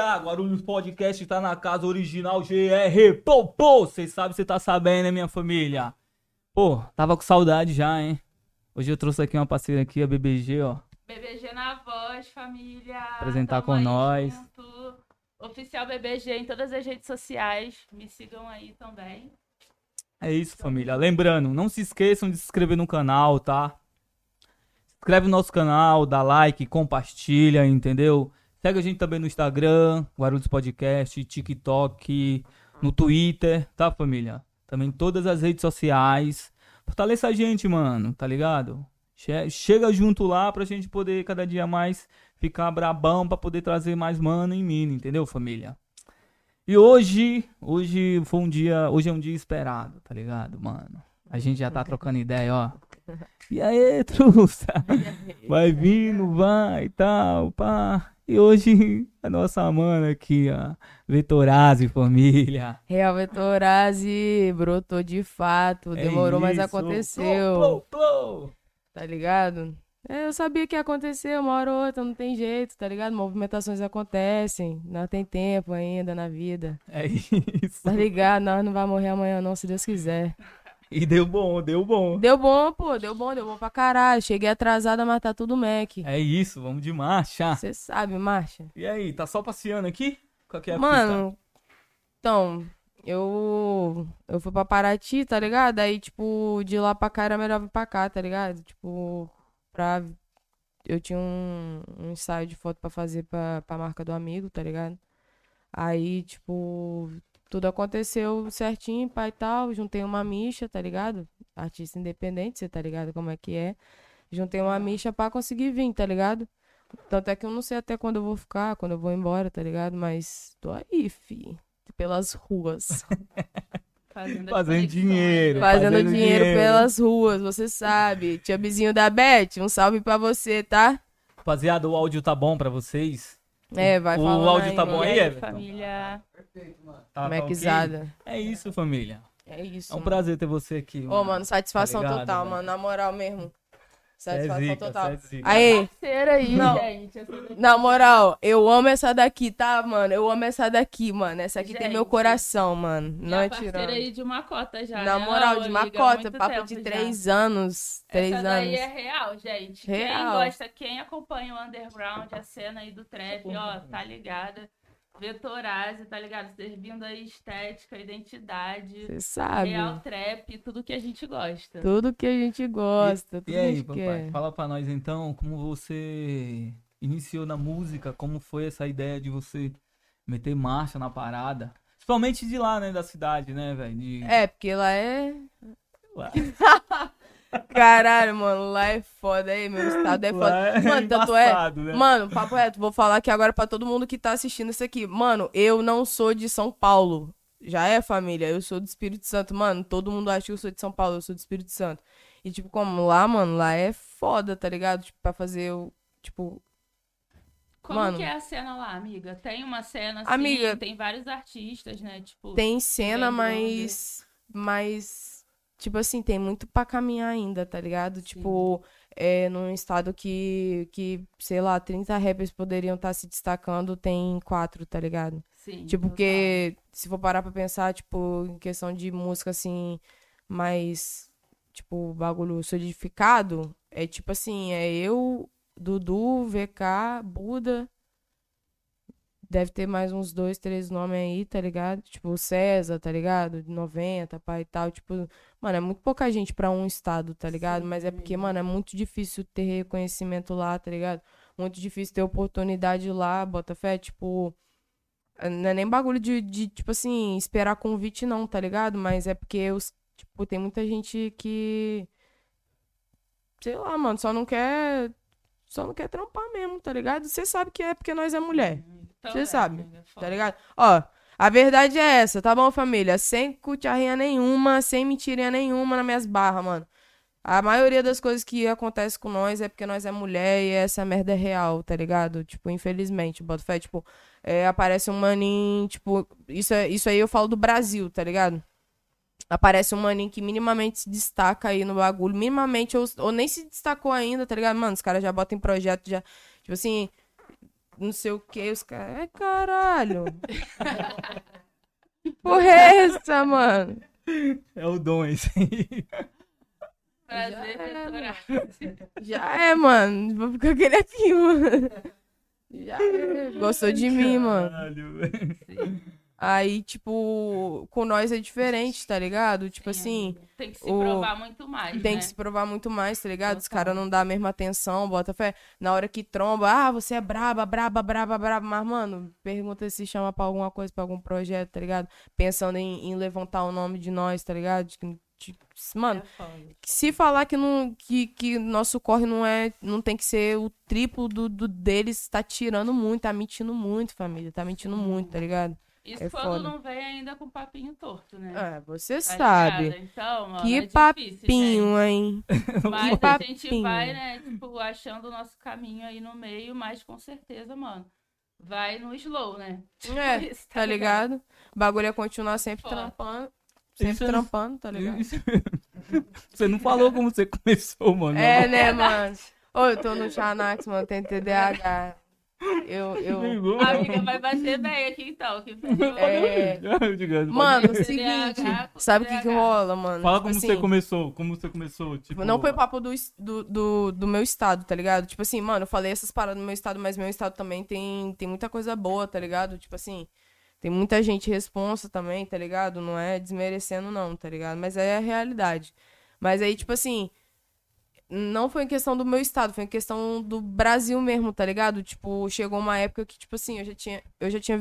Guarulhos Podcast tá na casa original GR. Pô, pô, vocês sabem, você tá sabendo, né, minha família? Pô, tava com saudade já, hein? Hoje eu trouxe aqui uma parceira aqui, a BBG, ó. BBG na voz, família. Apresentar Tamo com nós. junto. Oficial BBG em todas as redes sociais. Me sigam aí também. É isso, família. Lembrando, não se esqueçam de se inscrever no canal, tá? Se inscreve no nosso canal, dá like, compartilha, entendeu? Segue a gente também no Instagram, Guarulhos Podcast, TikTok, no Twitter, tá, família? Também em todas as redes sociais. Fortaleça a gente, mano, tá ligado? Che- Chega junto lá pra gente poder cada dia mais ficar brabão pra poder trazer mais mano em mim, entendeu, família? E hoje, hoje foi um dia, hoje é um dia esperado, tá ligado, mano? A gente já tá trocando ideia, ó. E aí, truça? Vai vindo, vai e tal, pá. E hoje, a nossa mana aqui, ó. Vetorazzi, família. Real Vetorazzi brotou de fato. É Demorou, mas isso. aconteceu. Plou, plou, plou. Tá ligado? É, eu sabia que ia acontecer uma hora ou outra, não tem jeito, tá ligado? Movimentações acontecem, não tem tempo ainda na vida. É isso. Tá ligado? Nós não vai morrer amanhã não, se Deus quiser. E deu bom, deu bom. Deu bom, pô, deu bom, deu bom pra caralho. Cheguei atrasada, mas tá tudo Mac. É isso, vamos de marcha. Você sabe, marcha. E aí, tá só passeando aqui? Qual que é a fita? Mano, então, eu eu fui pra Paraty, tá ligado? Aí, tipo, de lá pra cá era melhor vir pra cá, tá ligado? Tipo, pra. Eu tinha um, um ensaio de foto pra fazer pra, pra marca do amigo, tá ligado? Aí, tipo, tudo aconteceu certinho, pai e tal. Juntei uma micha, tá ligado? Artista independente, você tá ligado como é que é. Juntei uma micha pra conseguir vir, tá ligado? Tanto é que eu não sei até quando eu vou ficar, quando eu vou embora, tá ligado? Mas tô aí, fi. Pelas ruas. Fazendo, Fazendo dinheiro. Fazendo Fazendo dinheiro, dinheiro. pelas ruas, você sabe. Tia Bizinho da Beth, um salve pra você, tá? Rapaziada, o áudio tá bom pra vocês? É, vai O falando áudio tá bom E aí, aí, Everton? família? Tá, tá ok? Maquizada. É isso, família. É isso. É um mano. prazer ter você aqui. Ô, mano, satisfação Tá ligado, total, mano. Na moral mesmo. Satisfação Cê é zica, total. é zica. Aí, aí, Não. gente. Na moral, eu amo essa daqui, tá, mano? Eu amo essa daqui, mano. Essa aqui tem meu Gente. coração, mano. Não é tirando. aí de uma cota já. Na né, moral, de amiga? macota, Muito papo de já. três anos. Três Essa anos. daí é real, gente. Quem Real. gosta, quem acompanha o underground, a cena aí do trap, ó, tá ligada. Vetorazzi, tá ligado? Servindo aí estética, identidade, Você sabe. real trap, tudo que a gente gosta. Tudo que a gente gosta, tudo E que a aí, gente papai, quer. fala pra nós então como você iniciou na música, como foi essa ideia de você meter marcha na parada. Principalmente de lá, né, da cidade, né, velho? De... É, porque lá é. Lá. Caralho, mano, lá é foda aí, meu estado é Lá foda. é Mano, tanto é. né? Mano, papo reto, vou falar aqui agora pra todo mundo que tá assistindo isso aqui. Mano, eu não sou de São Paulo. Já é família, eu sou do Espírito Santo. Mano, todo mundo acha que eu sou de São Paulo, eu sou do Espírito Santo. E, tipo, como lá, mano, lá é foda, tá ligado? Tipo, pra fazer o. Tipo, Como Mano. que é a cena lá, amiga? Tem uma cena assim, Amiga. tem vários artistas, né? Tipo, tem cena, mas. Mas. Tipo assim, tem muito pra caminhar ainda, tá ligado? Sim. Tipo, é num estado que, que, sei lá, 30 rappers poderiam estar se destacando, tem quatro, tá ligado? sim, Tipo, porque se for parar pra pensar, tipo, em questão de música, assim, mais, tipo, bagulho solidificado, é tipo assim, é eu, Dudu, VK, Buda, deve ter mais uns dois, três nomes aí, tá ligado? Tipo, o César, tá ligado? De 90, pai e tal, tipo, mano, é muito pouca gente pra um estado, tá ligado? Sim. Mas é porque, mano, é muito difícil ter reconhecimento lá, tá ligado? Muito difícil ter oportunidade lá, Botafé, tipo... Não é nem bagulho de, de, tipo assim, esperar convite, não, tá ligado? Mas é porque os, tipo, tem muita gente que. Sei lá, mano, só não quer. Só não quer trampar mesmo, tá ligado? Você sabe que é porque nós é mulher, Então cê é, sabe, amiga, tá foda. ligado? Ó, a verdade é essa, tá bom, família? Sem cucharrinha nenhuma, sem mentirinha nenhuma nas minhas barras, mano. A maioria das coisas que acontece com nós é porque nós é mulher e essa merda é real, tá ligado? Tipo, infelizmente, bota fé, tipo, é, aparece um maninho, tipo, isso, é, isso aí eu falo do Brasil, tá ligado? Aparece um maninho que minimamente se destaca aí no bagulho, minimamente, ou, ou nem se destacou ainda, tá ligado? Mano, os caras já botam em projeto, já, tipo assim, não sei o que, os caras. Ai, caralho. que porra é essa, mano? É o dom esse aí. Prazer, Já é. Já é, mano. Vou ficar aquele aqui, mano. Já é. Gostou de mim, mano. Caralho, velho. Aí, tipo, com nós é diferente, tá ligado? Tipo Sim, assim, Tem que se o- provar muito mais, tem né? que se provar muito mais, tá ligado? Os Total. caras não dão a mesma atenção, bota fé. Na hora que tromba, ah, você é braba, braba, braba, braba. Mas, mano, pergunta se chama pra alguma coisa, pra algum projeto, tá ligado? Pensando em, em levantar o nome de nós, tá ligado? Mano, É se falar que não que, que nosso corre não é não tem que ser o triplo do, do deles tá tirando muito tá mentindo muito família tá mentindo muito tá ligado Isso É quando foda. não vem ainda com papinho torto, né? é você Tá sabe ligado? Então, mano, que é difícil, papinho hein gente. Mas que a gente vai, né, tipo, achando o nosso caminho aí no meio, mas com certeza, mano, vai no slow, né? é Isso, tá ligado o bagulho é continuar sempre Foda. trampando sempre Isso é- trampando tá ligado Isso- Você não falou como você começou, mano. é né mano Ô, eu tô no Xanax, mano, tem TDAH. Eu, eu... Ligou, A amiga vai bater bem aqui então, que. É. Pode- Mano, seguinte, com sabe o que que TDAH. rola, mano? Fala Tipo como assim, você começou, como você começou, tipo... Não foi papo do, do, do, do meu estado, tá ligado? Tipo assim, mano, eu falei essas paradas do meu estado, mas meu estado também tem, tem muita coisa boa, tá ligado? Tipo assim, tem muita gente responsa também, tá ligado? Não é desmerecendo, não, tá ligado? Mas é a realidade. Mas aí, tipo assim, não foi em questão do meu estado, foi em questão do Brasil mesmo, tá ligado? Tipo, chegou uma época que, tipo assim, eu já tinha, eu já tinha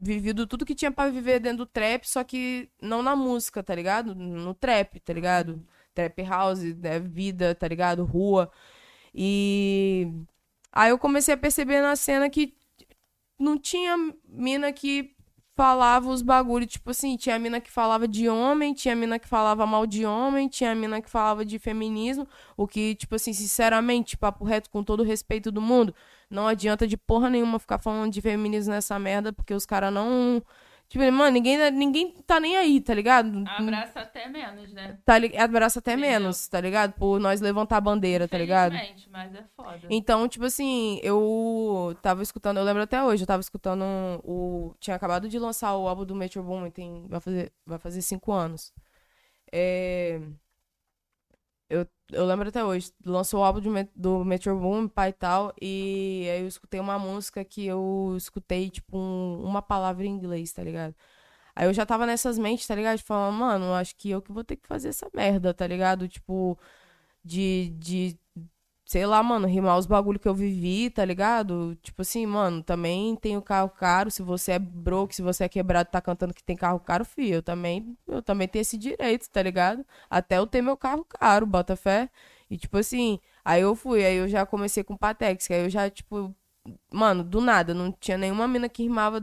vivido tudo que tinha pra viver dentro do trap, só que não na música, tá ligado? No trap, tá ligado? Trap house, né, vida, tá ligado? Rua. E aí eu comecei a perceber na cena que não tinha mina que falava os bagulho, tipo assim, tinha mina que falava de homem, tinha mina que falava mal de homem, tinha mina que falava de feminismo, o que, tipo assim, sinceramente, papo reto, com todo o respeito do mundo, não adianta de porra nenhuma ficar falando de feminismo nessa merda, porque os caras não. Tipo, mano, ninguém, ninguém tá nem aí, tá ligado? Abraça até menos, né? Tá, abraça até Entendeu? menos, tá ligado? Por nós levantar a bandeira, tá ligado? Mas é foda. Então, tipo assim, eu tava escutando, eu lembro até hoje, eu tava escutando o. Tinha acabado de lançar o álbum do Metro Boomin, tem, vai, fazer, vai fazer cinco anos. É, eu, eu lembro até hoje, lançou o álbum de do Metro Boomin, pai e tal, e aí eu escutei uma música que eu escutei, tipo, um- uma palavra em inglês, tá ligado? Aí eu já tava nessas mentes, tá ligado? Falando, mano, acho que eu que vou ter que fazer essa merda, tá ligado? Tipo, de, de sei lá, mano, rimar os bagulho que eu vivi, tá ligado? Tipo assim, mano, também tenho carro caro. Se você é broke, se você é quebrado, tá cantando que tem carro caro, filho. Eu também, eu também tenho esse direito, tá ligado? Até eu ter meu carro caro, bota fé. E tipo assim, aí eu fui, aí eu já comecei com Patex, que aí eu já, tipo, mano, do nada, não tinha nenhuma mina que rimava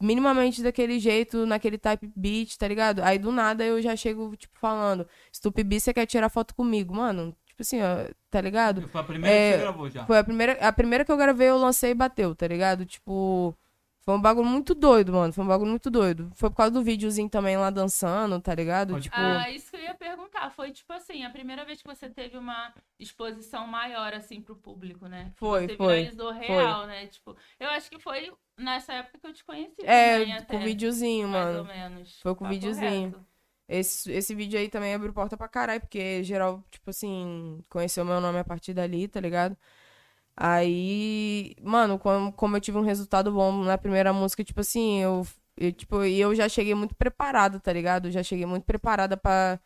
minimamente daquele jeito, naquele type beat, tá ligado? Aí do nada eu já chego, tipo, falando, Stupibi, você quer tirar foto comigo? Mano, tipo assim, ó, tá ligado? Foi a primeira É, que você gravou já. Foi a primeira, a primeira que eu gravei, eu lancei e bateu, tá ligado? Tipo, foi um bagulho muito doido, mano. Foi um bagulho muito doido. Foi por causa do videozinho também lá dançando, tá ligado? Tipo, Ah, isso que eu ia perguntar. Foi tipo assim, a primeira vez que você teve uma exposição maior, assim, pro público, né? Foi, você foi, viralizou real, né? Tipo, eu acho que foi nessa época que eu te conheci. é, também, até, com videozinho, mais ou mano. menos. Foi com Papo videozinho. reto. Esse, esse vídeo aí também abriu porta pra caralho, porque geral, tipo assim, conheceu meu nome a partir dali, tá ligado? Aí, mano, como, como eu tive um resultado bom na primeira música, tipo assim, eu, eu, tipo, e eu já cheguei muito preparada, tá ligado? Já cheguei muito preparada pra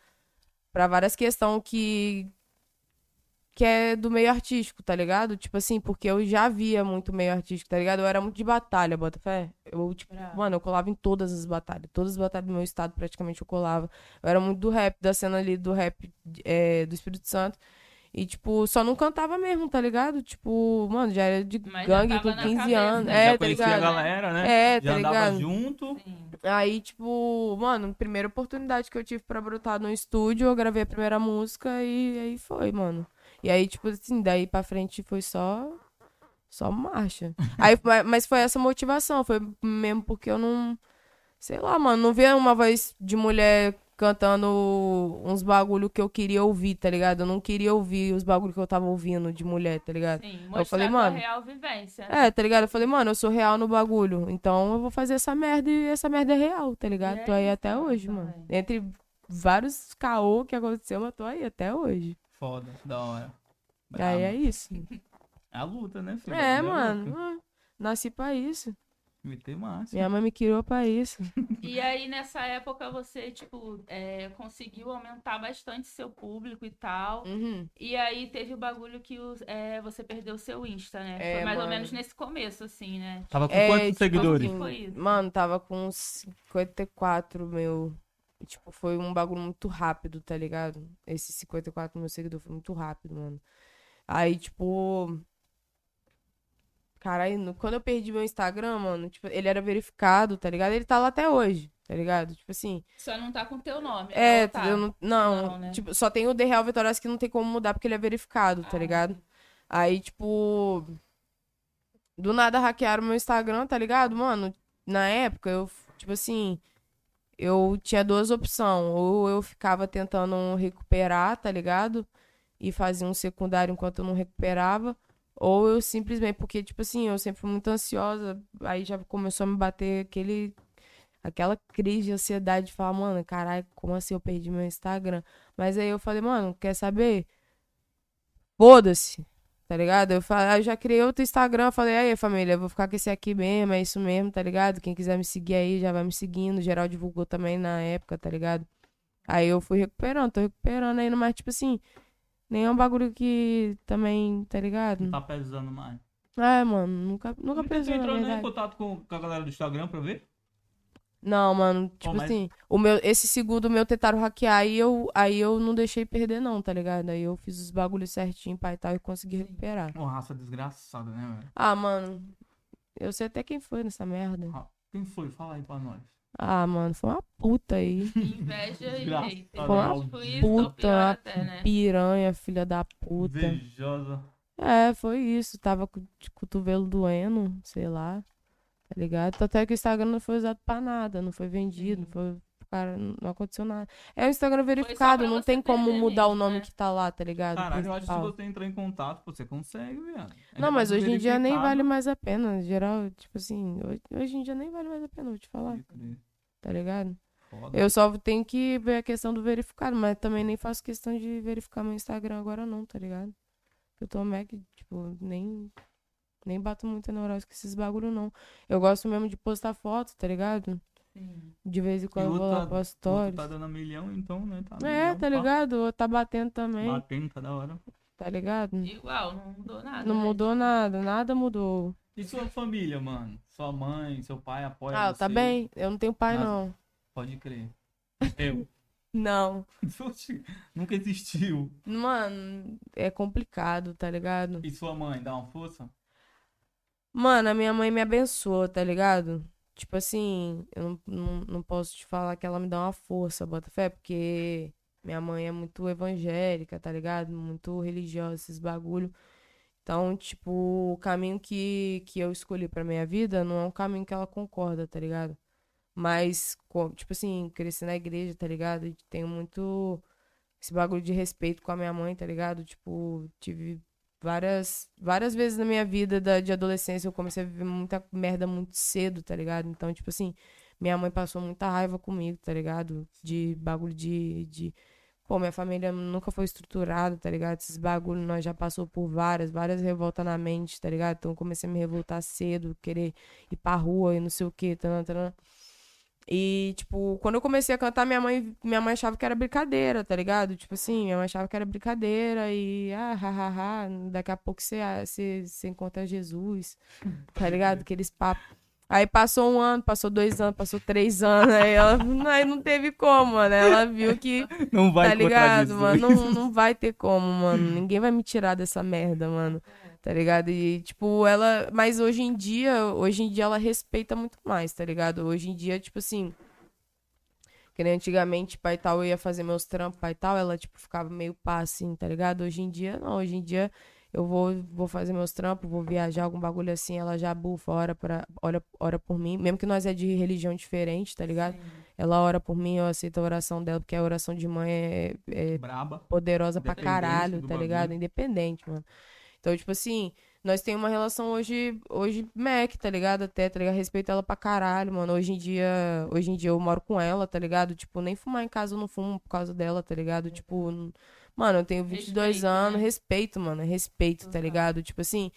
várias questões que, que é do meio artístico, tá ligado? Tipo assim, porque eu já via muito meio artístico, tá ligado? Eu era muito de batalha, bota fé. Eu, tipo, Bravo. mano, eu colava em todas as batalhas. Todas as batalhas do meu estado, praticamente, eu colava. Eu era muito do rap, da cena ali do rap é, do Espírito Santo. E, tipo, só não cantava mesmo, tá ligado? Tipo, mano, já era de Mas gangue com na 15 cabeça, anos. né? É, já tá conhecia a ligado? galera, né? É, já tá andava ligado? junto. Sim. Aí, tipo, mano, primeira oportunidade que eu tive pra brotar no estúdio, eu gravei a primeira música e aí foi, mano. E aí, tipo assim, daí pra frente foi só. Só marcha. Aí, ma- mas foi essa motivação, foi mesmo porque eu não. Sei lá, mano, não via uma voz de mulher cantando uns bagulho que eu queria ouvir, tá ligado? Eu não queria ouvir os bagulho que eu tava ouvindo de mulher, tá ligado? Sim, eu falei, mano. real vivência. É, tá ligado? Eu falei, mano, eu sou real no bagulho. Então eu vou fazer essa merda e essa merda é real, tá ligado? É tô aí isso, até hoje, mano. Entre vários caô que aconteceu, mas tô aí até hoje. Foda, da hora. E aí é isso. É a luta, né, filho? É, a mano. Nasci pra isso. Massa. Minha mãe me criou pra isso. E aí, nessa época, você, tipo, é, conseguiu aumentar bastante seu público e tal. Uhum. E aí teve o bagulho que os- é, você perdeu o seu Insta, né? É, Foi mais ou mano. menos nesse começo, assim, né? Tava com É, quantos tipo seguidores? assim. Mano, tava com uns 54 mil. E, Tipo, foi um bagulho muito rápido, tá ligado? Esses 54 mil seguidores foi muito rápido, mano. Aí, tipo. Caralho, quando eu perdi meu Instagram, mano, tipo, ele era verificado, tá ligado? Ele tá lá até hoje, tá ligado? Tipo assim. Só não tá com teu nome. É, ou tá? eu não, não, Não, né? tipo, só tem o The Real Vitórias que não tem como mudar porque ele é verificado, tá Ah. ligado? Aí, tipo, do nada hackearam meu Instagram, tá ligado? Mano, na época eu, tipo assim, eu tinha duas opções, ou eu ficava tentando recuperar, tá ligado? E fazia um secundário enquanto eu não recuperava, ou eu simplesmente, porque, tipo assim, eu sempre fui muito ansiosa, aí já começou a me bater aquele aquela crise de ansiedade de falar, mano, caralho, como assim eu perdi meu Instagram? Mas aí eu falei, mano, quer saber? Foda-se, tá ligado? Eu, aí eu já criei outro Instagram, falei, aí família, eu vou ficar com esse aqui mesmo, é isso mesmo, tá ligado? Quem quiser me seguir aí já vai me seguindo, geral divulgou também na época, tá ligado? Aí eu fui recuperando, tô recuperando ainda, mas tipo assim, nem é um bagulho que também, tá ligado? Não tá pesando mais. É, mano, nunca, nunca pensei na entrou nem em contato com, com a galera do Instagram pra ver? Não, mano, tipo mas- assim, o meu, esse segundo meu tentaram hackear aí eu, aí eu não deixei perder não, tá ligado? Aí eu fiz os bagulhos certinho, pai e tal, e consegui recuperar. Uma raça desgraçada, né, velho? Ah, mano, eu sei até quem foi nessa merda. Ah, Quem foi? Fala aí pra nós. Ah, mano, foi uma puta aí. Inveja e Desgraçado, Tipo isso, ou puta, pior uma até, né? Piranha, filha da puta. Invejosa. É, foi isso. Tava com o cotovelo doendo, sei lá. Tá ligado? Até que o Instagram não foi usado pra nada, não foi vendido, não foi. Cara, não aconteceu nada. É o Instagram verificado, não tem como mudar o mesmo, nome né? que tá lá, tá ligado? Caralho, eu acho que se você entrar em contato, você consegue, viado. Ainda Não, mas hoje em dia nem vale mais a pena. Geral, tipo assim, hoje, hoje em dia nem vale mais a pena, vou te falar, tá ligado? Foda. Eu só tenho que ver a questão do verificado, mas também nem faço questão de verificar meu Instagram agora não, tá ligado? Eu tô Mac, tipo, nem, nem bato muita neurose com esses bagulho não. Eu gosto mesmo de postar foto, tá ligado? Sim. De vez em quando eu vou lá tá- pra stories. tá dando a milhão, então, né? Tá É, milhão, tá pá. ligado? Tá batendo também, Batendo cada hora. tá ligado? Igual, não mudou nada. Não né? mudou nada, nada mudou. E sua família, mano? Sua mãe, seu pai apoia Ah, você? tá bem? Eu não tenho pai, não. Pode crer. Eu. Não. Nunca existiu. Mano, é complicado, tá ligado? E sua mãe, dá uma força? Mano, a minha mãe me abençoou, tá ligado? Tipo assim, eu não, não, não posso te falar que ela me dá uma força, Botafé, porque minha mãe é muito evangélica, tá ligado? Muito religiosa, esses bagulho. Então, tipo, o caminho que, que eu escolhi pra minha vida não é um caminho que ela concorda, tá ligado? Mas, tipo assim, cresci na igreja, tá ligado? Tenho muito esse bagulho de respeito com a minha mãe, tá ligado? Tipo, tive várias, várias vezes na minha vida da, de adolescência eu comecei a viver muita merda muito cedo, tá ligado? Então, tipo assim, minha mãe passou muita raiva comigo, tá ligado? De bagulho de, de... Pô, minha família nunca foi estruturada, tá ligado? Esses bagulho nós já passou por várias, várias revoltas na mente, tá ligado? Então comecei a me revoltar cedo, querer ir pra rua e não sei o que, tanã, tanã. E, tipo, quando eu comecei a cantar, minha mãe, minha mãe achava que era brincadeira, tá ligado? Tipo assim, minha mãe achava que era brincadeira e, ah, hahaha, daqui a pouco você, você, você encontra Jesus, tá ligado? Aqueles papos. Aí passou um ano, passou dois anos, passou três anos, aí ela aí não teve como, né? Ela viu que, Não vai tá ligado, mano? Não, não vai ter como, mano. Ninguém vai me tirar dessa merda, mano. Tá ligado? E, tipo, ela. Mas hoje em dia, hoje em dia ela respeita muito mais, tá ligado? Hoje em dia, tipo assim. Que nem antigamente, pai e tal, eu ia fazer meus trampos, pai e tal, ela, tipo, ficava meio pá, assim, tá ligado? Hoje em dia, não. Hoje em dia, eu vou, vou fazer meus trampos, vou viajar, algum bagulho assim, ela já bufa, ora, pra, ora, ora por mim. Mesmo que nós é de religião diferente, tá ligado? Sim. Ela ora por mim, eu aceito a oração dela, porque a oração de mãe é, é Braba. poderosa pra caralho, tá bagulho. ligado? Independente, mano. Então, tipo assim, nós temos uma relação hoje, hoje, Mac, tá ligado? Até, tá ligado? Respeito ela pra caralho, mano. Hoje em dia, hoje em dia eu moro com ela, tá ligado? Tipo, nem fumar em casa eu não fumo por causa dela, tá ligado? Tipo, mano, eu tenho 22 Respeito, anos, né? respeito, mano, respeito, tá Total. ligado? Tipo assim,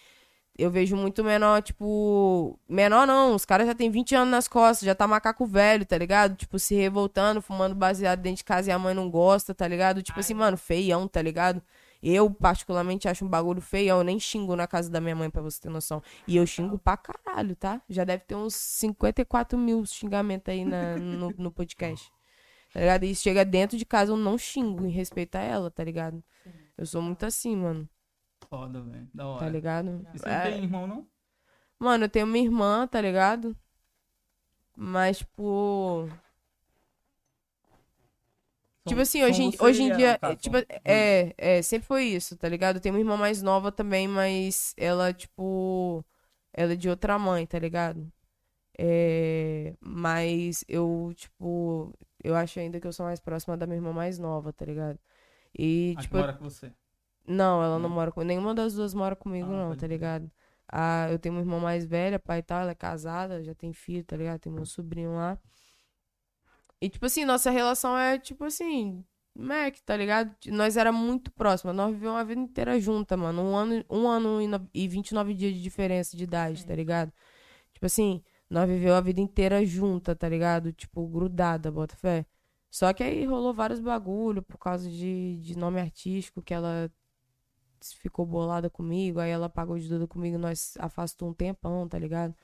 eu vejo muito menor, tipo. Menor não, os caras já tem 20 anos nas costas, já tá macaco velho, tá ligado? Tipo, se revoltando, fumando baseado dentro de casa e a mãe não gosta, tá ligado? Tipo Ai. assim, mano, feião, tá ligado? Eu, particularmente, acho um bagulho feião. Eu nem xingo na casa da minha mãe, pra você ter noção. E eu xingo pra caralho, tá? Já deve ter uns 54 mil xingamentos aí na- no, no podcast. Tá ligado? E chega dentro de casa, eu não xingo em respeito a ela, tá ligado? Eu sou muito assim, mano. Foda, velho. Da hora. Tá ligado? E você não É. tem irmão, não? Mano, eu tenho uma irmã, tá ligado? Mas, tipo. Tipo São- assim, hoje, hoje em dia. tipo, é, é, sempre foi isso, tá ligado? Eu tenho uma irmã mais nova também, mas ela, tipo. Ela é de outra mãe, tá ligado? É, mas eu, tipo. Eu acho ainda que eu sou mais próxima da minha irmã mais nova, tá ligado? E, A tipo, mora com você. não, ela não Não? mora com. Nenhuma das duas mora comigo, Ah, não, tá ligado? Ah, eu tenho uma irmã mais velha, pai e tal, ela é casada, já tem filho, tá ligado? Tem meu sobrinho lá. E, tipo assim, nossa relação é, tipo assim, Mac, tá ligado? Nós era muito próximas, nós vivemos uma vida inteira junta, mano. Um ano, um ano e, no, e 29 dias de diferença de idade, Sim. tá ligado? Tipo assim, nós vivemos a vida inteira junta, tá ligado? Tipo, grudada, bota fé. Só que aí rolou vários bagulho por causa de, de nome artístico que ela ficou bolada comigo, aí ela pagou de tudo comigo, nós afastou um tempão, tá ligado?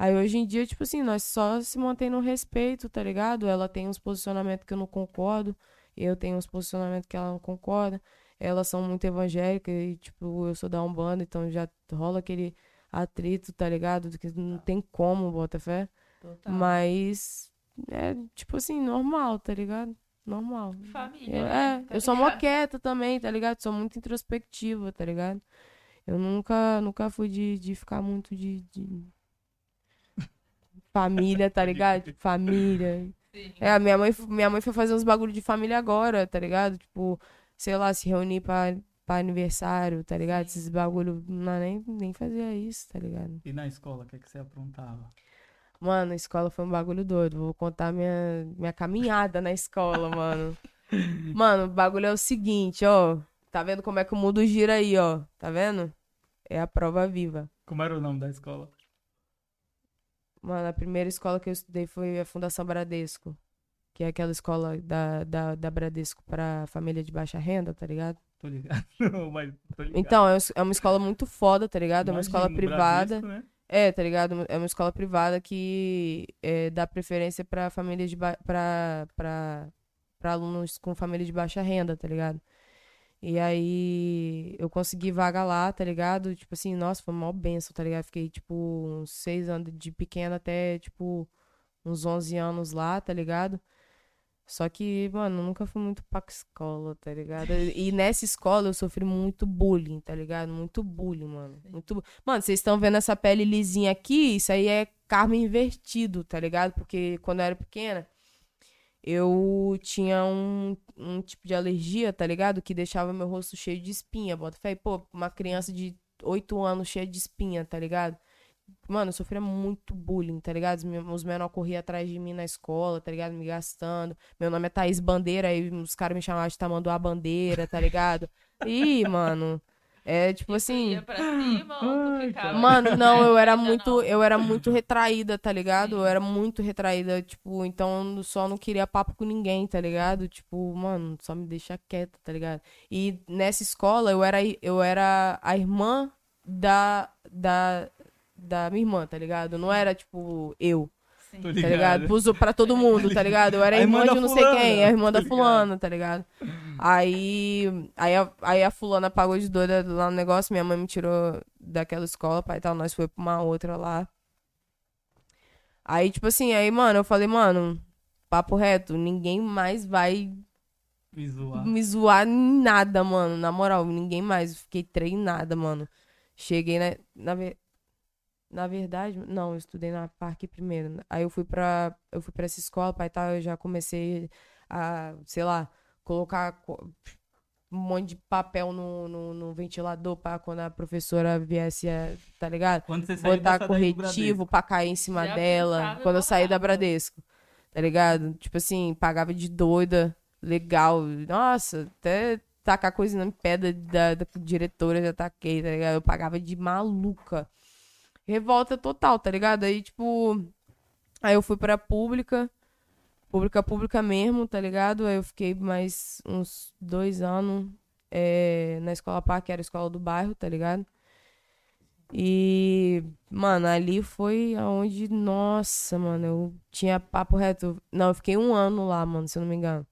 Aí hoje em dia, tipo assim, nós só se mantém no respeito, tá ligado? Ela tem uns posicionamentos que eu não concordo, eu tenho uns posicionamentos que ela não concorda. Elas são muito evangélicas e, tipo, eu sou da Umbanda, então já rola aquele atrito, tá ligado? Que não tem como, bota fé. Total. Mas é, tipo assim, normal, tá ligado? Normal. Família. Eu, né? é, Tá eu sou mó quieta também, tá ligado? Sou muito introspectiva, tá ligado? Eu nunca, nunca fui de, de ficar muito de, de... Família, tá ligado? Família. Sim. É, a minha mãe, minha mãe foi fazer uns bagulho de família agora, tá ligado? Tipo, sei lá, se reunir pra, pra aniversário, tá ligado? Sim. Esses bagulho, não, nem, nem fazia isso, tá ligado? E na escola, o que, é que você aprontava? Mano, a escola foi um bagulho doido. Vou contar minha, minha caminhada na escola, mano. Mano, o bagulho é o seguinte, ó. Tá vendo como é que o mundo gira aí, ó? Tá vendo? É a prova viva. Como era o nome da escola? Mano, a primeira escola que eu estudei foi a Fundação Bradesco. Que é aquela escola da, da, da Bradesco pra família de baixa renda, tá ligado? Tô ligado. Mas tô ligado. Então, é é uma escola muito foda, tá ligado? É uma Imagina, escola privada. Bradesco, né? É, tá ligado? É uma escola privada que é, dá preferência pra famílias de ba... pra, pra, pra alunos com família de baixa renda, tá ligado? E aí eu consegui vaga lá, tá ligado? Tipo assim, nossa, foi uma benção, tá ligado? Fiquei, tipo, uns seis anos de pequena até, tipo, uns 11 anos lá, tá ligado? Só que, mano, nunca fui muito pra escola, tá ligado? E nessa escola eu sofri muito bullying, tá ligado? Muito bullying, mano. Muito... Mano, vocês estão vendo essa pele lisinha aqui? Isso aí é karma invertido, tá ligado? Porque quando eu era pequena, eu tinha um, um tipo de alergia, tá ligado? Que deixava meu rosto cheio de espinha, bota fé. Pô, uma criança de 8 anos cheia de espinha, tá ligado? Mano, eu sofria muito bullying, tá ligado? Os menores corriam atrás de mim na escola, tá ligado? Me gastando. Meu nome é Thaís Bandeira, aí os caras me chamavam de Tamanduá Bandeira, tá ligado? Ih, mano. É tipo Tu assim. ia pra cima ou tu ficava? Mano, não, eu era muito, eu era muito retraída, tá ligado? Eu era muito retraída, tipo, então eu só não queria papo com ninguém, tá ligado? Tipo, mano, só me deixa quieta, tá ligado? E nessa escola eu era, eu era a irmã da, da, da minha irmã, tá ligado? Não era, tipo, eu, Sim. Tá ligado. Pros, pra todo mundo, tá ligado? Eu era a irmã, irmã de não sei fulana, quem, a irmã tô da fulana, tá ligado? Aí, aí, a, aí a fulana pagou de doida lá no negócio, minha mãe me tirou daquela escola, pai e tal, nós foi pra uma outra lá. Aí, tipo assim, aí, mano, eu falei, mano, papo reto, ninguém mais vai Visual. me zoar em nada, mano. Na moral, ninguém mais. Fiquei treinada, mano. Cheguei na. Na, ve- na verdade, não, eu estudei na Parque primeiro. Aí eu fui pra. Eu fui pra essa escola, pai tal, eu já comecei a, sei lá, colocar co- um monte de papel no, no, no ventilador pra quando a professora viesse, a- tá ligado? Quando você botar corretivo pra cair em cima Já dela quando eu saí da. Bradesco. Tá ligado? Tipo assim, pagava de doida, legal. Nossa, até tacar coisa na pedra da, da diretora já taquei, tá ligado? Eu pagava de maluca. Revolta total, tá ligado? Aí, tipo. Aí eu fui pra pública. Pública, pública mesmo, tá ligado? Aí eu fiquei mais uns dois anos é, na escola PAC, que era a escola do bairro, tá ligado? E, mano, ali foi aonde, nossa, mano, eu tinha papo reto. Não, eu fiquei um ano lá, mano, se eu não me engano.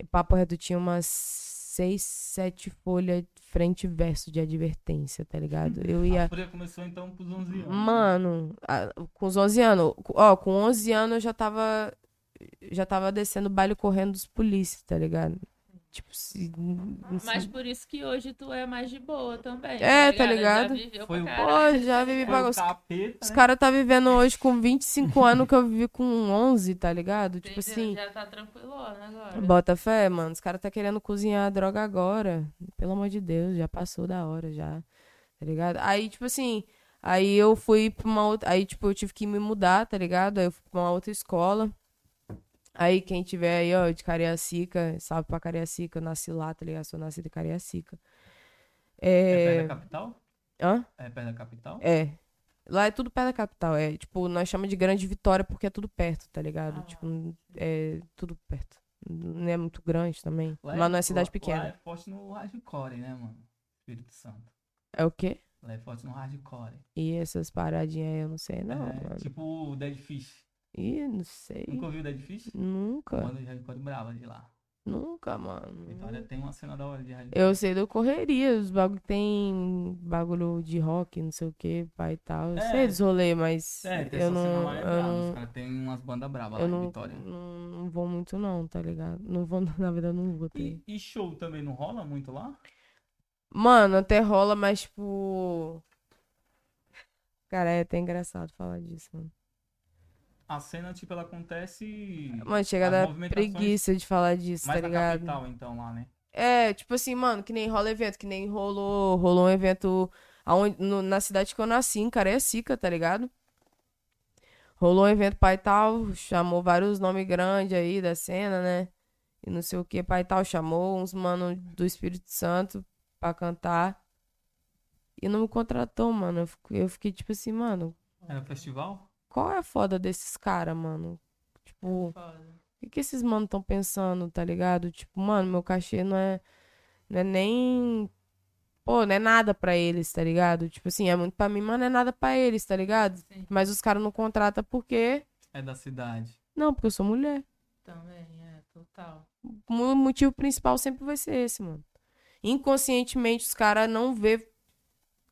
E papo reto tinha umas seis, sete folhas frente e verso de advertência, tá ligado? Eu ia. A fúria começou então com os 11 anos. Mano, a- com os 11 anos, ó, com 11 anos eu já tava já tava descendo o baile correndo dos polícias, tá ligado? Tipo, se, Mas por isso que hoje tu é mais de boa também. É, tá ligado? Já viveu Foi pra. Pô, já vivi Foi o bagunça. capeta, Os né? caras tá vivendo hoje com 25 anos que eu vivi com 11, tá ligado? Tipo assim, Já tá tranquilona agora. bota fé, mano. Os caras tá querendo cozinhar droga agora. Pelo amor de Deus, já passou da hora já. Tá ligado? Aí, tipo assim, aí eu fui pra uma outra. Aí, tipo, eu tive que me mudar, tá ligado? Aí eu fui pra uma outra escola. Aí, quem tiver aí, ó, de Cariacica, salve pra Cariacica, eu nasci lá, tá ligado? Sou nascida em Cariacica. É É. perto da capital? Hã? É perto da capital? É. Lá é tudo perto da capital. É, tipo, nós chamamos de Grande Vitória porque é tudo perto, tá ligado? Ah. Tipo, é tudo perto. Não é muito grande também. Lá mas não é cidade lá- pequena. Lá é forte no hardcore, né, mano? Espírito Santo. É o quê? Lá é forte no hardcore. E essas paradinhas aí eu não sei, não, é, mano. tipo o Dead Fish. Ih, não sei. Nunca ouviu o Dead Fish? Nunca. Mano de hardcore brava de lá. Nunca, mano. Vitória tem uma cena da hora de hardcore. Eu sei do correria, os bagulho tem bagulho de rock, não sei o que, pai e tal. Eu É. sei dos rolês, mas É, tem eu essa cena não, lá é brava. Os não, caras têm umas bandas bravas lá em não, Vitória. não, não vou muito não, tá ligado? Não vou, na verdade, não vou ter. E, e show também não rola muito lá? Mano, até rola, mas tipo. Cara, é até engraçado falar disso, mano. A cena, tipo, ela acontece. Mano, chega a as dar movimentações preguiça de falar disso, mais tá ligado? capital, então, lá, né? É, tipo assim, mano, que nem rola evento, que nem rolou, rolou um evento aonde, no- na cidade que eu nasci, em Cariacica, tá ligado? Rolou um evento pai e tal, chamou vários nomes grandes aí da cena, né? E não sei o que, pai e tal, chamou uns mano do Espírito Santo pra cantar. E não me contratou, mano. Eu fiquei, eu fiquei tipo assim, mano, Era festival? Qual é a foda desses caras, mano? Tipo, Foda. o que, que esses manos estão pensando, tá ligado? Tipo, mano, meu cachê não é, não é nem. Pô, não é nada pra eles, tá ligado? Tipo assim, é muito pra mim, mas não é nada pra eles, tá ligado? Sim, Mas os caras não contratam porque. É da cidade. Não, porque eu sou mulher. também, é, total. O motivo principal sempre vai ser esse, mano. Inconscientemente, os caras não vê.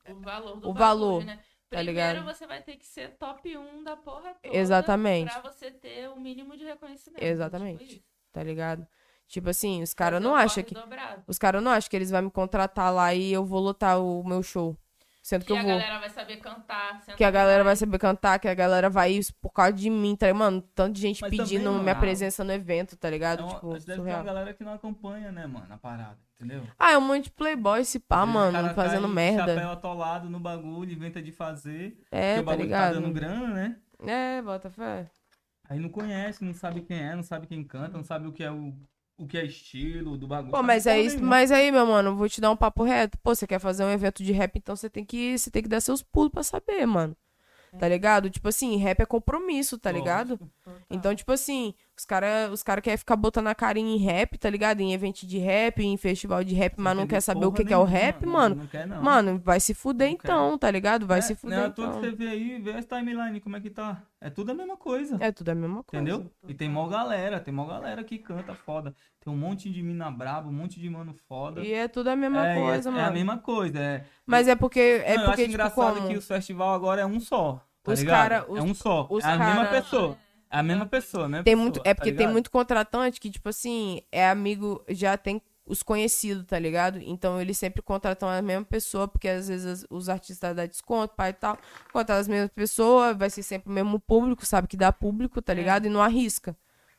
O valor do O bagulho, valor, né? Tá Primeiro ligado? você vai ter que ser top 1 da porra toda. Exatamente. Pra você ter o mínimo de reconhecimento. Exatamente. Tipo. Tá ligado? Tipo assim, os caras não acham que. dobrado. Os caras não acham que eles vão me contratar lá e eu vou lotar o meu show. Sendo que, Que eu a vou. galera vai saber cantar. Que a galera vai saber cantar, que a galera vai ir por causa de mim, tá? Mano, tanto de gente Mas pedindo também, minha presença no evento, tá ligado? Uma, tipo, deve ter uma galera que não acompanha, né, mano, a parada, entendeu? Ah, é um monte de playboy se pá, o mano, cara fazendo cai merda. Chapéu atolado no bagulho, inventa de fazer. É, porque o tá bagulho ligado? tá dando grana, né? É, bota fé. Aí não conhece, não sabe quem é, não sabe quem canta, não sabe o que é o, o que é estilo do bagulho. Pô, mas aí, nenhuma. mas aí, meu mano, vou te dar um papo reto. Pô, você quer fazer um evento de rap, então você tem que, você tem que dar seus pulos pra saber, mano. Tá ligado? Tipo assim, rap é compromisso, tá ligado? Então, tipo assim, os caras os cara querem ficar botando a carinha em rap, tá ligado? Em evento de rap, em festival de rap, mas não quer saber o que, que é o rap, não- mano. Não quer, não. Mano, vai se fuder Não quer. então, tá ligado? Vai É, se Não fuder é à toa então. que você vê aí, vê as timeline, como é que tá. É tudo a mesma coisa. É tudo a mesma coisa. Entendeu? E tem mó galera, tem mó galera que canta foda. Tem um monte de mina braba, um monte de mano foda. E é tudo a mesma é, é- coisa, é, mano. a mesma coisa. É, Mas é porque. É Não, eu porque, acho tipo, engraçado como... que o festival agora é um só. Tá Os ligado? cara- os- é um só. é a mesma cara- pessoa. É a mesma pessoa, né? Tem pessoa, muito, é tá porque tem ligado? muito contratante que, tipo assim, é amigo, já tem os conhecidos, tá ligado? Então eles sempre contratam a mesma pessoa, porque às vezes os artistas dão desconto, pai e tal. Contratam as mesmas pessoas, vai ser sempre o mesmo público, sabe que dá público, tá ligado? E não arrisca.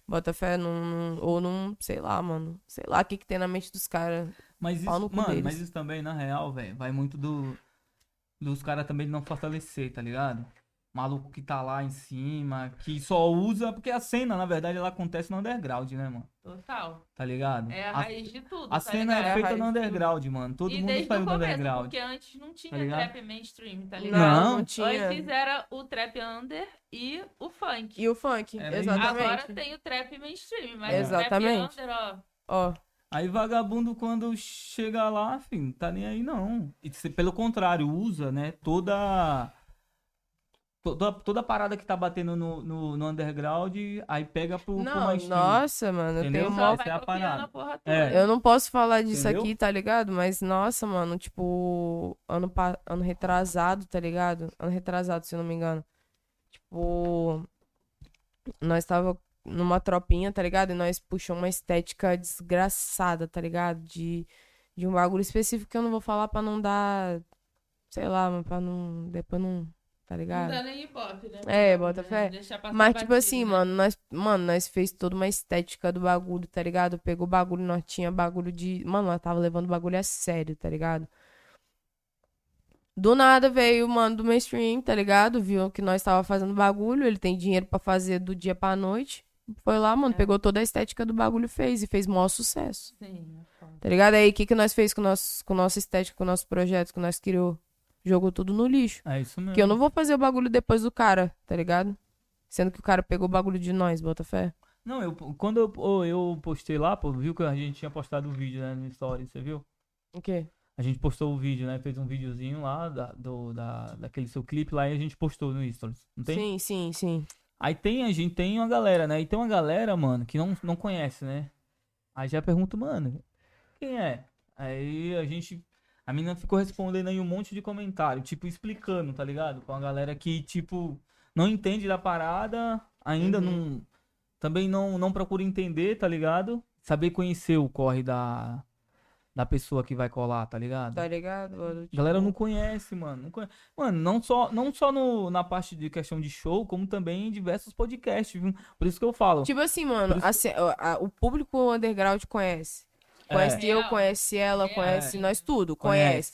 Bota fé num, num- ou num, sei lá, mano. Sei lá o que que tem na mente dos caras. Mas isso, mano, deles. mas isso também, na real, velho, vai muito do. Dos caras também não fortalecer, tá ligado? Maluco que tá lá em cima, que só usa. Porque a cena, na verdade, ela acontece no underground, né, mano? Total. Tá ligado? É a, a, raiz de tudo. a tá cena ligado? é a feita raiz no underground, mano. Todo e mundo desde saiu do começo, underground. porque antes não tinha Tá trap mainstream, tá Não, ligado? não, Não. tinha. Antes era o trap under e o funk. E o funk, isso. exatamente. Agora tem o trap mainstream, mas Exatamente. o trap under, ó, Ó, Aí vagabundo, quando chega lá, enfim, tá nem aí não. E se- pelo contrário, usa, né, toda. Toda, toda a parada que tá batendo no, no, no underground, aí pega pro, pro não, mainstream. nossa, mano, eu tenho Essa vai é a parada. É. Eu não posso falar disso Entendeu? aqui, tá ligado? Mas, nossa, mano, tipo, ano, pa- ano retrasado, tá ligado? Ano retrasado, se eu não me engano. Tipo, nós tava numa tropinha, tá ligado? E nós puxamos uma estética desgraçada, tá ligado? De, de um bagulho específico que eu não vou falar pra não dar, sei lá, pra não, depois não, tá Não ligado? dá nem ibope, né? É, bota fé. Deixar passar Mas, tipo assim, né? mano, nós, mano, nós fez toda uma estética do bagulho, tá ligado? Pegou o bagulho, nós tinha bagulho de. Mano, nós tava levando o bagulho a sério, tá ligado? Do nada veio o mano do mainstream, tá ligado? Viu que nós tava fazendo bagulho, ele tem dinheiro pra fazer do dia pra noite. Foi lá, mano, É. pegou toda a estética do bagulho e fez, e fez maior sucesso. Sim, é. Tá ligado? Aí, o que que nós fez com, nós, com nossa estética, com nossos projetos, que nós criou? Jogou tudo no lixo. É isso mesmo. Porque eu não vou fazer o bagulho depois do cara, tá ligado? Sendo que o cara pegou o bagulho de nós, bota fé. Não, eu, quando eu, eu postei lá, pô, viu que a gente tinha postado o vídeo, né, no story, você viu? O quê? A gente postou o vídeo, né, fez um videozinho lá, da, do, da, daquele seu clipe lá, e a gente postou no stories, não tem? Sim, sim, sim. Aí tem, a gente tem uma galera, né, e tem uma galera, mano, que não, não conhece, né? Aí já pergunto, mano, quem é? Aí a gente, a menina ficou respondendo aí um monte de comentário, tipo, explicando, tá ligado? Com a galera que, tipo, não entende da parada, ainda Uhum. não, também não, não procura entender, tá ligado? Saber conhecer o corre da, da pessoa que vai colar, tá ligado? Tá ligado? A galera Tipo, não conhece, mano. Não conhe- Mano, não só, não só no, na parte de questão de show, como também em diversos podcasts, viu? Por isso que eu falo. Tipo assim, mano, isso- assim, a- o público underground conhece. Conhece É. eu, conhece ela, É. conhece nós tudo, Conhece. conhece.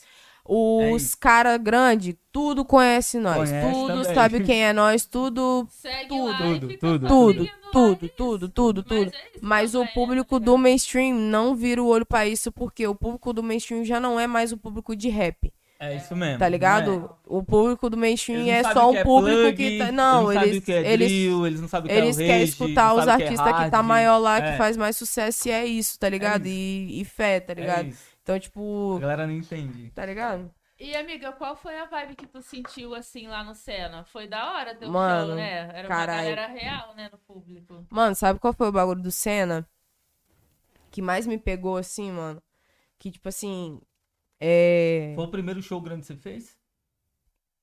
Os isso. cara grande, tudo conhece nós. Conhece tudo também. sabe quem é nós, tudo, Segue Tudo, lá tudo, tudo. tudo, tudo, é tudo, tudo, Mas tudo. é isso Mas o né, público do mainstream não vira o olho pra isso, porque o público do mainstream já não é mais o público de rap. É isso mesmo. Tá não ligado? O público do mainstream Eles é só o um que é público plug, que tá. eles Não, não sabem eles. o que é eles drill, eles não sabem o que eles é o querem escutar os que é artistas que tá maior lá, É. que faz mais sucesso e é isso, tá ligado? e, e fé, tá É ligado? isso. Então, A tipo, galera não entende. tá ligado? E amiga, qual foi a vibe que tu sentiu assim lá no Senna? Foi da hora teu Mano, show, né? Era caralho. uma galera real, né, no público. Mano, sabe qual foi o bagulho do Senna? Que mais me pegou assim, mano? Que, tipo assim. É. Foi o primeiro show grande que você fez?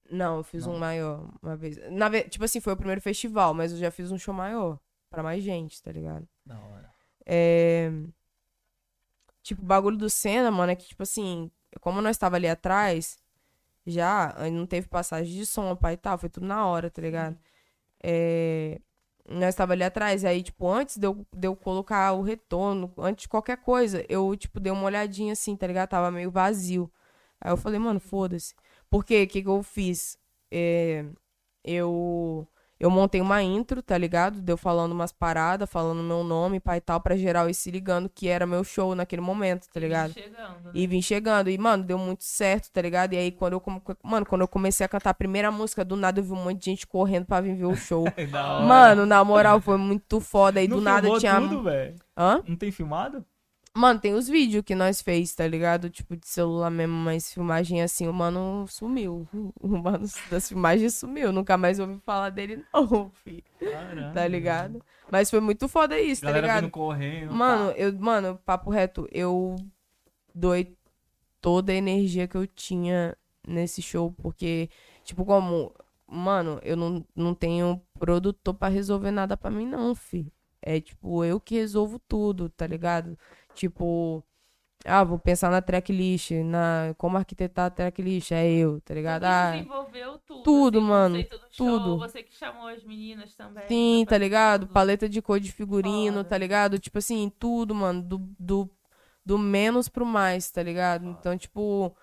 Não, eu fiz Não. um maior uma vez. Na. Tipo assim, foi o primeiro festival, mas eu já fiz um show maior. Pra mais gente, tá ligado? Da hora. É... Tipo, o bagulho do Senna, mano, é que, tipo assim, como nós tava ali atrás, já, não teve passagem de som, pai e tal, foi tudo na hora, tá ligado? É... Nós tava ali atrás, aí, tipo, antes de eu, de eu colocar o retorno, antes de qualquer coisa, eu, tipo, dei uma olhadinha assim, tá ligado? Tava meio vazio. Aí eu falei, mano, foda-se. Porque, o que que eu fiz? É... Eu... Eu montei uma intro, tá ligado? Deu falando umas paradas, falando meu nome, pai e tal, pra geral ir se ligando que era meu show naquele momento, tá ligado? Chegando, né? E vim chegando. E, mano, deu muito certo, tá ligado? E aí, quando eu, mano, quando eu comecei a cantar a primeira música, do nada eu vi um monte de gente correndo pra vir ver o show. Da hora. mano, na moral, foi muito foda. E não do nada tinha. tudo, velho? Hã? Não tem filmado? Mano, tem os vídeos que nós fez, tá ligado? Tipo, de celular mesmo, mas filmagem assim, o mano sumiu. O mano das filmagens sumiu. Nunca mais ouvi falar dele, não, filho. Caramba. Tá ligado? Mas foi muito foda isso, tá Galera ligado? vindo correndo. Mano, pá. eu, mano, papo reto, eu doei toda a energia que eu tinha nesse show, porque, tipo, como mano, eu não, não tenho produtor pra resolver nada pra mim, não, fi. É tipo, eu que resolvo tudo, tá ligado? Tipo, ah, vou pensar na tracklist, na como arquitetar a tracklist, é eu, tá ligado? Você Ah, desenvolveu tudo. tudo, assim, mano, show, tudo. Você que chamou as meninas também. sim, tá ligado? tudo. Paleta de cor de figurino, Foda. tá ligado? Tipo assim, tudo, mano, do, do, do menos pro mais, tá ligado? Então, tipo,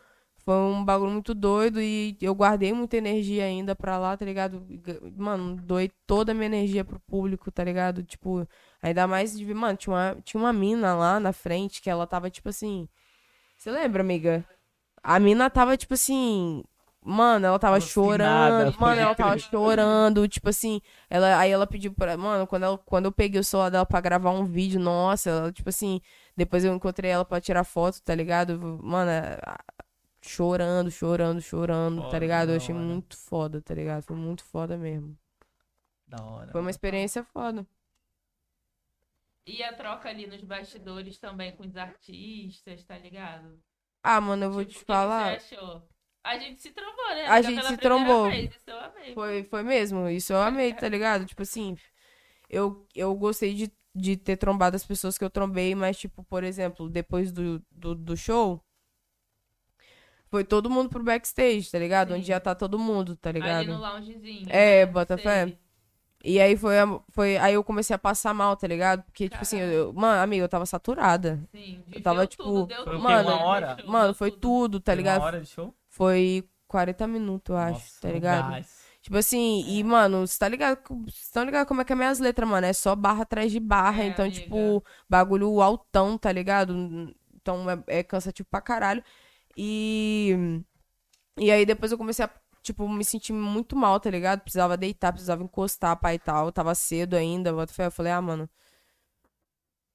foi um bagulho muito doido e eu guardei muita energia ainda pra lá, tá ligado? Mano, doei toda a minha energia pro público, tá ligado? Tipo, ainda mais de ver, mano, tinha uma, tinha uma mina lá na frente que ela tava, tipo assim. Você lembra, amiga? A mina tava, tipo assim. Mano, ela tava Alucinada, chorando. Mano, ela tava chorando. Tipo assim, ela, aí ela pediu pra. Mano, quando, ela, quando eu peguei o celular dela pra gravar um vídeo, nossa, ela, tipo assim. Depois eu encontrei ela pra tirar foto, tá ligado? Mano, chorando, chorando, chorando, tá Foda, ligado? Eu achei hora. muito foda, tá ligado? Foi muito foda mesmo. Da hora. Foi uma experiência foda. E a troca ali nos bastidores também com os artistas, tá ligado? Ah, mano, eu vou Tipo, te o que falar. Você achou? A gente se trombou, né? A gente se trombou. vez, isso eu amei. Foi, foi mesmo, isso eu amei, tá ligado? Tipo assim, eu, eu gostei de, de ter trombado as pessoas que eu trombei, mas, tipo, por exemplo, depois do, do, do show, foi todo mundo pro backstage, tá ligado? Sim. Onde já tá todo mundo, tá Ali no ligado? loungezinho. É, né? bota Sei. fé. E aí foi, foi. Aí eu comecei a passar mal, tá ligado? Porque, tipo assim, eu, eu- mano, amiga, eu tava saturada. Sim, Eu tava, tipo, tudo, deu foi? Mano? Uma hora? Mano, foi tudo. tá Foi ligado? Uma hora de show? Foi 40 minutos, eu acho, Nossa, tá ligado? gás. Tipo assim, e, mano, você tá ligado? Vocês estão ligados como é que é minhas letras, mano? É só barra atrás de barra. É, então, amiga. tipo, bagulho altão, tá ligado? Então é, é cansativo pra caralho. E. E aí depois eu comecei a, tipo, me sentir muito mal, tá ligado? Precisava deitar, precisava encostar, pai e tal. Tava cedo ainda. bota fé. Eu falei, ah, mano.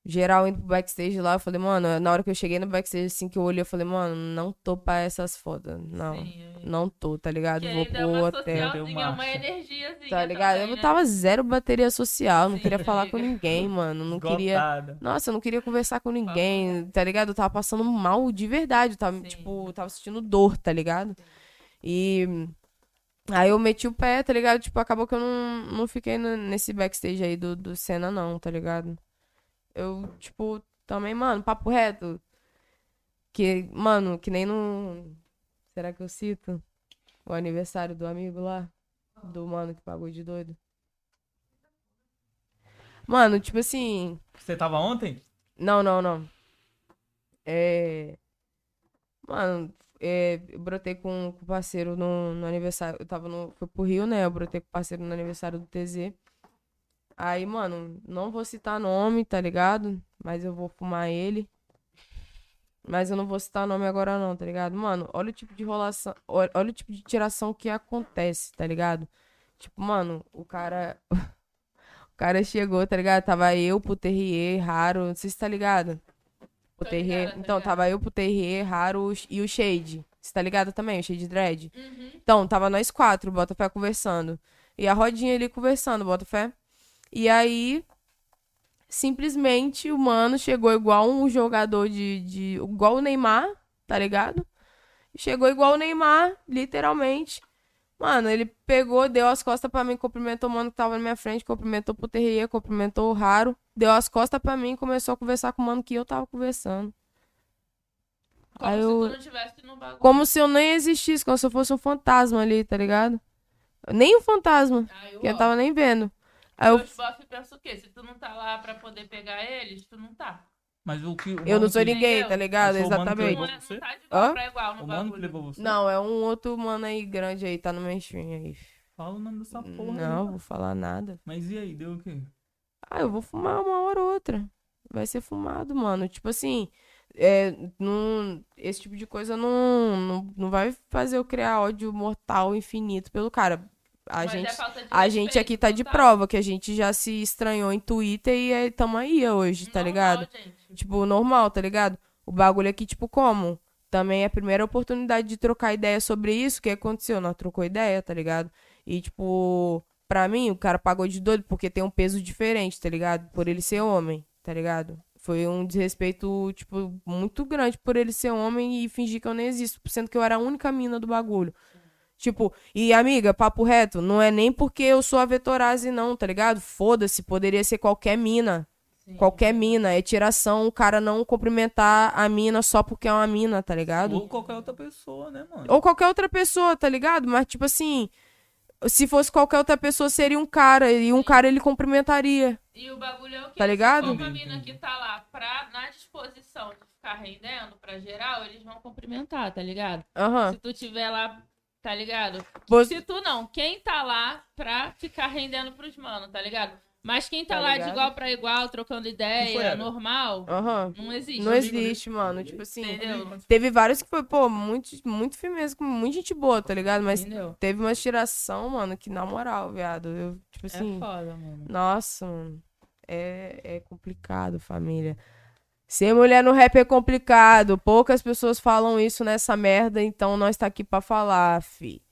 Geral indo pro backstage lá, eu falei, mano, na hora que eu cheguei no backstage, assim, que eu olhei, eu falei, mano, não tô pra essas fodas. Não. Sim, é. Não tô, tá ligado? Vou é pro hotel. uma energiazinha Tá ligado? também, eu né? tava zero bateria social, não Sim, queria falar com ninguém, mano. Não queria. Esgotada. Nossa, eu não queria conversar com ninguém, tá ligado? Eu tava passando mal de verdade. Eu tava, Sim. tipo, eu tava sentindo dor, tá ligado? E. Aí eu meti o pé, tá ligado? Tipo, acabou que eu não, não fiquei no- nesse backstage aí do, do Senna, não, tá ligado? Eu, tipo, também, mano, papo reto. Que, mano, que nem no. Será que eu cito? O aniversário do amigo lá? Do mano que pagou de doido. Mano, tipo assim. Você tava ontem? Não, não, não. É. Mano, é, eu brotei com o parceiro no, no aniversário. Eu tava no. Foi pro Rio, né? Eu brotei com o parceiro no aniversário do TZ. Aí, mano, não vou citar nome, tá ligado? Mas eu vou fumar ele. Mas eu não vou citar nome agora, não, tá ligado? Mano, olha o tipo de enrolação. Olha, olha o tipo de tiração que acontece, tá ligado? Tipo, mano, o cara. O cara chegou, tá ligado? Tava eu pro Terrier, Raro. Não sei se tá ligado. O Tô Terrier. ligada, tô então, ligada. tava eu pro Terrier, Raro e o Shade. Você tá ligado também? O Shade Dread? Uhum. Então, tava nós quatro, Botafé conversando. E a rodinha ali conversando, Botafé. E aí, simplesmente, o mano chegou igual um jogador de, de. igual o Neymar, tá ligado? Chegou igual o Neymar, literalmente. Mano, ele pegou, deu as costas pra mim, cumprimentou o mano que tava na minha frente, cumprimentou pro Terrier, cumprimentou o Raro, deu as costas pra mim e começou a conversar com o mano que eu tava conversando. Como Aí se eu- tu não tivesse no bagulho. Como se eu nem existisse, como se eu fosse um fantasma ali, tá ligado? Nem um fantasma, Aí eu, que eu tava nem vendo. Aí eu, bofe pensam o quê? Se tu não tá lá pra poder pegar eles, tu não tá. Mas o que. o eu não sou que- ninguém, tá ligado? Eu sou o mano que Exatamente. Não, é, tá Hã? O mano que levou você? Não, é um outro mano aí grande aí, tá no mainstream aí. Fala o nome dessa porra. Não, aí. vou falar nada. Mas e aí, deu o quê? Ah, eu vou fumar uma hora ou outra. Vai ser fumado, mano. Tipo assim, é, não, esse tipo de coisa não, não, não vai fazer eu criar ódio mortal infinito pelo cara. A Mas é gente, a gente aqui tá de total. prova, que a gente já se estranhou em Twitter e aí tamo aí hoje, tá Normal, ligado? gente. Tipo, normal, tá ligado? O bagulho aqui, tipo, como? Também é a primeira oportunidade de trocar ideia sobre isso. O que aconteceu? Nós trocou ideia, tá ligado? E, tipo, pra mim, o cara pagou de doido porque tem um peso diferente, tá ligado? Por ele ser homem, tá ligado? Foi um desrespeito, tipo, muito grande por ele ser homem e fingir que eu nem existo, sendo que eu era a única mina do bagulho. Tipo, e amiga, papo reto, não é nem porque eu sou a Vetorazzi, não, tá ligado? Foda-se, poderia ser qualquer mina. Sim. Qualquer mina. É tiração o cara não cumprimentar a mina só porque é uma mina, tá ligado? Ou qualquer outra pessoa, né, mano? Ou qualquer outra pessoa, tá ligado? Mas, tipo assim, se fosse qualquer outra pessoa, seria um cara. E um cara ele cumprimentaria. E o bagulho é o que? Tá ligado? Se for uma mina que tá lá pra, na disposição de ficar rendendo pra geral, eles vão cumprimentar, tá ligado? Aham. Se tu tiver lá, tá ligado? Você- Se tu não, quem tá lá pra ficar rendendo pros manos, tá ligado? Mas quem tá, Tá lá ligado? de igual pra igual, trocando ideia, normal, Aham. não existe. Não existe, mano. Tipo assim. Entendeu? Teve vários que foi, pô, muito, muito firmeza, com muita gente boa, tá ligado? Mas Entendeu? teve uma tiração, mano, que na moral, viado, eu, tipo assim. É foda, mano. Nossa, mano. É, é complicado, família. Ser mulher no rap é complicado. Poucas pessoas falam isso nessa merda, então nós tá aqui pra falar, fi.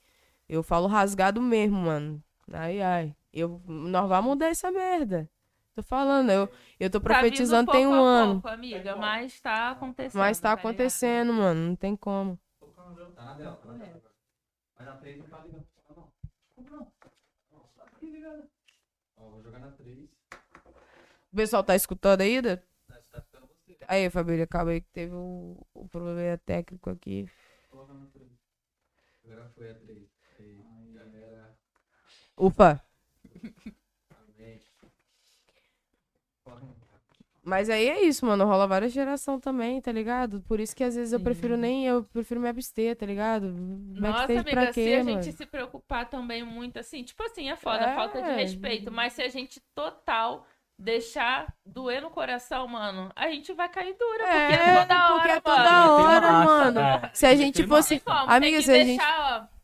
Eu falo rasgado mesmo, mano. Ai, ai. Eu, nós vamos mudar essa merda. Tô falando, eu, eu tô Tá profetizando tem um pouco ano. pouco, amiga, mas tá acontecendo. Mas tá ligado? acontecendo, mano. Não tem como. Tá na dela, tá na dela. Mas na 3 não tá ligando. Não, não. Como não? Não, tá aqui ligado. Ó, vou jogar na 3. O pessoal tá escutando ainda? Aí, família, acaba aí que teve o, o problema técnico aqui. Coloca na 3. Agora foi a 3. Aí, galera. Amém. Na Mas aí é isso, mano. Rola várias geração também, tá ligado? Por isso que às vezes eu prefiro nem. Eu prefiro me abster, tá ligado? Nossa, Backstage amiga, pra quê, se a mano? gente se preocupar também muito assim, tipo assim, é foda, É. falta de respeito, mas se a gente total deixar doer no coração, mano, a gente vai cair dura, porque é É, toda hora, porque é mano. toda hora, massa, mano. é. Se a gente fosse. Como, Amiga, se a gente- deixar, ó,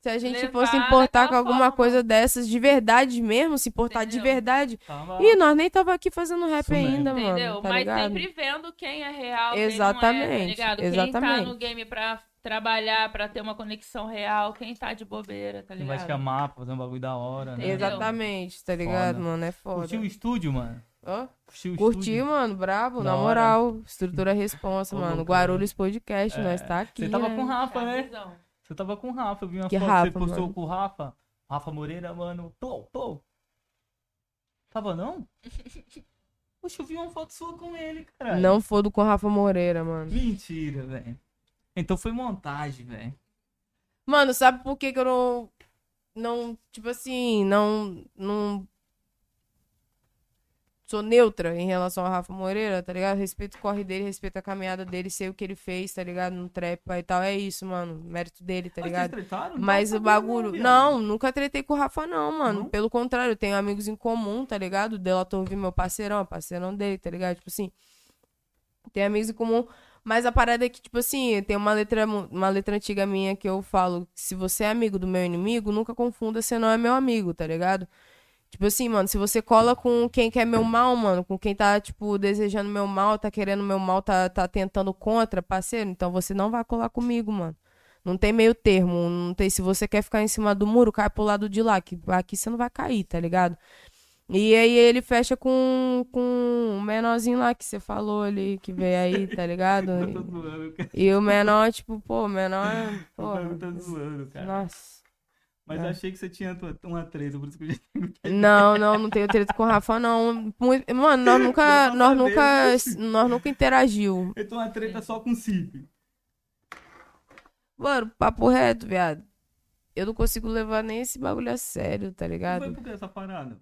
Se a gente levar fosse importar com alguma forma. coisa dessas de verdade mesmo, se importar de Entendeu? verdade. Tava- Ih, nós nem tava aqui fazendo rap Isso mesmo. ainda, entendeu? mano. Tá mas ligado? sempre vendo quem é real, quem não é, Exatamente, tá ligado? Quem tá exatamente. no game pra trabalhar, pra ter uma conexão real, quem tá de bobeira, tá Quem vai ligado? chamar pra fazer um bagulho da hora, né? Exatamente, tá ligado, Foda. mano? É foda. Curtiu o estúdio, mano? Ó, Curtiu o Curti, estúdio? mano, brabo, Da na hora. moral. Estrutura responsa, Ô, mano. louco, Guarulhos Podcast, É. nós tá aqui. Você tava né? com o Rafa, né? Você tava com o Rafa, eu vi uma Que foto Rafa, que você postou mano? com o Rafa. Rafa Moreira, mano. Pô, pô. Tava não? Poxa, eu vi uma foto sua com ele, cara. Não fodo com Rafa Moreira, mano. Mentira, velho. Então foi montagem, velho. Mano, sabe por que que eu não. Não, tipo assim, não. Não. Sou neutra em relação ao Rafa Moreira, tá ligado? Respeito o corre dele, respeito a caminhada dele, sei o que ele fez, tá ligado? No trap e tal. É isso, mano. Mérito dele, tá Mas ligado? tretaram? Não Mas tava o bagulho. Não, nunca tretei com o Rafa, não, mano. Não? Pelo contrário, eu tenho amigos em comum, tá ligado? O Delator Vi, meu parceirão, é parceirão dele, tá ligado? Tipo assim. Tem amigos em comum. Mas a parada é que, tipo assim, tem uma letra, uma letra antiga minha que eu falo: se você é amigo do meu inimigo, nunca confunda, você não é meu amigo, tá ligado? Tipo assim, mano, se você cola com quem quer meu mal, mano, com quem tá, tipo, desejando meu mal, tá querendo meu mal, tá, tá tentando contra, parceiro, então você não vai colar comigo, mano. Não tem meio termo, não tem. Se você quer ficar em cima do muro, cai pro lado de lá, que aqui você não vai cair, tá ligado? E aí ele fecha com, com o menorzinho lá que você falou ali, que veio aí, tá ligado? Eu tô zoando, cara. E o menor, tipo, pô, o menor. Porra, Eu tô zoando, cara. nossa. Mas É. eu achei que você tinha uma treta, por isso que eu já Não, não, não tenho treta com o Rafa, não. Muito- Mano, nós nunca, nós nunca, nós nunca interagiu. Eu tô uma treta só com o Cip. Mano, papo reto, viado. Eu não consigo levar nem esse bagulho a sério, tá ligado? por que essa parada?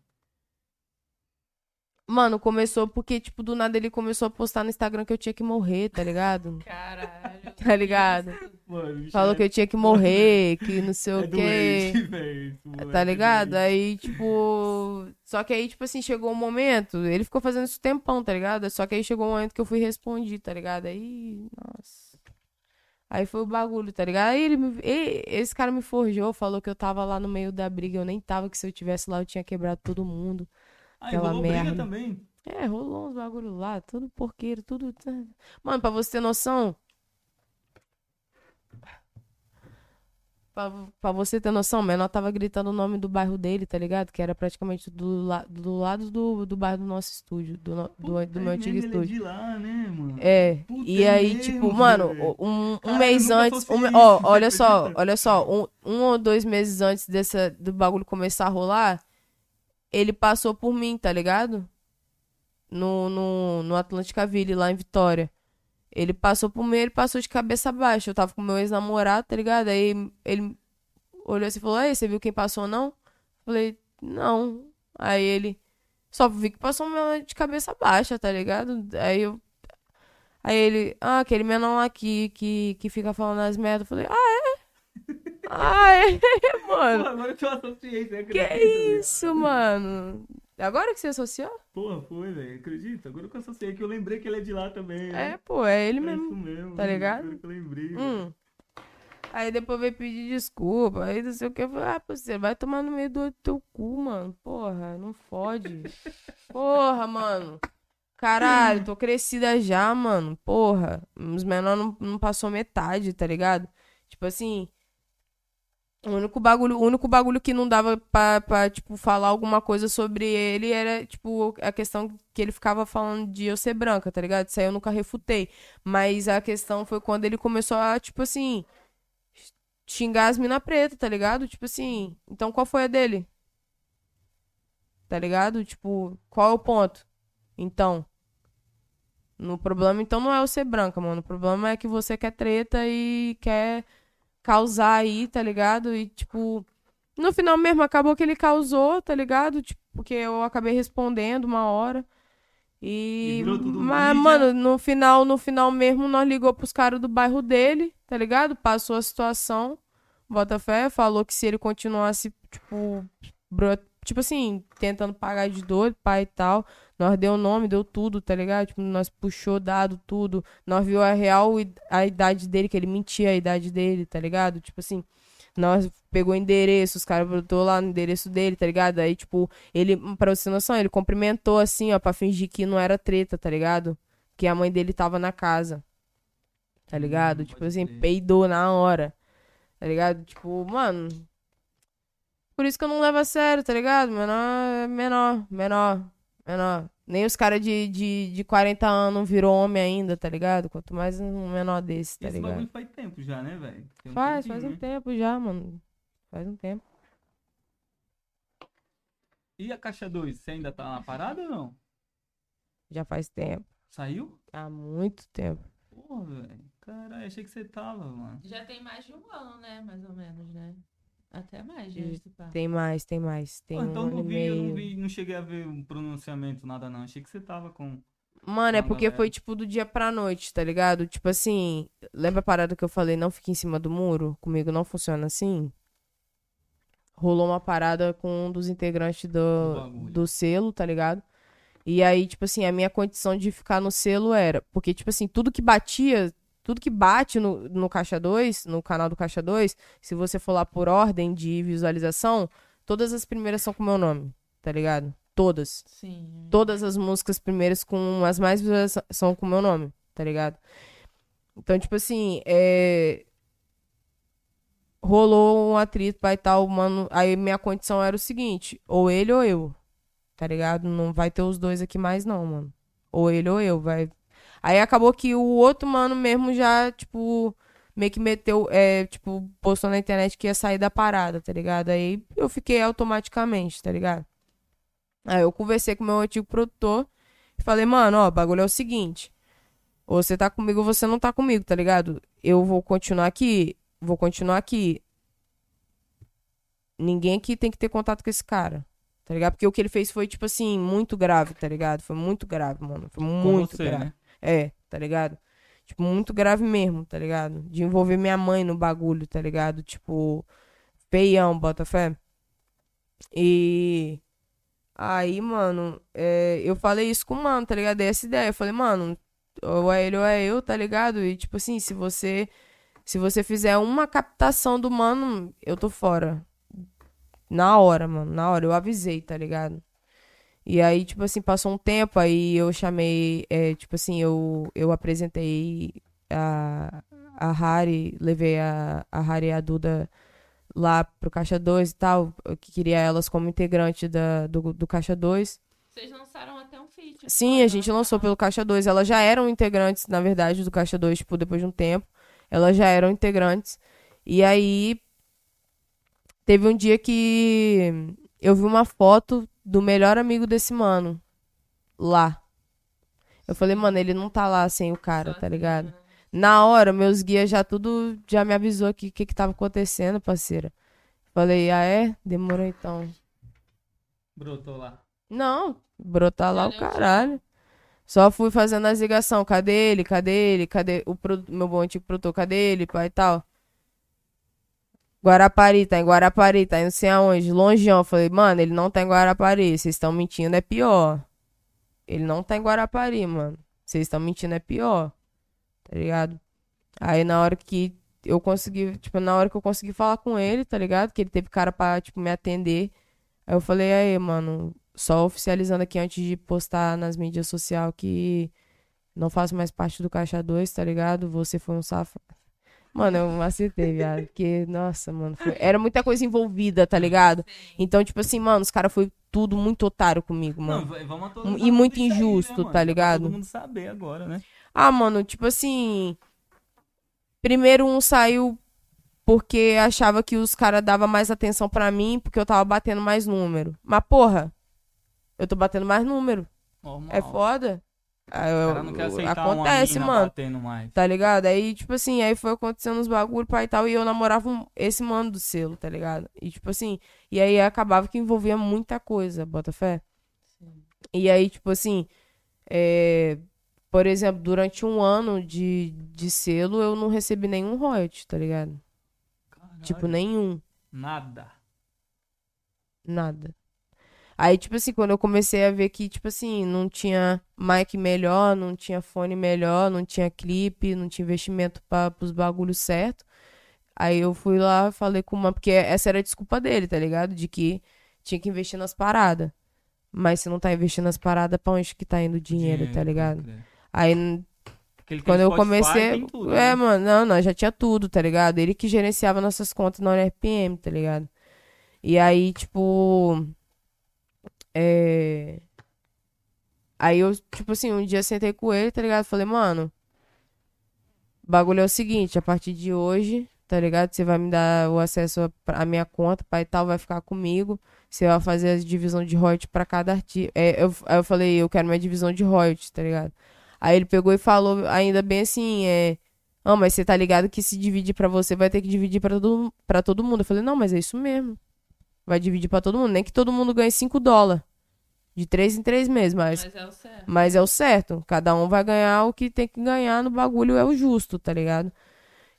Mano, começou porque, tipo, do nada ele começou a postar no Instagram que eu tinha que morrer, tá ligado? Caralho. Tá ligado? Mano, Falou é- que eu tinha que morrer, que não sei é o quê. doente, velho. esse moleque Tá é ligado? doente. Aí, tipo. Só que aí, tipo assim, chegou um momento. Ele ficou fazendo isso tempão, tá ligado? Só que aí chegou um momento que eu fui responder, tá ligado? Aí. Nossa. Aí foi o bagulho, tá ligado? Aí ele, me- e- esse cara me forjou, falou que eu tava lá no meio da briga. Eu nem tava, que se eu tivesse lá eu tinha quebrado todo mundo. Ah, aquela rolou briga merda. também. É, rolou uns bagulho lá, tudo porqueiro, tudo. Mano, pra você ter noção. pra, pra você ter noção, o menor tava gritando o nome do bairro dele, tá ligado? Que era praticamente do, la, do lado do, do bairro do nosso estúdio, do, no- do, do meu antigo mesmo, ele é estúdio. de lá, né? É, Puta, e é aí, mesmo, tipo, mano, um, um mês antes. um ó, olha só, olha só, um, um ou dois meses antes dessa, do bagulho começar a rolar, ele passou por mim, tá ligado? No, no, no Atlântica Ville, lá em Vitória. Ele passou por mim, ele passou de cabeça baixa. Eu tava com meu ex-namorado, tá ligado? Aí ele olhou assim e falou: Ei, você viu quem passou, não? Falei, não. Aí ele. Só vi que passou de cabeça baixa, tá ligado? Aí eu. Aí ele, ah, aquele menor que, que, que fica falando as merdas. Eu falei, ah, é? Ah, é, Pô, mano. agora que eu associei, você Que acredita? velho? isso, mano? Agora que você associou? Porra, foi, velho. Acredita? Agora que eu associei, que eu lembrei que ele é de lá também. É, né? pô, é ele É mesmo. isso mesmo. tá mano. ligado? Agora que eu lembrei. Hum. Aí depois veio pedir desculpa. Aí não sei o que. Eu falei, ah, pô, você vai tomar no meio do teu cu, mano. Porra, não fode. Porra, mano. Caralho, tô crescida já, mano. Porra. Os menores não, não passou metade, tá ligado? Tipo assim. O único bagulho, o único bagulho que não dava pra, tipo, falar alguma coisa sobre ele era, tipo, a questão que ele ficava falando de eu ser branca, tá ligado? Isso aí eu nunca refutei. Mas a questão foi quando ele começou a, tipo assim, xingar as mina preta, tá ligado? Tipo assim, então qual foi a dele? Tá ligado? Tipo, qual é o ponto? Então. No problema, então, não é eu ser branca, mano. O problema é que você quer treta e quer causar aí, tá ligado? E, tipo, no final mesmo acabou que ele causou, tá ligado? Tipo, porque eu acabei respondendo uma hora. E E. Mas, mídia. mano, no final, no final mesmo, nós ligou pros caras do bairro dele, tá ligado? Passou a situação. Botafé falou que se ele continuasse, tipo, tipo assim, tentando pagar de doido, pai e tal, nós deu o nome, deu tudo, tá ligado? Tipo, nós puxou dado, tudo. Nós viu a real a idade dele, que ele mentia a idade dele, tá ligado? Tipo assim, nós pegou o endereço, os caras botou lá no endereço dele, tá ligado? Aí, tipo, ele, pra você ter noção, ele cumprimentou assim, ó, pra fingir que não era treta, tá ligado? Que a mãe dele tava na casa. Tá ligado? Hum, tipo assim, crer. peidou na hora. Tá ligado? Tipo, mano. Por isso que eu não levo a sério, tá ligado? Menor, é menor, menor, menor. Nem os caras de, de, de 40 anos virou homem ainda, tá ligado? Quanto mais um menor desse, tá Esse ligado? bagulho faz tempo já, né, velho? Tem um Faz, tempinho, faz um né? tempo já, mano. Faz um tempo. E a caixa 2, você ainda tá na parada ou não? Já faz tempo. Saiu? Há muito tempo. Porra, velho. Caralho, achei que você tava, mano. Já tem mais de um ano, né? Mais ou menos, né? Até mais, gente. Tem mais, tem mais. Tem Pô, um então ano não vi, eu não meio. vi, não cheguei a ver um pronunciamento, nada não. Achei que você tava com. Mano, é porque galera. foi tipo do dia pra noite, tá ligado? Tipo assim, lembra a parada que eu falei, não fique em cima do muro? Comigo não funciona assim? Rolou uma parada com um dos integrantes Do do selo, tá ligado? E aí, tipo assim, a minha condição de ficar no selo era. Porque, tipo assim, tudo que batia, tudo que bate no, no Caixa 2, no canal do Caixa 2, se você for lá por ordem de visualização, todas as primeiras são com meu nome, tá ligado? Todas Sim. todas as músicas primeiras com as mais visualizações são com o meu nome, tá ligado? Então, tipo assim, é... rolou um atrito, pai tal, mano. Aí minha condição era o seguinte: ou ele ou eu, tá ligado? Não vai ter os dois aqui mais, não, mano. Ou ele ou eu, vai. Aí acabou que o outro mano mesmo já, tipo, meio que meteu, é, tipo, postou na internet que ia sair da parada, tá ligado? Aí eu fiquei automaticamente, tá ligado? Aí eu conversei com o meu antigo produtor e falei, mano, ó, o bagulho é o seguinte. Ou você tá comigo ou você não tá comigo, tá ligado? Eu vou continuar aqui, vou continuar aqui. Ninguém aqui tem que ter contato com esse cara, tá ligado? Porque o que ele fez foi, tipo assim, muito grave, tá ligado? Foi muito grave, mano. Foi muito você, grave. né? É, tá ligado? Tipo, muito grave mesmo, tá ligado? De envolver minha mãe no bagulho, tá ligado? Tipo, feião, bota fé. E aí, mano, é, eu falei isso com o mano, tá ligado? Dei essa ideia. Eu falei, mano, ou é ele ou é eu, tá ligado? E tipo assim, se você se você fizer uma captação do mano, eu tô fora. Na hora, mano, na hora. Eu avisei, tá ligado? E aí, tipo assim, passou um tempo, aí eu chamei, é, tipo assim, eu, eu apresentei a, a Hari, levei a, a Hari e a Duda lá pro Caixa 2 e tal, que queria elas como integrante da, do, do Caixa 2. Vocês lançaram até um feat. Sim, a gente lançou pelo Caixa 2. Elas já eram integrantes, na verdade, do Caixa 2, tipo, depois de um tempo. Elas já eram integrantes. E aí, teve um dia que eu vi uma foto do melhor amigo desse mano lá. Eu falei, mano, ele não tá lá sem o cara, tá ligado? Na hora, meus guias já tudo já me avisou aqui o que que tava acontecendo, parceira. Falei, ah é? Demorou então. Brotou lá. Não, brotar lá o caralho. Só fui fazendo as ligações. Cadê ele? Cadê ele? Cadê o pro- meu bom antigo produtor? Cadê ele? Pai e tal. Guarapari, tá em Guarapari, tá em não sei aonde. Longeão. Falei, mano, ele não tá em Guarapari. Vocês estão mentindo, é pior. Ele não tá em Guarapari, mano. Vocês estão mentindo, é pior. Tá ligado? Aí na hora que eu consegui, tipo, na hora que eu consegui falar com ele, tá ligado? Que ele teve cara pra, tipo, me atender. Aí eu falei, aí, mano, só oficializando aqui antes de postar nas mídias sociais que não faço mais parte do Caixa 2, tá ligado? Você foi um safado. Mano, eu acertei, viado. Porque, nossa, mano, foi- era muita coisa envolvida, tá ligado? Então, tipo assim, mano, os caras foi tudo muito otário comigo, mano. Não, vamos E muito isso aí, injusto, né, tá ligado? Todo mundo saber agora, né? Ah, mano, tipo assim. Primeiro um saiu porque achava que os caras davam mais atenção pra mim porque eu tava batendo mais número. Mas, porra, eu tô batendo mais número. Normal. É foda. Aí O eu- não quer aceitar acontece, mano. batendo mais. Tá ligado? Aí, tipo assim, aí foi acontecendo uns bagulho, pai e tal, e eu namorava um- esse mano do selo, tá ligado? E, tipo assim, e aí acabava que envolvia muita coisa, bota fé. E aí, tipo assim, é, por exemplo, durante um ano de, de selo, eu não recebi nenhum royalty, tá ligado? Caralho. Tipo, nenhum. Nada. Nada. Aí, tipo assim, quando eu comecei a ver que, tipo assim, não tinha mic melhor, não tinha fone melhor, não tinha clipe, não tinha investimento para os bagulhos certo. Aí eu fui lá, falei com uma, porque essa era a desculpa dele, tá ligado? De que tinha que investir nas paradas. Mas se não tá investindo nas paradas, pra onde que tá indo o dinheiro, tá ligado? pode crer. Aí quando eu Spotify, comecei. tudo, é, né? mano, não, nós já tinha tudo, tá ligado? Ele que gerenciava nossas contas na RPM, tá ligado? E aí, tipo. É. Aí eu, tipo assim, um dia sentei com ele, tá ligado? Falei, mano. O bagulho é o seguinte, a partir de hoje, tá ligado? Você vai me dar o acesso à minha conta, pai e tal, vai ficar comigo. Você vai fazer a divisão de royalties pra cada artista. É, eu, aí eu falei, eu quero minha divisão de royalties, tá ligado? Aí ele pegou e falou ainda bem assim, é. Ah, mas você tá ligado que se dividir pra você, vai ter que dividir pra todo, pra todo mundo. Eu falei, não, mas é isso mesmo. Vai dividir pra todo mundo. Nem que todo mundo ganhe 5 dólares. De 3 em 3 meses, mas, Mas é o certo. mas é o certo. Cada um vai ganhar o que tem que ganhar no bagulho, é o justo, tá ligado?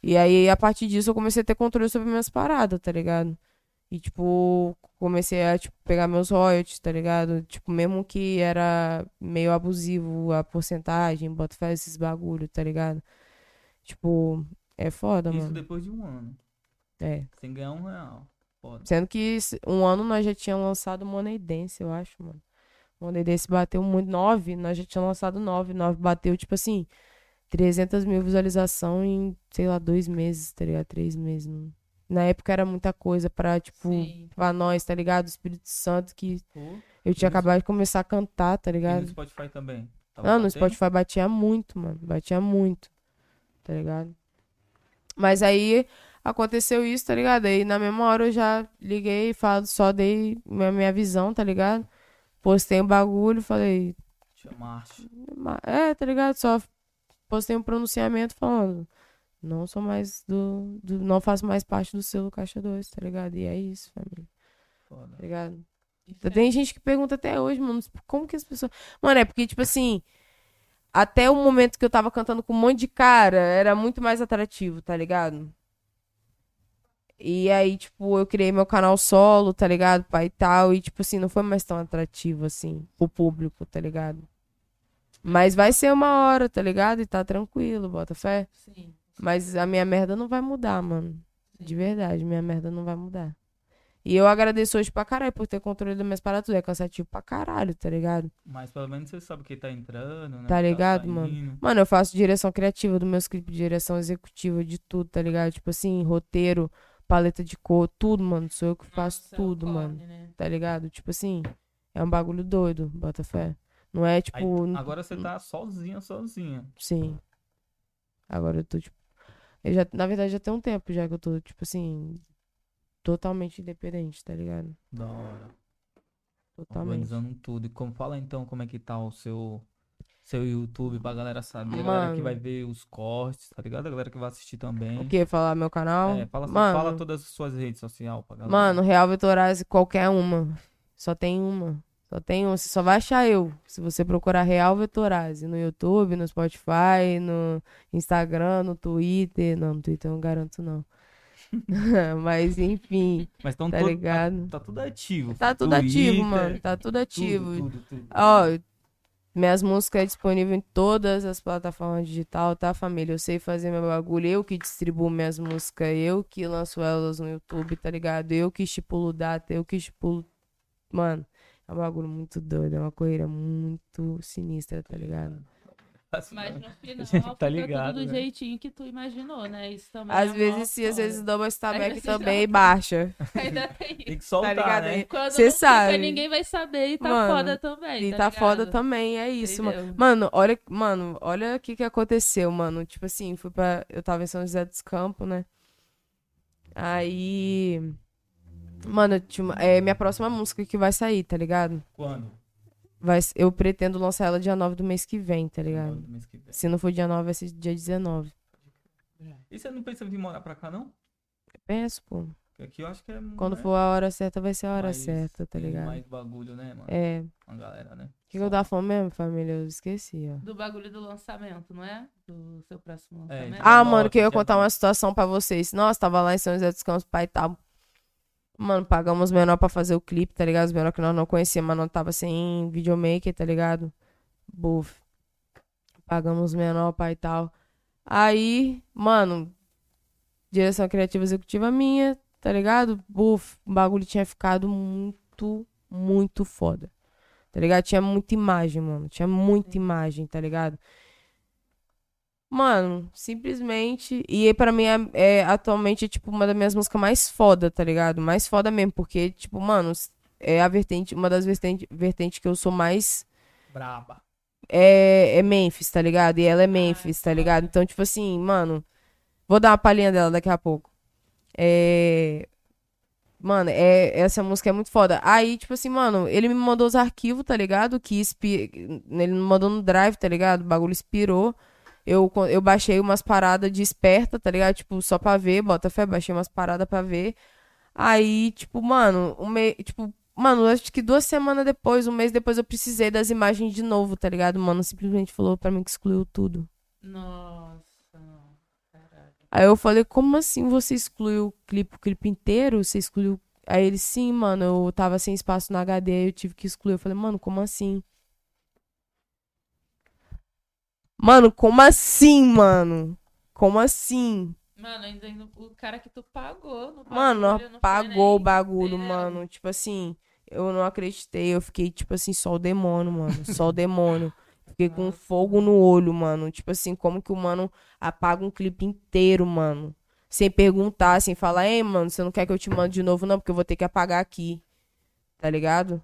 E aí, a partir disso, eu comecei a ter controle sobre minhas paradas, tá ligado? E, tipo, comecei a, tipo, pegar meus royalties, tá ligado? Tipo, mesmo que era meio abusivo a porcentagem, bota fé esses bagulho, tá ligado? Tipo, é foda, Isso mano. depois de um ano. É. Sem ganhar um real. Foda. Sendo que um ano nós já tínhamos lançado Money Dance, eu acho, mano. Money Dance bateu muito. Nove, nós já tínhamos lançado nove. Nove bateu, tipo assim, 300 mil visualização em, sei lá, dois meses, tá ligado? Três meses. não- Na época era muita coisa pra, tipo, Sim. pra nós, tá ligado? Espírito Santo, que Pô, eu tinha acabado de começar a cantar, tá e no ligado? Spotify também. Tava Não, no batendo? Spotify batia muito, mano. Batia muito. Tá ligado? Mas aí aconteceu isso, tá ligado? Aí na mesma hora eu já liguei e falo, só dei minha, minha visão, tá ligado? Postei um bagulho, falei. Chamaste. "Ma- É, tá ligado? Só postei um pronunciamento falando. Não sou mais do, do- Não faço mais parte do selo Caixa 2, tá ligado? E é isso, família. Foda. Tá ligado? É- Tem gente que pergunta até hoje, mano, como que as pessoas. Mano, é porque, tipo assim, até o momento que eu tava cantando com um monte de cara, era muito mais atrativo, tá ligado? E aí, tipo, eu criei meu canal solo, tá ligado? Pai e tal. E, tipo assim, não foi mais tão atrativo, assim, pro público, tá ligado? Mas vai ser uma hora, tá ligado? E tá tranquilo, bota fé. Sim. Mas a minha merda não vai mudar, mano. De verdade, minha merda não vai mudar. E eu agradeço hoje pra caralho por ter controle das minhas paradas. É cansativo pra caralho, tá ligado? Mas pelo menos você sabe que tá entrando, né? Tá que ligado, mano? saindo. Mano, eu faço direção criativa do meus clipes, direção executiva de tudo, tá ligado? Tipo assim, roteiro, paleta de cor, tudo, mano. Sou eu que faço Nossa, tudo, corre, mano. né? Tá ligado? Tipo assim, é um bagulho doido, bota fé. Não é Aí, tipo. n- agora você tá sozinha, sozinha. Sim. Agora eu tô, tipo. Eu já, na verdade, já tem um tempo já que eu tô, tipo assim. Totalmente independente, tá ligado? Da hora. Totalmente. Organizando tudo. E como fala então como é que tá o seu seu YouTube pra galera saber, a galera que Mano. vai ver os cortes, tá ligado? A galera que vai assistir também. O quê? Falar meu canal? É, fala, Mano. fala todas as suas redes sociais pra galera. Mano, Real Vitorazzi, qualquer uma. Só tem uma. Só tem uma. Você só vai achar eu. Se você procurar Real Vitorazzi no YouTube, no Spotify, no Instagram, no Twitter. Não, no Twitter eu não garanto, não. Mas, enfim, Mas então tá todo- ligado? Tá, tudo ativo. Tá tudo Twitter, ativo, mano. Tá tudo tudo, ativo. Tudo, tudo, Ó, minhas músicas é disponível em todas as plataformas digital, tá, família? Eu sei fazer meu bagulho, eu que distribuo minhas músicas, eu que lanço elas no YouTube, tá ligado? Eu que estipulo data, eu que estipulo. Mano, é um bagulho muito doido, é uma correria muito sinistra, tá ligado? Assim, Mas né? no final, gente tá fica ligado, tudo do né? jeitinho que tu imaginou, né? Isso também Às é vezes sim, às vezes dá uma você também e baixa. Ainda tem Tem que soltar, ligado? né? Quando Cê sabe. fica, ninguém vai saber e tá Mano, foda também. E tá, tá foda também, é isso, mano. Entendeu? Mano, olha, mano, olha o que que aconteceu, mano. Tipo assim, fui pra. Eu tava em São José dos Campos, né? Aí. Mano, tinha uma- é minha próxima música que vai sair, tá ligado? Quando? Vai, eu pretendo lançar ela dia 9 do mês que vem, tá ligado? Do mês que vem. Se não for dia 9, vai ser dia 19. E você não pensa em vir morar pra cá, não? Penso, pô. Porque aqui eu acho que é. Quando né, for a hora certa, vai ser a hora mais- certa, tá ligado? Mais bagulho, né, mano? É. Uma galera, né? O que, que eu tava falando mesmo, família? Eu esqueci, ó. Do bagulho do lançamento, não é? Do seu próximo É, lançamento. Ah, Nove, mano, que eu ia contar uma situação pra vocês. Nossa, tava lá em São José dos Campos, pai e tal. Mano, pagamos menor pra fazer o clipe, tá ligado? Os menor que nós não conhecíamos, mas não tava sem videomaker, tá ligado? Buf. Pagamos menor, pai e tal. Aí, mano, direção criativa executiva minha, tá ligado? Buf, o bagulho tinha ficado muito, muito foda. Tá ligado? Tinha muita imagem, mano. Tinha muita imagem, tá ligado? Mano, simplesmente. E pra mim é, é atualmente tipo uma das minhas músicas mais foda, tá ligado? Mais foda mesmo, porque, tipo, mano, é a vertente, uma das vertentes vertente que eu sou mais. Braba. É, é Memphis, tá ligado? E ela é Memphis, tá ligado? Então, tipo assim, mano. Vou dar uma palhinha dela daqui a pouco. É. Mano, é, essa música é muito foda. Aí, tipo assim, mano, ele me mandou os arquivos, tá ligado? Que. Ele me mandou no drive, tá ligado? O bagulho expirou. Eu, eu baixei umas paradas de esperta, tá ligado? Tipo, só pra ver, bota fé, baixei umas paradas pra ver. Aí, tipo, mano, um tipo, mano, acho que duas semanas depois, um mês depois, eu precisei das imagens de novo, tá ligado? Mano, simplesmente falou pra mim que excluiu tudo. Nossa. Caralho. Aí eu falei, como assim você excluiu o clipe, o clipe inteiro? Você excluiu. Aí ele, sim, mano, eu tava sem espaço no HD, eu tive que excluir. Eu falei, mano, como assim? Mano, como assim, mano? Como assim? Mano, ainda o cara que tu pagou. No Mano, bagulho, não foi apagou o bagulho, mano. Tipo assim, eu não acreditei. Eu fiquei, tipo assim, só o demônio, mano. Só o demônio. Fiquei com fogo no olho, mano. Tipo assim, como que o mano apaga um clipe inteiro, mano? Sem perguntar, sem falar, ei, mano, você não quer que eu te mande de novo, não? Porque eu vou ter que apagar aqui. Tá ligado?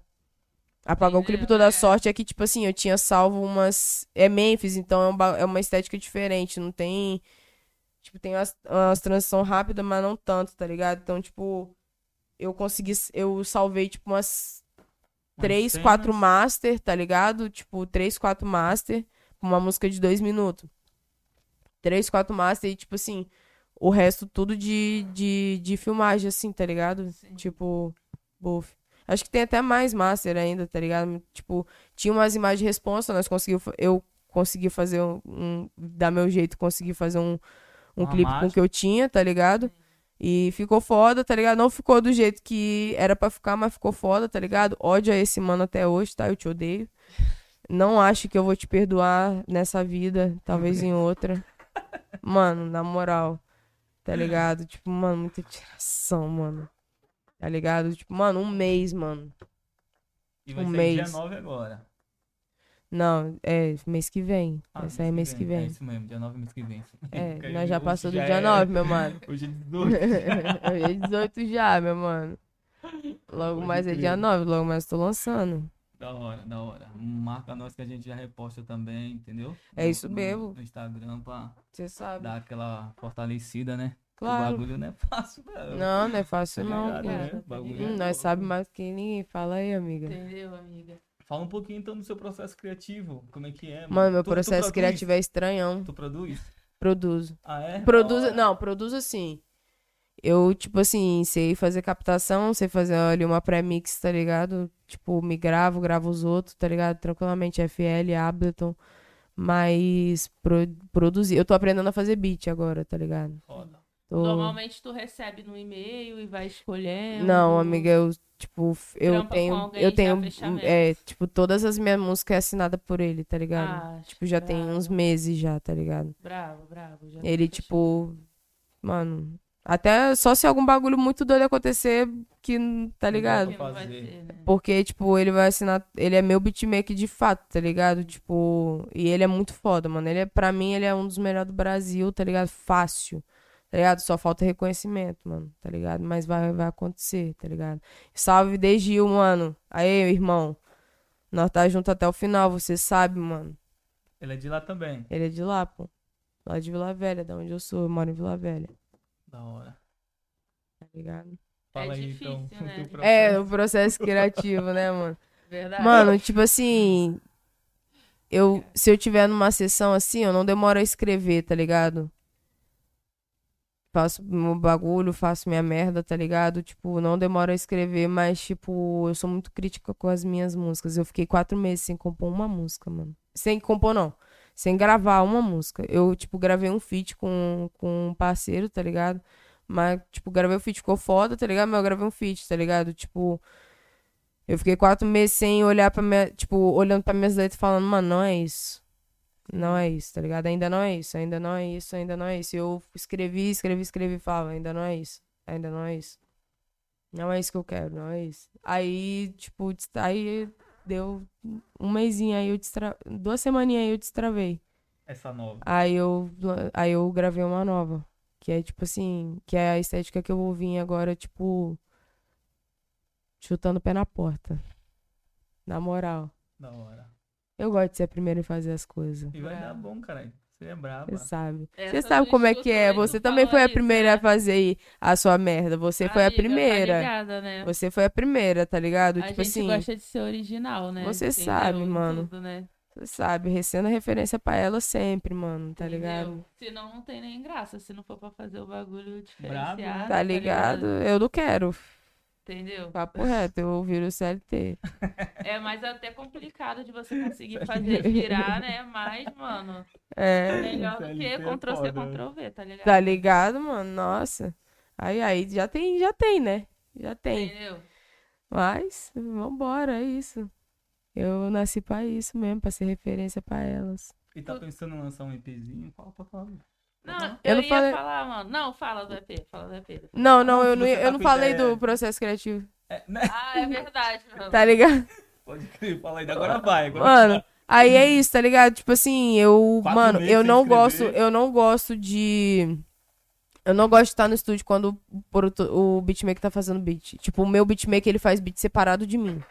Apagar o clipe toda É. sorte é que, tipo assim, eu tinha salvo umas. É Memphis, então é, um é uma estética diferente. Não tem. Tipo, tem umas, umas transições rápidas, mas não tanto, tá ligado? Então, tipo, eu consegui. Eu salvei, tipo, umas três, quatro master, tá ligado? Tipo, três, quatro master, uma música de dois minutos. Três, quatro master e, tipo assim, o resto tudo de, de, de filmagem, assim, tá ligado? Sim. Tipo, buff. Acho que tem até mais master ainda, tá ligado? Tipo, tinha umas imagens de responsa, nós conseguimos, eu consegui fazer um, um dar meu jeito, consegui fazer um, um Uma clipe com o mágica. que eu tinha, tá ligado? E ficou foda, tá ligado? Não ficou do jeito que era pra ficar, mas ficou foda, tá ligado? Ódio a esse mano até hoje, tá? Eu te odeio. Não acho que eu vou te perdoar nessa vida, talvez em outra. Mano, na moral, tá ligado? Tipo, mano, muita tiração, mano. Tá ligado? Tipo, mano, um mês, mano. E vai um ser mês. dia 9 agora. Não, é mês que vem. Ah, Essa aí é mês que É vem. isso mesmo, dia 9 mês que vem. É, nós já hoje passou do já dia é- 9, meu mano. Hoje é 18. Hoje é 18 já, meu mano. Logo Pode mais é dia 9, logo mais tô lançando. Da hora, da hora. Marca nós que a gente já reposta também, entendeu? É No- isso no- mesmo. No Instagram pra Você sabe. dar aquela fortalecida, né? O Claro. bagulho não é fácil, não. Não, não é fácil Tá não. ligado, né? cara. O bagulho Hum, é nós sabemos mais que ninguém. Fala aí, amiga. Entendeu, amiga? Fala um pouquinho então do seu processo criativo. Como é que é? Mano, meu Tu- tu processo produz? criativo é estranhão. Tu produz? Produzo. Ah, é? Produzo, hora. não, produzo assim. Eu, tipo assim, sei fazer captação, sei fazer ali uma pré-mix, tá ligado? Tipo, me gravo, gravo os outros, tá ligado? Tranquilamente, FL, Ableton. Mas pro, produzir. Eu tô aprendendo a fazer beat agora, tá ligado? Foda. Tô- Normalmente tu recebe no e-mail e vai escolhendo. Não, amiga, eu, tipo, eu tenho. Eu tenho. fechamento. É, tipo, todas as minhas músicas é assinada por ele, tá ligado? Ah, tipo, já tem bravo. uns meses já, tá ligado? Bravo, bravo. já Ele, tipo, mano, até só se algum bagulho muito doido acontecer, que, tá ligado? vai fazer. né? Porque, tipo, ele vai assinar. Ele é meu beatmaker de fato, tá ligado? Tipo. E ele é muito foda, mano. Ele é, pra mim, ele é um dos melhores do Brasil, tá ligado? Fácil. Tá ligado? Só falta reconhecimento, mano. Tá ligado? Mas vai, vai acontecer, tá ligado? Salve De Gil, mano. Aí, irmão. Nós tá junto até o final, você sabe, mano. Ele é de lá também. Ele é de lá, pô. Lá de Vila Velha, da onde eu sou. Eu moro em Vila Velha, Da hora. tá ligado? Fala aí difícil, então. o né? processo. É, o processo criativo, né, mano? Verdade. Mano, tipo assim. Eu, se eu tiver numa sessão assim, eu não demoro a escrever, tá ligado? Faço meu bagulho, faço minha merda, tá ligado? Tipo, não demoro a escrever, mas, tipo, eu sou muito crítica com as minhas músicas. Eu fiquei quatro meses sem compor uma música, mano. Sem compor, não. Sem gravar uma música. Eu, tipo, gravei um feat com, com um parceiro, tá ligado? Mas, tipo, gravei o feat, ficou foda, tá ligado? Mas eu gravei um feat, tá ligado? Tipo, eu fiquei quatro meses sem olhar pra minha. Tipo, olhando pra minhas letras e falando, mano, não é isso. Não é isso, tá ligado? Ainda não é isso, ainda não é isso, ainda não é isso. E eu escrevi, escrevi, escrevi e falava, ainda não é isso, ainda não é isso. Não é isso que eu quero, não é isso. Aí, tipo, aí deu um mêsinho aí eu destra... Duas semaninhas aí eu destravei. Essa nova. Aí eu, aí eu gravei uma nova. Que é tipo assim, que é a estética que eu vou vir agora, tipo. Chutando o pé na porta. Na moral. Da hora. Eu gosto de ser a primeira em fazer as coisas. E vai Brabo. dar bom, caralho. Você é braba. Você sabe. Essa Você sabe como é que é. Você também foi a isso, primeira né? a fazer a sua merda. Você foi a Amiga, tá primeira. ligada, né? Você foi a primeira, tá ligado? A tipo gente assim. gosta de ser original, né? Você Entendeu? sabe, mano. tudo, né? Você sabe, sendo referência pra ela sempre, mano, tá Entendeu? ligado? Senão não tem nem graça, se não for pra fazer o bagulho né? diferenciado. Tá ligado? Eu não quero. Entendeu? Papo reto, eu viro CLT. É mais até complicado de você conseguir fazer girar, né? Mas, mano, É. melhor do que é Ctrl-C, né? Ctrl-V, tá ligado? Tá ligado, mano? Nossa. Aí, aí, já tem, já tem, né? Já tem. Entendeu? Mas, vambora, é isso. Eu nasci pra isso mesmo, pra ser referência pra elas. E tá pensando em lançar um EPzinho? Fala pra falar. Não, Uhum. eu, Eu não ia falei- falar, mano. Não, fala do EP, fala do EP. Não, não, eu não, ia- tá eu não falei ideia. do processo criativo. É, né? Ah, é verdade, mano. Tá ligado? Pode crer, fala aí. Agora vai. Agora Mano, aí é isso, tá ligado? Tipo assim, eu, Quatro mano, eu não escrever. gosto, eu não gosto de eu não gosto de estar no estúdio quando o, o beatmaker tá fazendo beat. Tipo, o meu beatmaker, ele faz beat separado de mim.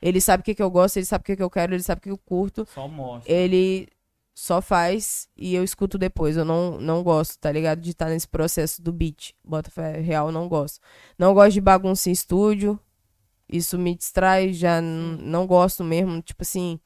Ele sabe o que que eu gosto, ele sabe o que que eu quero, ele sabe o que eu curto. Só mostra. Ele só faz e eu escuto depois. Eu não, não gosto, tá ligado? De estar nesse processo do beat. Bota fé, real, não gosto. Não gosto de bagunça em estúdio. Isso me distrai, já não gosto mesmo. Tipo assim,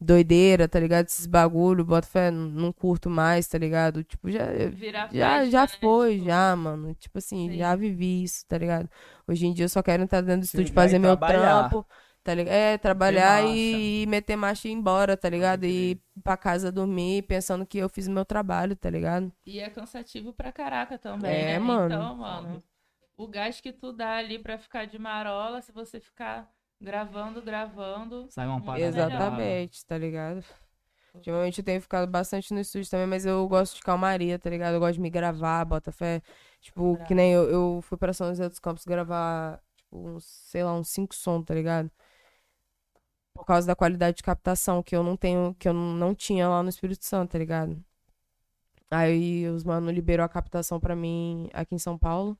doideira, tá ligado? Esses bagulho, bota fé, n- não curto mais, tá ligado? Tipo, já, Virar já, festa, já né? foi, Tipo, já, mano. Tipo assim, Sim. já vivi isso, tá ligado? Hoje em dia eu só quero entrar dentro do estúdio, fazer meu trabalhar. trampo, tá ligado? É, trabalhar e, e meter marcha e ir embora, tá ligado? E ir pra casa dormir pensando que eu fiz o meu trabalho, tá ligado? E é cansativo pra caraca também, É, né? mano. Então, mano, o gás que tu dá ali pra ficar de marola, se você ficar gravando, gravando. Sai uma parada. melhor. Exatamente, tá ligado? Ultimamente eu tenho ficado bastante no estúdio também, mas eu gosto de calmaria, tá ligado? Eu gosto de me gravar, bota fé. Tipo, que nem eu, eu fui pra São José dos Campos gravar, tipo, uns, sei lá, uns cinco sons, tá ligado? Por causa da qualidade de captação, que eu não tenho, que eu não tinha lá no Espírito Santo, tá ligado? Aí os mano liberou a captação pra mim aqui em São Paulo.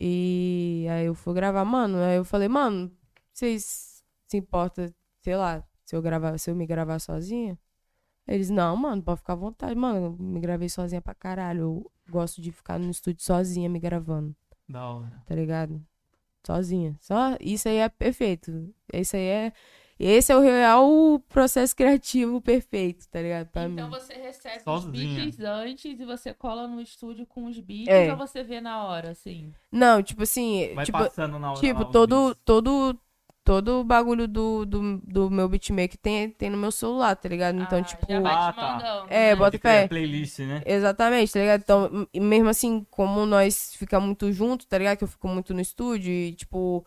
E aí eu fui gravar, mano. Aí eu falei, mano, vocês se importam, sei lá, se eu gravar, se eu me gravar sozinha? Eles, não, mano, pode ficar à vontade. Mano, eu me gravei sozinha pra caralho. Eu gosto de ficar no estúdio sozinha me gravando, Da hora. tá ligado? Sozinha. Só isso aí é perfeito. Isso aí é. Esse é o real processo criativo perfeito, tá ligado? Pra então mim. você recebe Sozinha. os beats antes e você cola no estúdio com os beats É. ou você vê na hora, assim? Não, tipo assim. Vai tipo, passando na hora. Tipo, lá todo, todo, todo o bagulho do, do, do meu beatmaker tem, tem no meu celular, tá ligado? Então, Ah, tipo. Já vai Ah, te tá. mandando, É, né? bota crer, fé. playlist, né? Exatamente, tá ligado? Então, mesmo assim, como nós ficamos muito juntos, tá ligado? Que eu fico muito no estúdio e, tipo.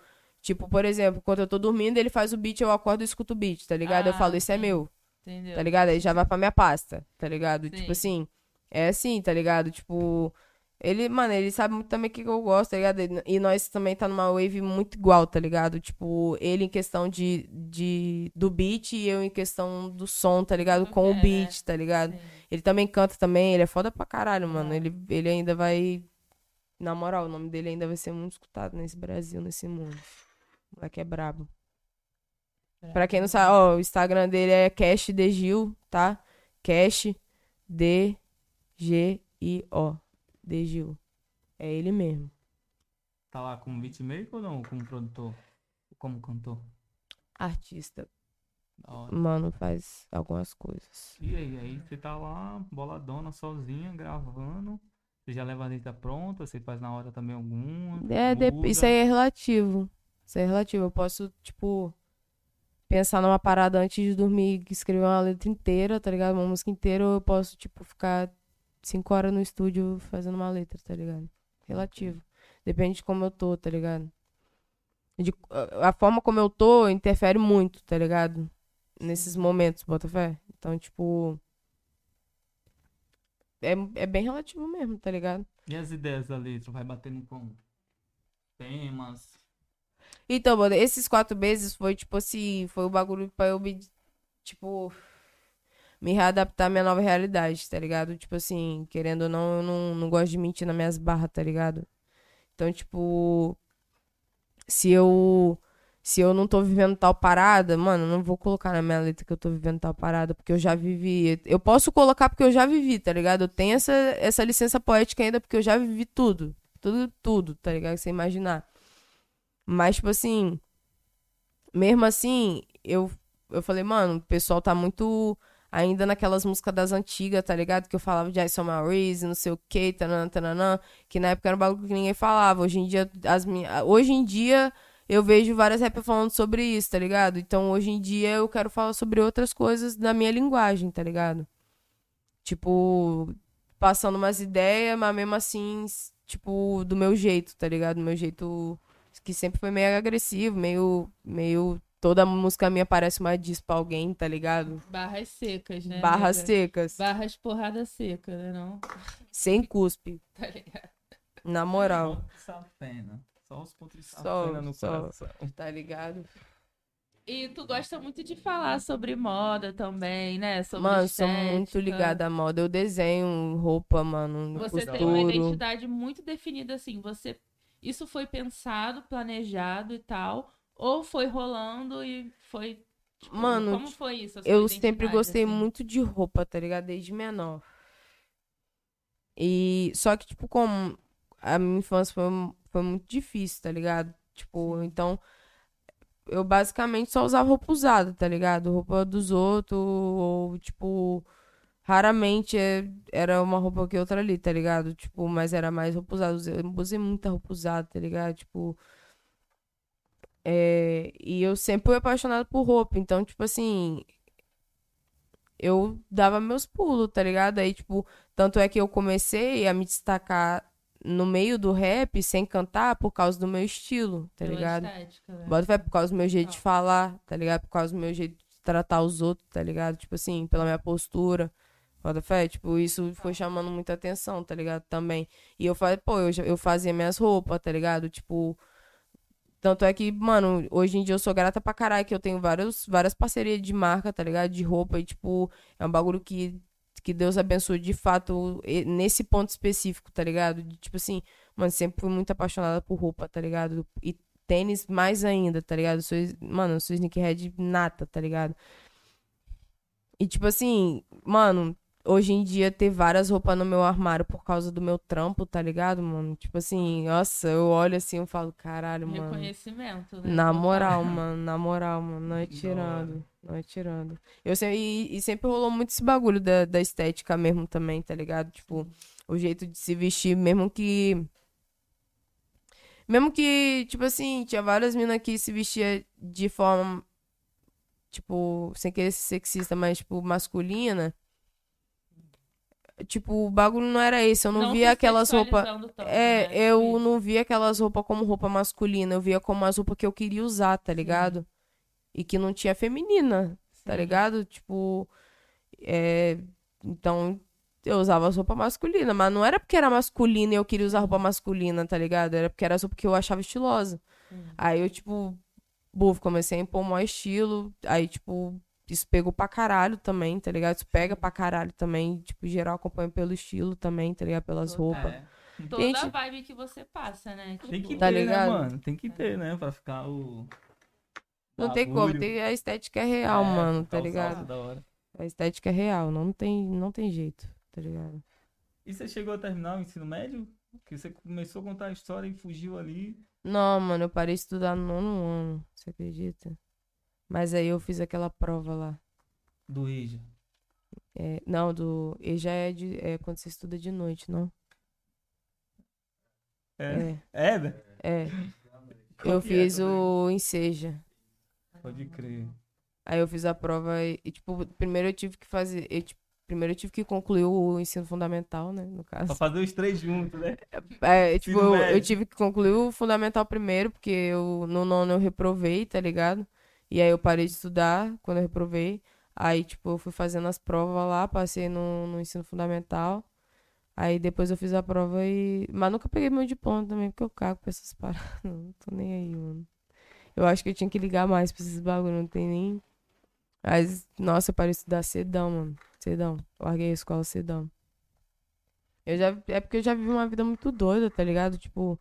Tipo, por exemplo, quando eu tô dormindo, ele faz o beat, eu acordo e escuto o beat, tá ligado? eu Ah, falo, esse é meu, Entendeu? tá ligado? Aí já vai pra minha pasta, tá ligado? Sim. Tipo assim, é assim, tá ligado? Tipo, ele, mano, ele sabe muito também o que eu gosto, tá ligado? E- E nós também tá numa wave muito igual, tá ligado? Tipo, ele em questão de, de do beat e eu em questão do som, tá ligado? Com É, o beat, tá ligado? Sim. Ele também canta também, ele é foda pra caralho, mano. É. Ele, ele ainda vai. Na moral, o nome dele ainda vai ser muito escutado nesse Brasil, nesse mundo. O moleque é brabo. Pra quem não sabe, ó, o Instagram dele é Cash de Gil, tá? Cash D G I O. De Gil. É ele mesmo. Tá lá como beatmaker ou não? Como produtor? Como cantor? Artista. Mano, faz algumas coisas. E aí, aí você tá lá, boladona, sozinha, gravando. Você já leva a letra pronta, você faz na hora também alguma. É, muda. isso aí é relativo. Isso é relativo. Eu posso, tipo, pensar numa parada antes de dormir escrever uma letra inteira, tá ligado? Uma música inteira, ou eu posso, tipo, ficar cinco horas no estúdio fazendo uma letra, tá ligado? Relativo. Depende de como eu tô, tá ligado? De- a forma como eu tô interfere muito, tá ligado? Nesses momentos, bota fé. Então, tipo. É, é bem relativo mesmo, tá ligado? E as ideias da letra? Vai batendo com temas. Então, mano, esses quatro meses foi, tipo assim, foi o bagulho pra eu me, tipo, me readaptar à minha nova realidade, tá ligado? Tipo assim, querendo ou não, eu não, não gosto de mentir nas minhas barras, tá ligado? Então, tipo, se eu, se eu não tô vivendo tal parada, mano, não vou colocar na minha letra que eu tô vivendo tal parada, porque eu já vivi. Eu posso colocar porque eu já vivi, tá ligado? Eu tenho essa, essa licença poética ainda porque eu já vivi tudo. Tudo, tudo, tá ligado? Que você imaginar. Mas, tipo assim, mesmo assim, eu, eu falei, mano, o pessoal tá muito ainda naquelas músicas das antigas, tá ligado? Que eu falava de I Saw My não sei o que, tananã, tananã, que na época era um bagulho que ninguém falava. Hoje em dia, as minhas, hoje em dia, eu vejo várias rappers falando sobre isso, tá ligado? Então, hoje em dia, eu quero falar sobre outras coisas da minha linguagem, tá ligado? Tipo, passando umas ideias, mas mesmo assim, tipo, do meu jeito, tá ligado? Do meu jeito que sempre foi meio agressivo, meio. meio. Toda música minha parece uma diss pra alguém, tá ligado? Barras secas, né? Barras nega? secas. Barras porrada seca, né? Não? Sem cuspe. Tá ligado? Na moral. Safena. Só os pontos de safena no só. coração. Tá ligado? E tu gosta muito de falar sobre moda também, né? Sobre mano, sou estética. muito ligada à moda. Eu desenho roupa, mano. Você costuro. tem uma identidade muito definida, assim. Você. Isso foi pensado, planejado e tal. Ou foi rolando e foi. tipo, Mano, como foi isso? Eu sempre gostei assim? muito de roupa, tá ligado? Desde menor. E só que, tipo, como a minha infância foi, foi muito difícil, tá ligado? Tipo, então eu basicamente só usava roupa usada, tá ligado? Roupa dos outros, ou tipo, raramente é- era uma roupa que outra ali, tá ligado? Tipo, mas era mais roupa usada. Eu usei muita roupa usada, tá ligado? Tipo. É, e eu sempre fui apaixonado por roupa, então, tipo assim, eu dava meus pulos, tá ligado? Aí, tipo, tanto é que eu comecei a me destacar no meio do rap sem cantar por causa do meu estilo, tá Pela ligado? estética, né? Bota fé por causa do meu jeito de falar, tá ligado? Por causa do meu jeito de tratar os outros, tá ligado? Tipo assim, pela minha postura. Bota fé, tipo, isso foi chamando muita atenção, tá ligado? Também. E eu falei, pô, eu, já- eu fazia minhas roupas, tá ligado? Tipo, Tanto é que, mano, hoje em dia eu sou grata pra caralho que eu tenho vários, várias parcerias de marca, tá ligado? De roupa e, tipo, é um bagulho que, que Deus abençoe de fato nesse ponto específico, tá ligado? De, tipo assim, mano, sempre fui muito apaixonada por roupa, tá ligado? E tênis mais ainda, tá ligado? Eu Sou, mano, eu sou sneakerhead nata, tá ligado? E, tipo assim, mano, hoje em dia ter várias roupas no meu armário por causa do meu trampo, tá ligado, mano? Tipo assim, nossa, eu olho assim e falo, caralho, mano. Reconhecimento, né? Na moral, mano, na moral, mano, não é tirando, não é tirando. Eu sempre, e, e sempre rolou muito esse bagulho da, da estética mesmo também, tá ligado? Tipo, o jeito de se vestir, mesmo que. Mesmo que, tipo assim, tinha várias minas que se vestia de forma, tipo, sem querer ser sexista, mas, tipo, masculina. Tipo, o bagulho não era esse. Eu não, Não via aquelas roupas. É, né? eu Tipo não via aquelas roupas como roupa masculina, eu via como as roupas que eu queria usar, tá ligado? E que não tinha feminina, tá Sim. ligado? Tipo, é, então eu usava as roupas masculinas, mas não era porque era masculina e eu queria usar roupa masculina, tá ligado? Era porque era as roupas que eu achava estilosa. Aí eu, tipo, buf, comecei a impor maior estilo, aí, tipo, isso pegou pra caralho também, tá ligado? Isso pega pra caralho também, tipo, geral acompanha pelo estilo também, tá ligado? Pelas roupas. É. Toda Gente- a vibe que você passa, né? Tem Tipo, que Tá ter, ligado? né, mano? Tem que ter, né? Pra ficar o. Não tem como, tem, a estética é real, É, mano, tá ligado? salto da hora. A estética é real, não tem, não tem jeito, tá ligado? E você chegou a terminar o ensino médio? Que você começou a contar a história e fugiu ali. Não, mano, eu parei de estudar no nono ano, você acredita? Mas aí eu fiz aquela prova lá. Do IJA. É, não, do. E já é, de, é quando você estuda de noite, não? É. É, É, né? é. Eu é fiz o Enseja. Pode crer. Aí eu fiz a prova e, e, tipo, primeiro eu tive que fazer. eu, tipo, primeiro eu tive que concluir o ensino fundamental, né? No caso. Pra fazer os três juntos, né? É, tipo, Ensino eu, eu tive que concluir o fundamental primeiro, porque eu, no nono eu reprovei, tá ligado? E aí eu parei de estudar quando eu reprovei. Aí, tipo, eu fui fazendo as provas lá, passei no, no ensino fundamental. Aí depois eu fiz a prova e. Mas nunca peguei meu diploma também, porque eu cago pra essas paradas. Não tô nem aí, mano. Eu acho que eu tinha que ligar mais pra esses bagulho, não tem nem. Mas, nossa, eu parei de estudar cedão, mano. Cedão. Larguei a escola cedão. Eu já, é porque eu já vivi uma vida muito doida, tá ligado? Tipo,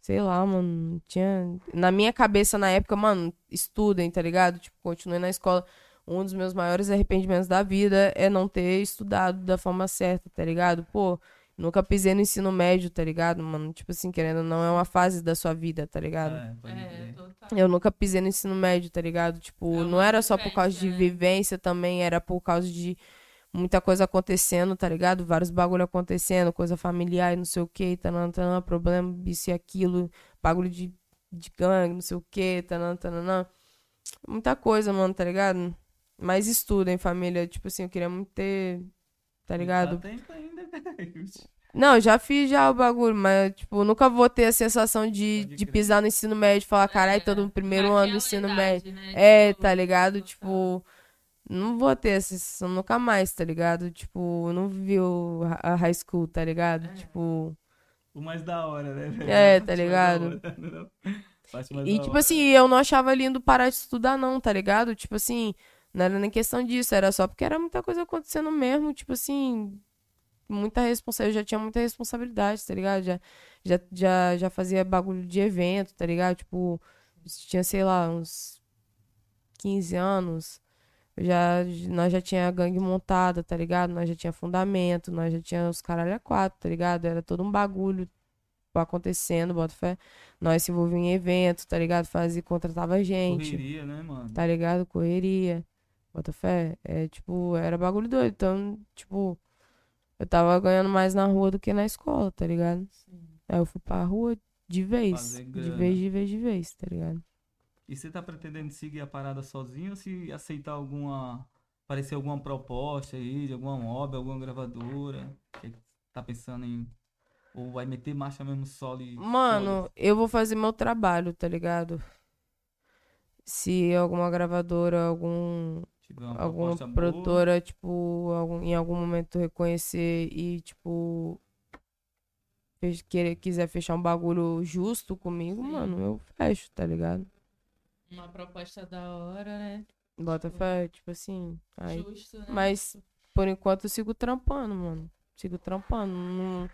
sei lá, mano, tinha... Na minha cabeça, na época, mano, estudem, tá ligado? Tipo, continuei na escola. Um dos meus maiores arrependimentos da vida é não ter estudado da forma certa, tá ligado? Pô, nunca pisei no ensino médio, tá ligado, mano? Tipo assim, querendo ou não, é uma fase da sua vida, tá ligado? É, pode É. Eu nunca pisei no ensino médio, tá ligado? Tipo, É não era só por causa de né? vivência também, era por causa de muita coisa acontecendo, tá ligado? Vários bagulho acontecendo, coisa familiar e não sei o que, tanã, tanã, problema, isso e aquilo, bagulho de, de gangue, não sei o que, tanã, tanã. Muita coisa, mano, tá ligado? Mas estudem, família. Tipo assim, eu queria muito ter, tá ligado? Tá tempo ainda, velho. Não, eu já fiz já o bagulho, mas, tipo, nunca vou ter a sensação de, de pisar no ensino médio e falar, caralho, tô no primeiro ano do ensino idade, médio. né? É, Tipo, tá ligado? Tipo, não vou ter essa sensação nunca mais, tá ligado? Tipo, eu não o- a high school, tá ligado? É. Tipo, O mais da hora, né? velho? É, tá ligado? e tipo hora. assim, eu não achava lindo parar de estudar não, tá ligado? Tipo assim, não era nem questão disso, era só porque era muita coisa acontecendo mesmo, tipo assim, muita responsabilidade, eu já tinha muita responsabilidade, tá ligado? Já, já, já, já fazia bagulho de evento, tá ligado? Tipo, tinha, sei lá, uns 15 anos, já, nós já tinha a gangue montada, tá ligado? Nós já tinha fundamento, nós já tinha os caralho a quatro, tá ligado? Era todo um bagulho acontecendo, bota fé. Nós se envolvíamos em evento, tá ligado? Fazia, contratava gente, Correria, né, mano? tá ligado? Correria, bota fé. É, tipo, era bagulho doido. Então, tipo, eu tava ganhando mais na rua do que na escola, tá ligado? Aí eu fui pra rua de vez. De vez, de vez, de vez, tá ligado? E você tá pretendendo seguir a parada sozinho ou se aceitar alguma. Aparecer alguma proposta aí, de alguma obra, alguma gravadora? Que tá pensando em. Ou vai meter marcha mesmo solo e. Mano, eu vou fazer meu trabalho, tá ligado? Se alguma gravadora, algum alguma proposta boa, produtora, tipo, algum- em algum momento reconhecer e, tipo, fech- querer, quiser fechar um bagulho justo comigo, Sim. mano, eu fecho, tá ligado? Uma proposta da hora, né? Bota fé, tipo assim. Aí, Justo, né? mas, por enquanto, eu sigo trampando, mano. Sigo trampando. Não,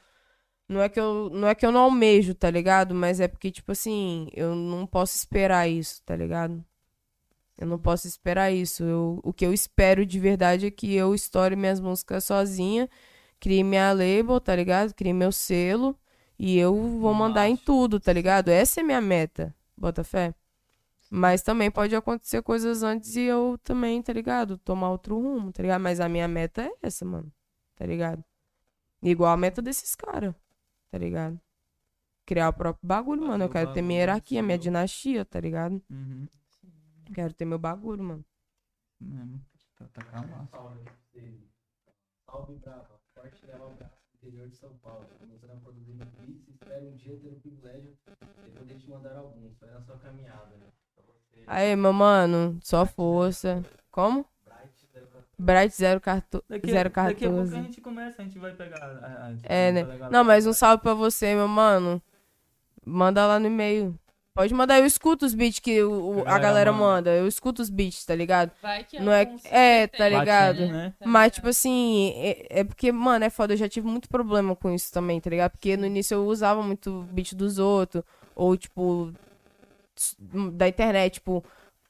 não, é que eu, não é que eu não almejo, tá ligado? Mas é porque, tipo assim, eu não posso esperar isso, tá ligado? Eu não posso esperar isso. Eu, o que eu espero de verdade é que eu estoure minhas músicas sozinha, crie minha label, tá ligado? Crie meu selo e eu vou mandar em tudo, tá ligado? Essa é minha meta, bota fé. Mas também pode acontecer coisas antes e eu também, tá ligado? Tomar outro rumo, tá ligado? Mas a minha meta é essa, mano, tá ligado? Igual a meta desses caras, tá ligado? Criar o próprio bagulho, mano. Eu o quero ter minha hierarquia, minha dinastia, tá ligado? Uhum. Quero ter meu bagulho, mano. Mesmo. Tá, tá calma. Salve, Brava, forte leva abraço do interior de São Paulo. Começando a produzir no Blitz, espero um dia ter o privilégio de poder te mandar alguns. Vai na sua caminhada, né? Você. Aí, meu mano, só força. Como? Bright, zero Bright cartão. 014. Daqui, a- daqui a pouco a 014. gente começa, a gente vai pegar. a- a- É, né? Não, mas um salve pra você, meu mano. Manda lá no e-mail. Pode mandar, eu escuto os beats que o, o- A a galera galera manda. Eu escuto os beats, tá ligado? Vai que Não é- é, tá ligado? né? Tá Mas, tipo assim, é, é porque, mano, é foda. Eu já tive muito problema com isso também, tá ligado? Porque no início eu usava muito beat dos outros. Ou, tipo, da internet. Tipo,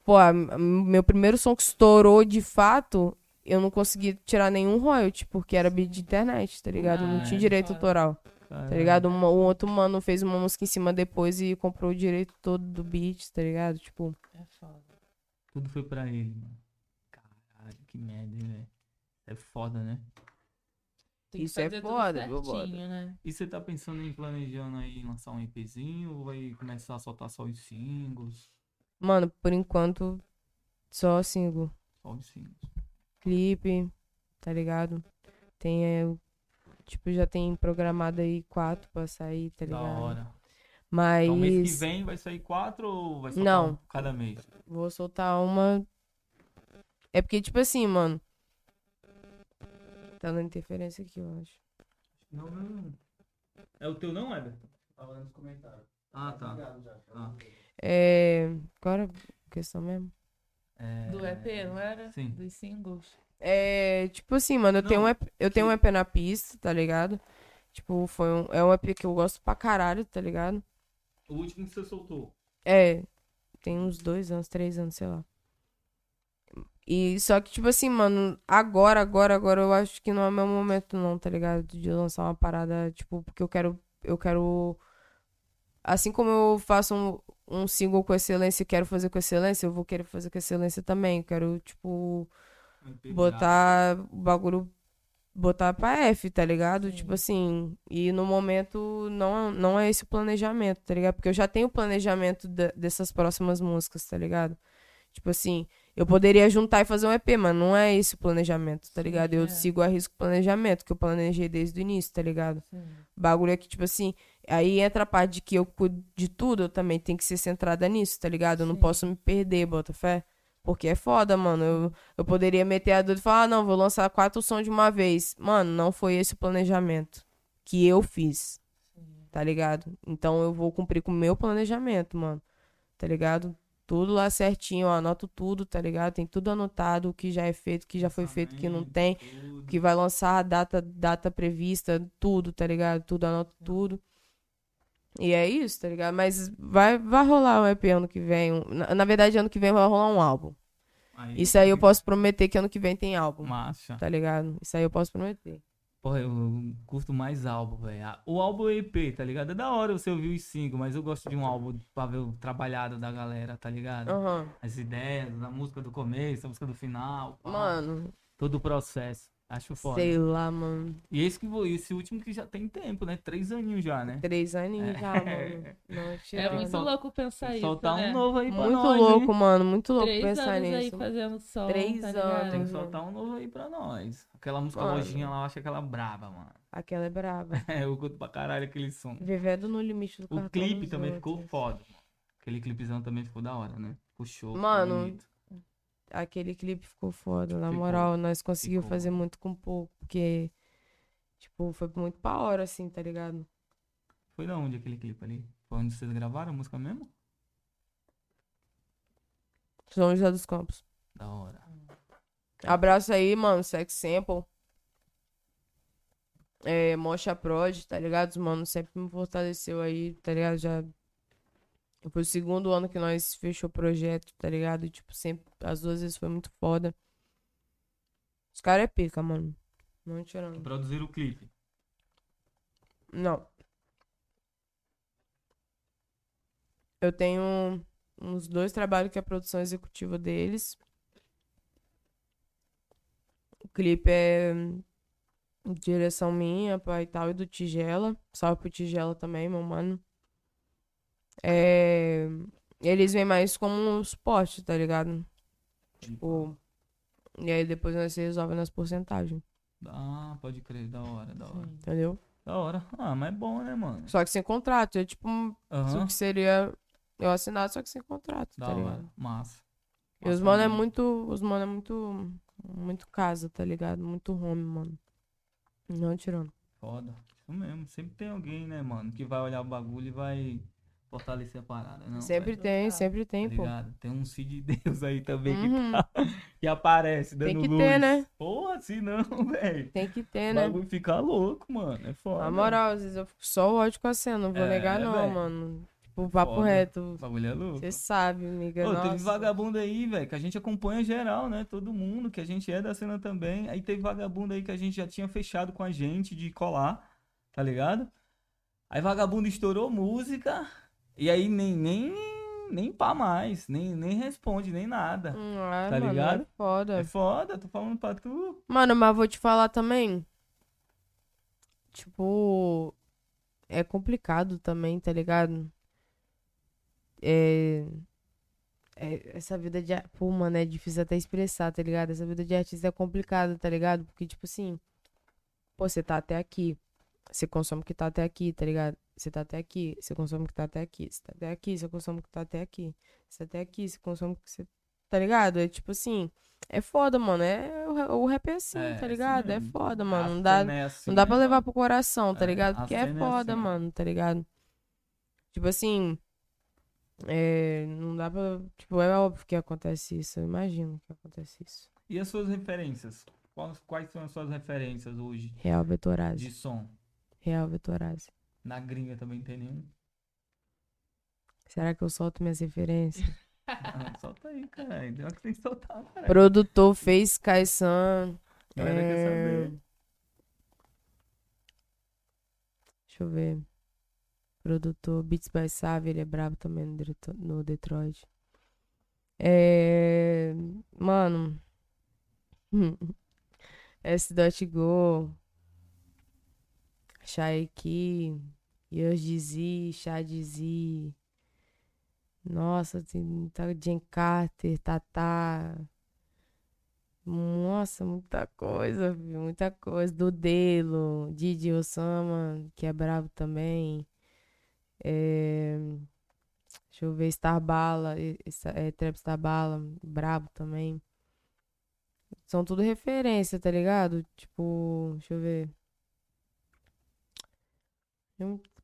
pô, meu primeiro som que estourou de fato, eu não consegui tirar nenhum royalty, porque era beat de internet, tá ligado? não Ah, tinha é direito foda. autoral. Caralho. Tá ligado? Um, um outro mano fez uma música em cima depois e comprou o direito todo do beat, tá ligado? Tipo, É foda. Tudo foi pra ele, mano. Caralho, que merda, hein, velho. É foda, né? Isso é foda, certinho, né? E você tá pensando em planejando aí lançar um EPzinho ou vai começar a soltar só os singles? mano, por enquanto, só single. Só os singles. Clipe, tá ligado? Tem, é, tipo, já tem programado aí quatro pra sair, tá Da ligado? hora. Mas Então mês que vem vai sair quatro ou vai soltar Não. um cada mês? vou soltar uma. É porque, tipo assim, mano. Tá dando interferência aqui, eu acho. Não, não, não. É o teu não, Everton? Tava nos comentários. Ah, tá. Obrigado já. Ah. É. Qual era a questão mesmo? É... Do EP, não era? Sim. Dos singles. É, tipo assim, mano, eu tenho Não, um EP, eu tenho um EP na pista, tá ligado? Tipo, foi um, é um EP que eu gosto pra caralho, tá ligado? O último que você soltou. É, tem uns dois anos, três anos, sei lá. E só que, tipo assim, mano, agora, agora, agora eu acho que não é meu momento, não, tá ligado? De lançar uma parada, tipo, porque eu quero. Eu quero. Assim como eu faço um, um single com excelência e quero fazer com excelência, eu vou querer fazer com excelência também. Eu quero, tipo, botar o bagulho. Botar pra F, tá ligado? Sim. Tipo assim. E no momento não, não é esse o planejamento, tá ligado? Porque eu já tenho o planejamento dessas próximas músicas, tá ligado? Tipo assim, eu poderia juntar e fazer um EP, mas não é esse o planejamento, tá Sim, ligado? Eu é. sigo a risco planejamento, que eu planejei desde o início, tá ligado? Sim. Bagulho é que, tipo assim, aí entra a parte de que eu cuido de tudo, eu também tenho que ser centrada nisso, tá ligado? Eu não posso me perder, bota fé. Porque é foda, mano. Eu, eu poderia meter a dor e falar, ah, não, vou lançar quatro sons de uma vez. Mano, não foi esse o planejamento que eu fiz, tá ligado? Então eu vou cumprir com o meu planejamento, mano. Tá ligado? Tudo lá certinho, eu anoto tudo, tá ligado? Tem tudo anotado, o que já é feito, o que já foi feito, o que não tem Tudo. que vai lançar a data, data prevista, tudo, tá ligado? Tudo, anoto tudo. E é isso, tá ligado? Mas vai, vai rolar um EP ano que vem. Na, na verdade, ano que vem vai rolar um álbum. Aí, Isso aí eu posso prometer que ano que vem tem álbum, Massa. tá ligado? Isso aí eu posso prometer. Porra, eu curto mais álbum, velho. Ah, O álbum EP, tá ligado? É da hora você ouvir os singles, mas eu gosto de um álbum pra ver o trabalhado da galera, tá ligado? Aham. As ideias, a música do começo, a música do final. pá. Mano, Todo o processo. Acho foda. sei lá, mano. E esse, que, esse último que já tem tempo, né? Três aninhos já, né? Três aninhos É. já, mano. Não, É muito sol- louco pensar isso, Soltar né? um novo aí pra Muito nós, louco, hein? mano. Muito louco Três pensar anos aí nisso. fazendo som, Três tá ligado? Tem que anos. soltar um novo aí pra nós. Aquela música Mano. lojinha lá, eu acho aquela braba, mano. Aquela é braba. É, eu curto pra caralho aquele som. Vivendo no limite do O clipe também ficou outros. foda, mano. Aquele clipezão também ficou da hora, né? Ficou ficou Mano, bonito. Aquele clipe ficou foda. Na Ficou. moral, nós conseguimos fazer muito com pouco. Porque, tipo, foi muito pra hora, assim, tá ligado? Foi da onde aquele clipe ali? Foi onde vocês gravaram a música mesmo? São José dos Campos. Da hora. Abraço aí, mano. Sex Sample. É, Mocha Prod, tá ligado? Os mano sempre me fortaleceu aí, tá ligado? Já. Foi o segundo ano que nós fechou o projeto, tá ligado? Tipo, sempre. As duas vezes foi muito foda. Os caras é pica, mano. Não tirando. Produziram o clipe. Não. Eu tenho uns dois trabalhos que é a produção executiva deles. O clipe é direção minha, pai e tal, e do Tigela. Salve pro Tigela também, meu mano. É... Eles vêm mais como um suporte, tá ligado? Tipo. E aí depois nós se resolve nas porcentagens, Ah, pode crer, da hora, da hora. entendeu? Da hora. Ah, mas é bom, né, mano? Só que sem contrato. É tipo um Aham. o que seria eu assinar, só que sem contrato, Da tá hora. ligado? Massa. E os mano é muito. Os mano é muito. Muito casa, tá ligado? Muito home, mano. Não tirando. Foda. Isso mesmo. Sempre tem alguém, né, mano, que vai olhar o bagulho e vai fortalecer a parada. Não, sempre tem, sempre tá tem, pô. ligado? Tem um Cid de Deus aí também que, Uhum. tá- que aparece dando Tem que luz. ter, né? Porra, se não, velho. Tem que ter, O né? bagulho fica louco, mano. É foda. Na moral, às vezes eu fico só ódio com a cena, não vou É, negar, não, velho. mano. Tipo, papo Foda. reto. O bagulho é louco. Você sabe, amiga. Ô, teve nossa. vagabundo aí, velho, que a gente acompanha geral, né? Todo mundo, que a gente é da cena também. Aí teve vagabundo aí que a gente já tinha fechado com a gente de colar, tá ligado? Aí vagabundo estourou música e aí nem nem nem pá mais, nem, nem responde, nem nada. Hum, é, Tá mano, ligado? É foda. É foda, tô falando pra tu. Mano, mas vou te falar também. Tipo, é complicado também, tá ligado? É, é- essa vida de. Pô, mano, é difícil até expressar, tá ligado? Essa vida de artista é complicada, tá ligado? Porque, tipo assim, pô, você tá até aqui. Você consome o que tá até aqui, tá ligado? Você tá até aqui, você consome o que tá até aqui. Você tá até aqui, você consome o que tá até aqui. Você tá até aqui, você consome o que você. Tá ligado? É tipo assim. É foda, mano. É, o, o rap é assim, É, tá assim ligado? é mesmo. foda, mano. Não dá, é assim, não dá pra levar pro coração, tá É, ligado? Porque é é foda, assim. mano, tá ligado? Tipo assim. É, não dá pra. Tipo, é óbvio que acontece isso. Eu imagino que acontece isso. E as suas referências? Quais, quais são as suas referências hoje Real Vetorazzi. de som? Real Vetorazzi. Na gringa também tem nenhum? Será que eu solto minhas referências? Ah, solta aí. Tem hora que tem que soltar, caralho. Produtor fez Kaisan. Galera quer é, saber. Deixa eu ver. Produtor Beats by Savage, ele é brabo também no, Detro- no Detroit. É. Mano. S. Go. Shaiki. Yojizi, Shadizi. Nossa, tem tá, Jen Carter, Tatá. Nossa, muita coisa, viu? muita coisa. Do Delo, Didi Osama, que é brabo também. É... Deixa eu ver, Starbala, é, Trap Starbala, brabo também. São tudo referência, tá ligado? Tipo, deixa eu ver.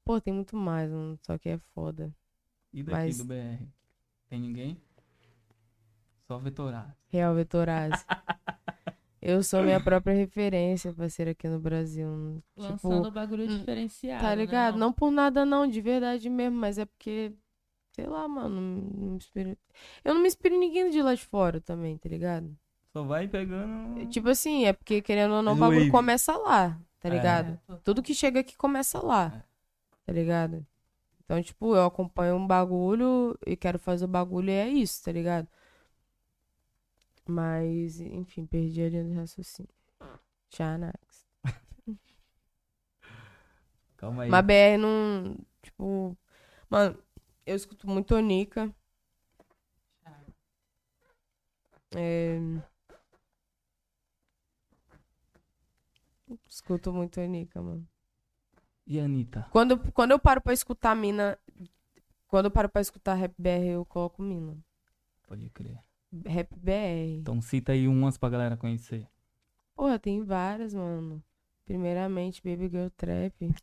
Pô, tem muito mais, mano, só que é foda. E daqui Mas- do BR? Tem ninguém? Só Vetorar. Real Vetorazzi. Eu sou minha própria referência, parceiro, aqui no Brasil. Lançando Tipo, bagulho hum, diferenciado. tá né, ligado? não? Não por nada, não, de verdade mesmo, mas é porque, sei lá, mano, não me inspiro. Eu não me inspiro em ninguém de lá de fora também, tá ligado? Só vai pegando. É, Tipo assim, é porque, querendo ou não, o bagulho começa lá, tá É. ligado? Tudo que chega aqui começa lá, É. tá ligado? Então, tipo, eu acompanho um bagulho e quero fazer o bagulho e é isso, tá ligado? Mas, enfim, perdi a linha do raciocínio. Xanax. Calma aí. Mas BR não. Tipo. Mano, eu escuto muito Onika. É... Escuto muito Onika, mano. E a Anitta? Quando, quando eu paro pra escutar mina. Quando eu paro pra escutar rap BR, eu coloco mina. Pode crer. Rap BR. Então cita aí umas pra galera conhecer. Porra, tem várias, mano. Primeiramente, Baby Girl Trap.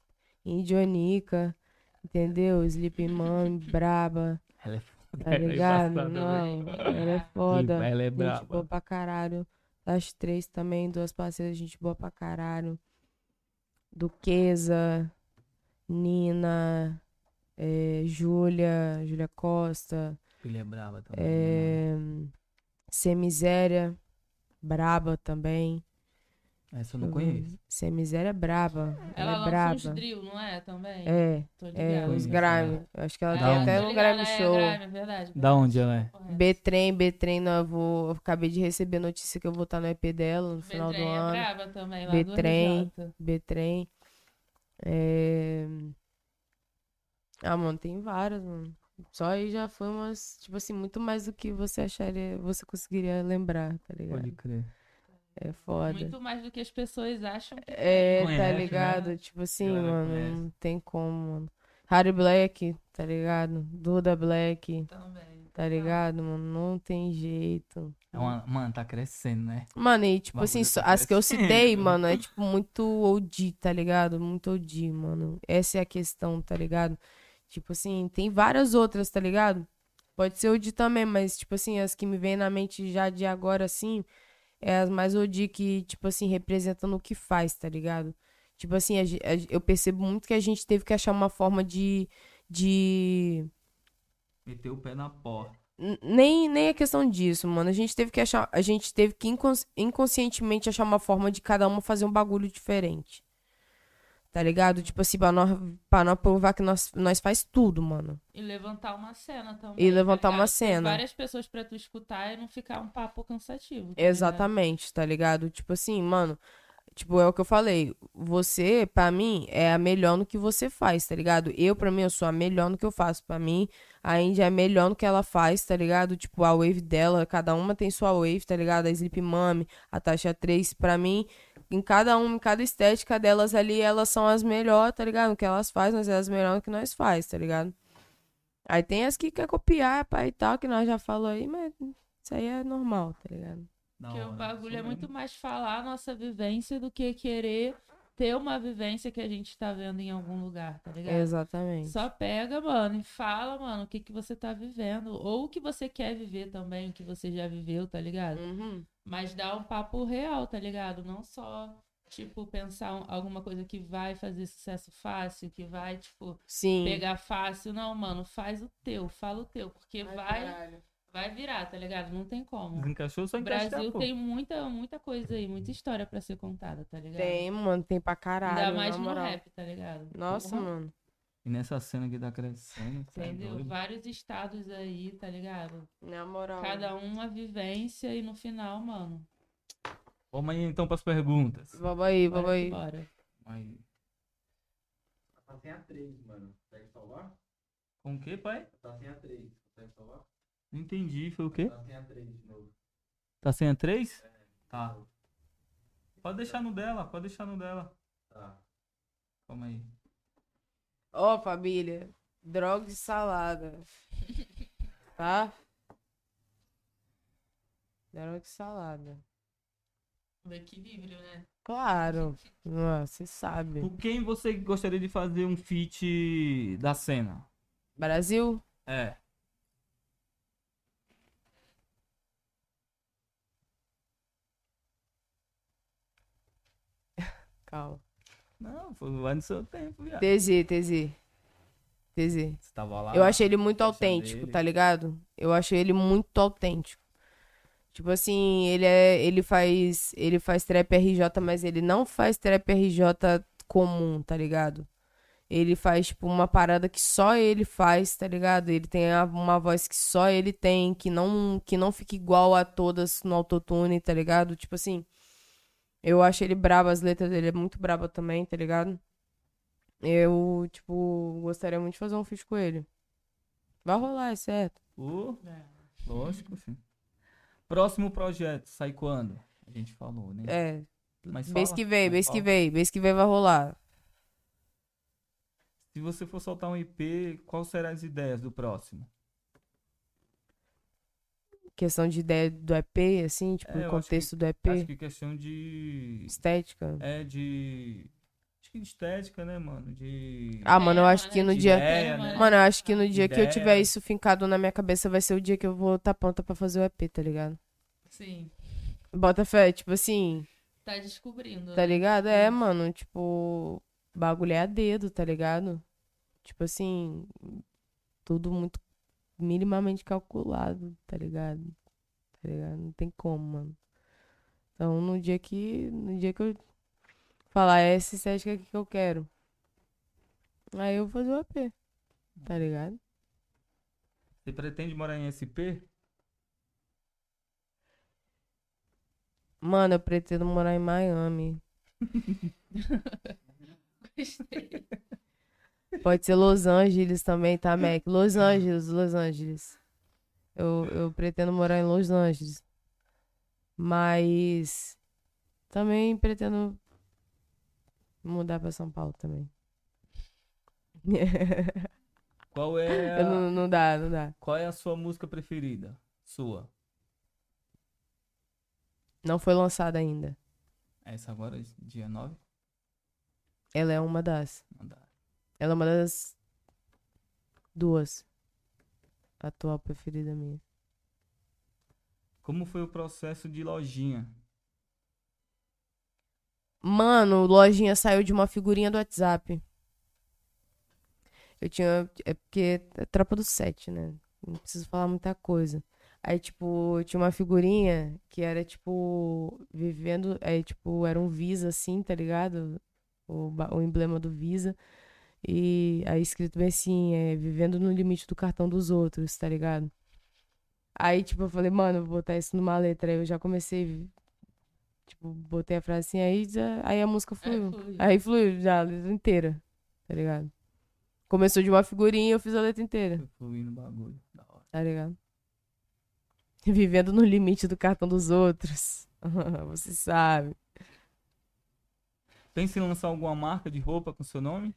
Indionica. Entendeu? Sleep Mom, braba. Ela é foda. Tá ela é ligado? velho. Não, ela é foda. Ela é Gente braba. boa pra caralho. Das três também, duas parceiras, gente boa pra caralho. Duquesa, Nina, é, Júlia, Júlia Costa, Filha é braba também. é, Sem Miséria, braba também. Essa eu não ver. conheço. Sem Miséria é braba. Ela Ela, é braba. uns drill, não é? Também? É, Tô é, os Grime. Eu Acho que ela É, Da tem onde? até ligada, Grime é, Show. Grime, é verdade. Da onde ela é? B-Trem, B-Trem, eu vou. Eu acabei de receber notícia que eu vou estar no EP dela no final do Betrem é ano. braba também, lá RJ. B-Trem. É... Ah, mano, tem várias, mano. Só aí já foi umas, tipo assim, muito mais do que você acharia, você conseguiria lembrar, tá ligado? Pode crer. É foda. Muito mais do que as pessoas acham que É, Conhece, tá né? ligado? Tipo assim, mano, conhece. não tem como, mano. Harry Black, tá ligado? Duda Black, também. tá ligado, mano? Não tem jeito. É uma, mano, tá crescendo, né? Mano, e tipo assim, tá as que eu citei, mano, é tipo muito OG, tá ligado? Muito OG, mano. Essa é a questão, tá ligado? Tipo assim, tem várias outras, tá ligado? Pode ser OG também, mas tipo assim, as que me vêm na mente já de agora, assim, é as mais OG que, tipo assim, representam o que faz, tá ligado? Tipo assim, a a eu percebo muito que a gente teve que achar uma forma de. de Meteu o pé na porta. Nem, nem é questão disso, mano. A gente teve que achar. A gente teve que incons- inconscientemente achar uma forma de cada uma fazer um bagulho diferente. Tá ligado? Tipo assim, pra nós, pra nós provar que nós, nós faz tudo, mano. E levantar uma cena também. E levantar tá uma ligado? Cena. Várias pessoas pra tu escutar e não ficar um papo cansativo. tá ligado? Exatamente, tá ligado? Tipo assim, mano. Tipo, é o que eu falei. Você, pra mim, é a melhor no que você faz, tá ligado? Eu, pra mim, eu sou a melhor no que eu faço. Pra mim, a Indy é a melhor no que ela faz, tá ligado? Tipo, a wave dela, cada uma tem sua wave, tá ligado? A Sleep Mami, a Tasha 3, pra mim, em cada uma, em cada estética delas ali, elas são as melhores, tá ligado? No que elas fazem, mas elas melhores no que nós faz, tá ligado? Aí tem as que quer copiar, pai e tal, que nós já falou aí, mas isso aí é normal, tá ligado? Porque o bagulho é muito mais falar a nossa vivência do que querer ter uma vivência que a gente tá vendo em algum lugar, tá ligado? Exatamente. Só pega, mano, e fala, mano, o que que você tá vivendo. Ou o que você quer viver também, o que você já viveu, tá ligado? Uhum. Mas dá um papo real, tá ligado? Não só, tipo, pensar um- alguma coisa que vai fazer sucesso fácil, que vai, tipo, Sim. pegar fácil. Não, mano, faz o teu, fala o teu. Porque vai, vai virar, tá ligado? Não tem como. Desencaixou, só O encaixa Brasil tem muita, muita coisa aí, muita história pra ser contada, tá ligado? Tem, mano, tem pra caralho. Ainda mais na no moral. rap, tá ligado? Nossa, Porra, mano. E nessa cena que tá crescendo, tá Entendeu? doido. Vários estados aí, tá ligado? Na moral. Cada um uma vivência e no final, mano. Vamos aí então pras perguntas. Vamos aí, vamos aí. bora. Aí. Tá sem a 3, mano. Consegue salvar? Com o que, pai? Tá sem a 3. Consegue salvar? Não entendi, foi o quê? Tá sem a 3 de novo. Tá sem a 3? Tá. Pode deixar no dela, pode deixar no dela. Tá. Calma aí. Ó, família. Droga e salada. Tá? Droga e salada. O equilíbrio, né? Claro. Você sabe. Com quem você gostaria de fazer um feat da cena? Brasil? É. Calma. Não, foi- vai no seu tempo, viado. TZ, TZ. TZ. Você tava lá. Eu achei ele muito autêntico, dele. tá ligado? Eu achei ele muito autêntico. Tipo assim, ele é, ele faz, ele faz trap RJ, mas ele não faz trap RJ comum, tá ligado? Ele faz tipo uma parada que só ele faz, tá ligado? Ele tem uma voz que só ele tem, que não que não fica igual a todas no autotune, tá ligado? Tipo assim, eu acho ele brabo, as letras dele é muito braba também, tá ligado? Eu, tipo, gostaria muito de fazer um feat com ele. Vai rolar, é certo. É. lógico, sim. Próximo projeto, sai quando? A gente falou, né? É, Mas mês fala, que vem, mês que vem, mês que vem vai rolar. Se você for soltar um EP, quais serão as ideias do próximo? Questão de ideia do EP, assim, tipo, É, o contexto do EP, Acho que questão de. estética. É de. Acho que estética, né, mano? De. Ah, mano, eu acho que no é dia. ideia, né? Mano, eu acho que no dia que eu tiver isso fincado na minha cabeça vai ser o dia que eu vou estar pronta pra fazer o EP, tá ligado? Sim. Bota fé, tipo assim, Tá descobrindo. tá né? ligado? É, mano, tipo, bagulho é a dedo, tá ligado? Tipo assim, tudo muito minimamente calculado, tá ligado? Tá ligado? Não tem como, mano. Então, no dia que, no dia que eu falar "É essa estética aqui que eu quero, aí eu vou fazer o EP, tá ligado? Você pretende morar em SP? Mano, eu pretendo morar em Miami. Gostei. Pode ser Los Angeles também, tá, Mac? Los Angeles, Los Angeles. Eu, eu pretendo morar em Los Angeles. Mas também pretendo mudar pra São Paulo também. Qual é a, não, não dá, não dá. qual é a sua música preferida? Sua. Não foi lançada ainda. Essa agora, dia 9? Ela é uma das. Mandar. Ela é uma das duas. Atual preferida minha. Como foi o processo de lojinha? Mano, Lojinha saiu de uma figurinha do WhatsApp. Eu tinha. É porque é tropa do set, né? Não preciso falar muita coisa. Aí, tipo, eu tinha uma figurinha que era, tipo, vivendo. Aí, tipo, era um Visa, assim, tá ligado? O, o emblema do Visa. E aí, escrito bem assim: é, vivendo no limite do cartão dos outros, tá ligado? Aí, tipo, eu falei, mano, vou botar isso numa letra. Aí eu já comecei. Tipo, botei a frase assim, aí, já- aí a música fluiu. flui. Aí fluiu já a letra inteira, tá ligado? Começou de uma figurinha e eu fiz a letra inteira, Foi fluindo o bagulho. Da hora. tá ligado? Vivendo no limite do cartão dos outros. Você sabe. Pensa em lançar alguma marca de roupa com seu nome?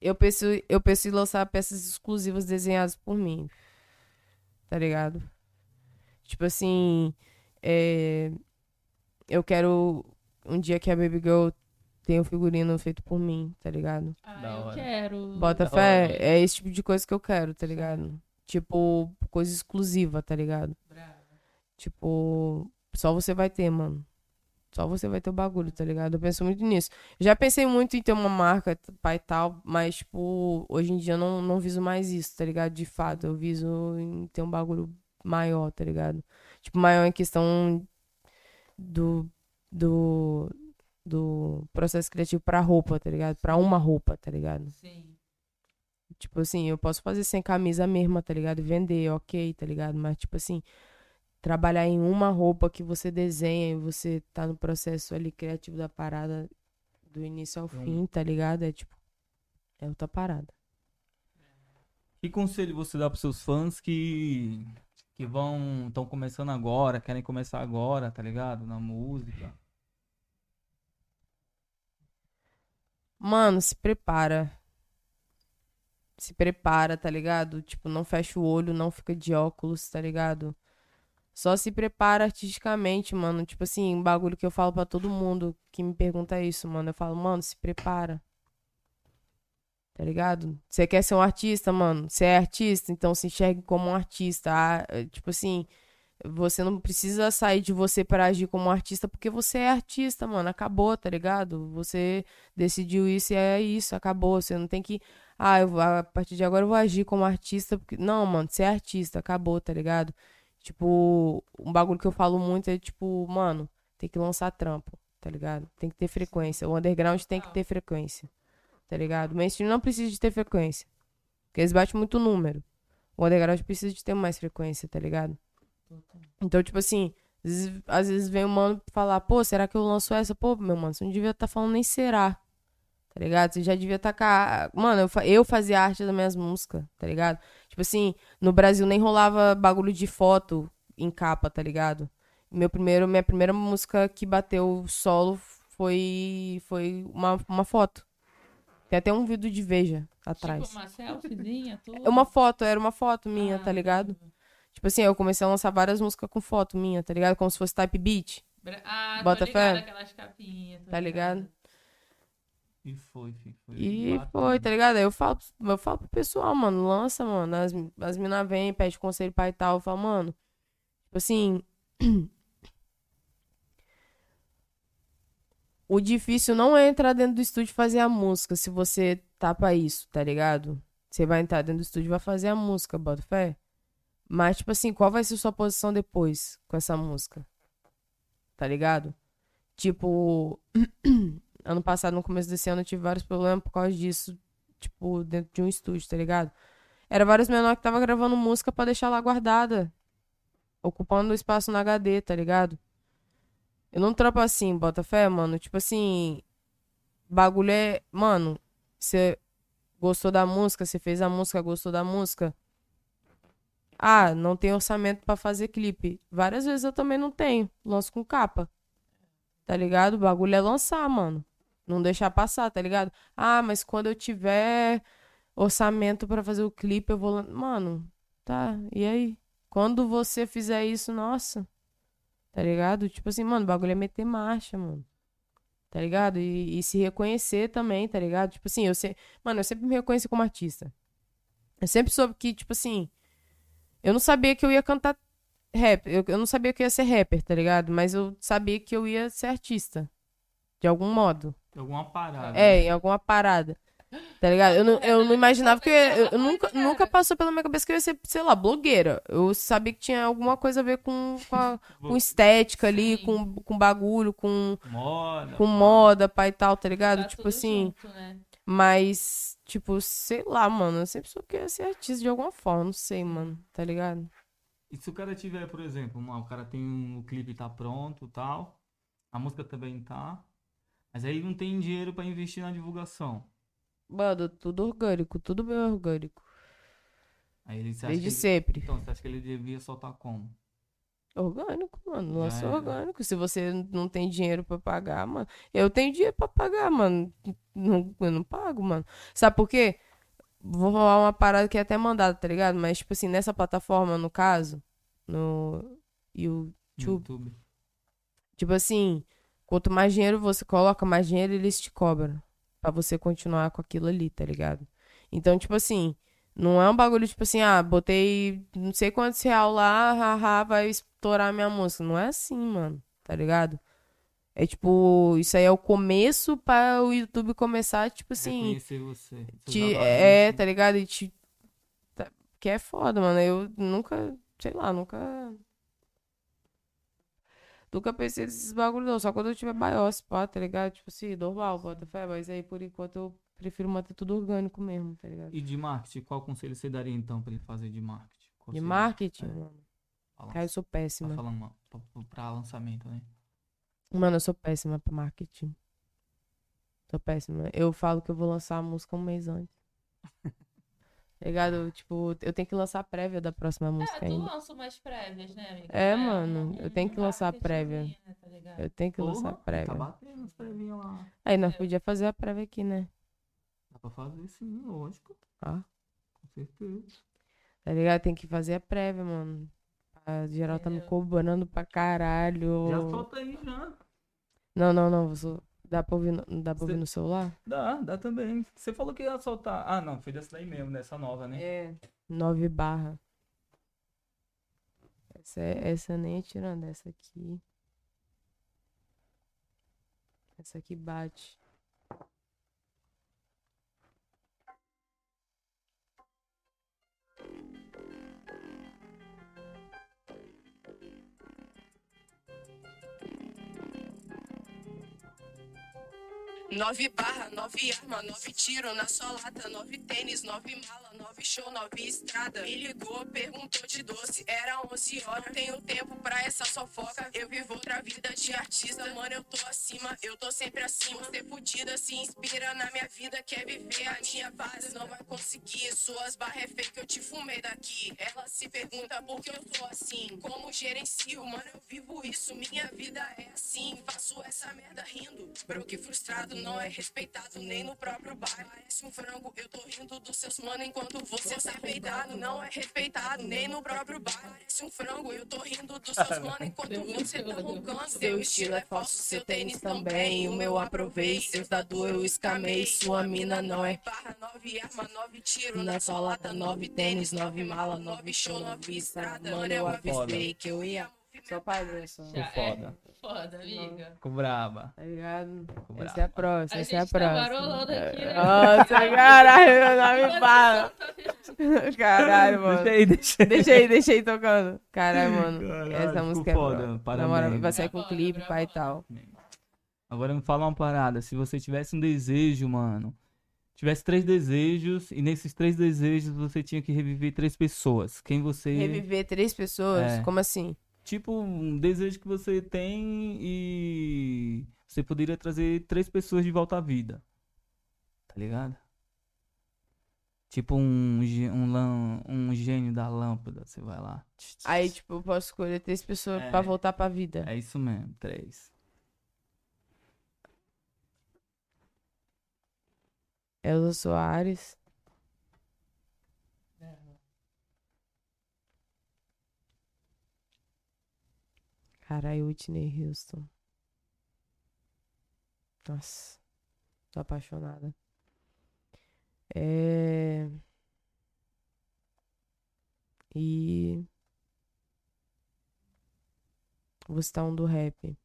Eu penso, eu penso em lançar peças exclusivas desenhadas por mim. Tá ligado? Tipo assim, é, eu quero um dia que a Baby Girl tenha um figurino feito por mim, tá ligado? Ah, eu quero. Bota Da fé, hora. é esse tipo de coisa que eu quero, tá ligado? Tipo, coisa exclusiva, tá ligado? Brava. Tipo, só você vai ter, mano. Só você vai ter o bagulho, tá ligado? Eu penso muito nisso. Já pensei muito em ter uma marca, pai e tal, mas, tipo, hoje em dia eu não, não viso mais isso, tá ligado? De fato, eu viso em ter um bagulho maior, tá ligado? Tipo, maior em questão do, do, do processo criativo pra roupa, tá ligado? Pra uma roupa, tá ligado? Sim. Tipo assim, eu posso fazer sem camisa mesmo, tá ligado? Vender, ok, tá ligado? Mas, tipo assim, trabalhar em uma roupa que você desenha e você tá no processo ali criativo da parada do início ao Então- fim, tá ligado? É tipo, é outra parada. Que conselho você dá pros seus fãs que que vão estão começando agora, querem começar agora, tá ligado? Na música. Mano, se prepara. Se prepara, tá ligado? Tipo, não fecha o olho, não fica de óculos, tá ligado? Só se prepara artisticamente, mano. Tipo assim, um bagulho que eu falo pra todo mundo que me pergunta isso, mano. Eu falo, mano, se prepara. Tá ligado? Você quer ser um artista, mano? Você é artista, então se enxergue como um artista. Ah, é, tipo assim, você não precisa sair de você pra agir como um artista, porque você é artista, mano. Acabou, tá ligado? Você decidiu isso e é isso, acabou. Você não tem que. Ah, eu a partir de agora eu vou agir como artista. Porque... Não, mano, você é artista, acabou, tá ligado? Tipo, um bagulho que eu falo muito é tipo, mano, tem que lançar trampo, tá ligado? Tem que ter frequência. O underground tem que ter frequência, tá ligado? O mainstream não precisa de ter frequência. Porque eles batem muito número. O underground precisa de ter mais frequência, tá ligado? Então, tipo assim, às vezes, às vezes vem o mano falar, pô, será que eu lanço essa? Pô, meu mano, você não devia estar falando nem será. Tá ligado? Você já devia estar com a... Mano, eu, fa- eu fazia arte das minhas músicas, tá ligado? Tipo assim, no Brasil nem rolava bagulho de foto em capa, tá ligado? Meu primeiro, minha primeira música que bateu solo foi, foi uma, uma foto. Tem até um vídeo de Veja atrás. Tipo, uma selfiezinha, tudo. É uma foto, era uma foto minha, Ah, tá ligado? Tipo assim, eu comecei a lançar várias músicas com foto minha, tá ligado? Como se fosse type beat. Ah, tô Bota ligada, fé? aquelas capinhas. tô Tá ligado? E foi, fi, foi. E foi, tá ligado? Aí eu falo, eu falo pro pessoal, mano, lança, mano. As, as minas vêm, pede conselho pra e tal. Eu falo, mano, tipo assim. o difícil não é entrar dentro do estúdio e fazer a música, se você tá pra isso, tá ligado? Você vai entrar dentro do estúdio e vai fazer a música, bota fé. Mas, tipo assim, qual vai ser sua posição depois com essa música? Tá ligado? Tipo, ano passado, no começo desse ano, eu tive vários problemas por causa disso, tipo, dentro de um estúdio, tá ligado? Era vários menores que tava gravando música pra deixar lá guardada, ocupando o espaço no HD, tá ligado? Eu não trampo assim, bota fé, mano. Tipo assim, bagulho é. Mano, você gostou da música, você fez a música, gostou da música. Ah, não tem orçamento pra fazer clipe. Várias vezes eu também não tenho. Lanço com capa. Tá ligado? O bagulho é lançar, mano. Não deixar passar, tá ligado? Ah, mas quando eu tiver orçamento pra fazer o clipe, eu vou. Mano, tá. E aí? Quando você fizer isso, nossa. Tá ligado? Tipo assim, mano, o bagulho é meter marcha, mano. Tá ligado? E, e se reconhecer também, tá ligado? Tipo assim, eu sei. Mano, eu sempre me reconheci como artista. Eu sempre soube que, tipo assim. Eu não sabia que eu ia cantar rap. Eu, eu não sabia que eu ia ser rapper, tá ligado? Mas eu sabia que eu ia ser artista. De algum modo. Alguma parada. É, em alguma parada. Tá ligado? Eu não, eu não imaginava que eu, ia- eu, nunca, nunca passou pela minha cabeça que eu ia ser, sei lá, blogueira. Eu sabia que tinha alguma coisa a ver com, com, a- com estética ali, Sim. com, com bagulho, com, Moda. com moda, pai e tal, tá ligado? Tá tipo tudo assim. junto, né? Mas, tipo, sei lá, mano. Eu sempre soube que eu ia ser artista de alguma forma, não sei, mano. Tá ligado? E se o cara tiver, por exemplo, o cara tem um o clipe tá pronto e tal, a música também tá, mas aí ele não tem dinheiro pra investir na divulgação. Mano, tudo orgânico, tudo bem orgânico. Aí ele você acha Desde que ele- sempre. Então, você acha que ele devia soltar como? Orgânico, mano. Lança era. orgânico. Se você não tem dinheiro pra pagar, mano. Eu tenho dinheiro pra pagar, mano. Não, eu não pago, mano. Sabe por quê? Vou falar uma parada que é até mandada, tá ligado? Mas, tipo assim, nessa plataforma, no caso, no YouTube, No YouTube. tipo assim, quanto mais dinheiro você coloca, mais dinheiro eles te cobram. Pra você continuar com aquilo ali, tá ligado? Então, tipo assim, não é um bagulho tipo assim, ah, botei não sei quantos real lá, haha, vai estourar minha música. Não é assim, mano, tá ligado? É tipo, isso aí é o começo para o YouTube começar, tipo assim, Reconhecer você. te, trabalho. é, tá ligado? E te, tá- que é foda, mano. Eu nunca, sei lá, nunca. Nunca pensei nesses bagulho, não. Só quando eu tiver maior, pá, tá ligado? Tipo assim, normal, bota fé. Mas aí, por enquanto, eu prefiro manter tudo orgânico mesmo, tá ligado? E de marketing, qual conselho você daria então pra ele fazer de marketing? De Conselho? marketing, É. mano. Cara, eu sou Tá péssima. falando uma- pra, pra lançamento, né? Mano, eu sou péssima pra marketing. Sou péssima. Eu falo que eu vou lançar a música um mês antes. Tá ligado? Tipo, eu tenho que lançar a prévia da próxima música É, tu lança umas prévias, né, amiga? É, É, mano, um- eu tenho que lançar a prévia. né, tá ligado? Eu tenho que lançar a Porra, prévia. Tá batendo as prévinhas lá. Aí nós podíamos fazer a prévia aqui, né? Dá pra fazer sim, lógico. Ó, Com certeza. tá ligado? Tem que fazer a prévia, mano. A geral tá me cobrando pra caralho. Já solta aí já. Não, não, não. Sou... Dá pra ouvir no... Dá pra Cê- ouvir no celular? Dá, dá também. Você falou que ia soltar. Ah, não, foi dessa daí mesmo, dessa nova, né? É. 9 barra. Essa, é... essa nem é tirando, essa aqui. Essa aqui bate. Nove barra, nove arma, nove tiro na solata, nove tênis, nove mala, nove show, nove estrada. Me ligou, perguntou de doce, era 11 horas. Tenho tempo pra essa fofoca. Eu vivo outra vida de artista, mano. Eu tô acima, eu tô sempre acima. Ser fudida se inspira na minha vida, quer viver a minha base. Não vai conseguir, suas barras é fake, eu te fumei daqui. Ela se pergunta por que eu tô assim. Como gerencio, mano, eu vivo isso, minha vida é assim. Faço essa merda rindo. Broke frustrado não é respeitado nem no próprio bairro. Parece um frango, eu tô rindo dos seus mano enquanto você tá peidado. Não é respeitado nem no próprio bairro. Parece um frango, eu tô rindo dos seus mano enquanto você tá roncando. Seu estilo é falso, seu tênis também. O meu aprovei, seus dados eu escamei. Sua mina não é barra, nove arma, nove tiro. Na sua lata, nove tênis, nove mala, nove show, nove estrada. Mano, eu avisei que eu ia. Só padrão, só. Ficou foda. Foda, amiga. Ficou braba. Tá ligado? Ficou Essa é a braba. próxima, A essa é a gente tá próxima. aqui, né? Nossa, caralho, não me fala. Caralho, mano. Deixa aí, deixa aí. Deixa aí, deixa aí tocando. Caralho, mano. Caralho, essa música é foda, boa. parabéns. Na moral, vai sair É com foda, clipe, pai e tal. Agora me fala uma parada. Se você tivesse um desejo, mano. Tivesse três desejos e nesses três desejos você tinha que reviver três pessoas. Quem você. Reviver três pessoas? É. Como assim? Tipo, um desejo que você tem e. Você poderia trazer três pessoas de volta à vida. Tá ligado? Tipo um, um, um gênio da lâmpada. Você vai lá. Aí, tipo, eu posso escolher três pessoas É. pra voltar pra vida. É isso mesmo, três. Elza Soares. Caralho, Whitney Houston. Nossa, tô apaixonada. É. E. Vou citar um do rap.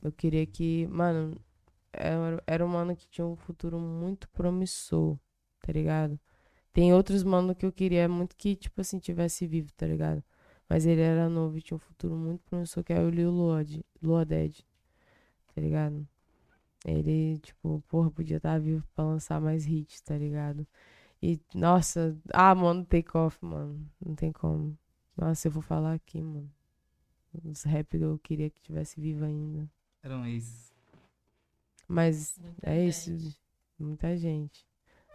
Eu queria que. Mano, era, era um mano que tinha um futuro muito promissor, tá ligado? Tem outros mano que eu queria muito que, tipo assim, tivesse vivo, tá ligado? Mas ele era novo e tinha um futuro muito promissor, que é o Lil Lord, Lua Dead, tá ligado? Ele, tipo, porra, podia estar vivo pra lançar mais hits, tá ligado? E, nossa, ah, mano, take off, mano. Não tem como. Nossa, eu vou falar aqui, mano. Os rap que eu queria que tivesse vivo ainda. Eram esses. Mas Muita é isso, gente. muita gente.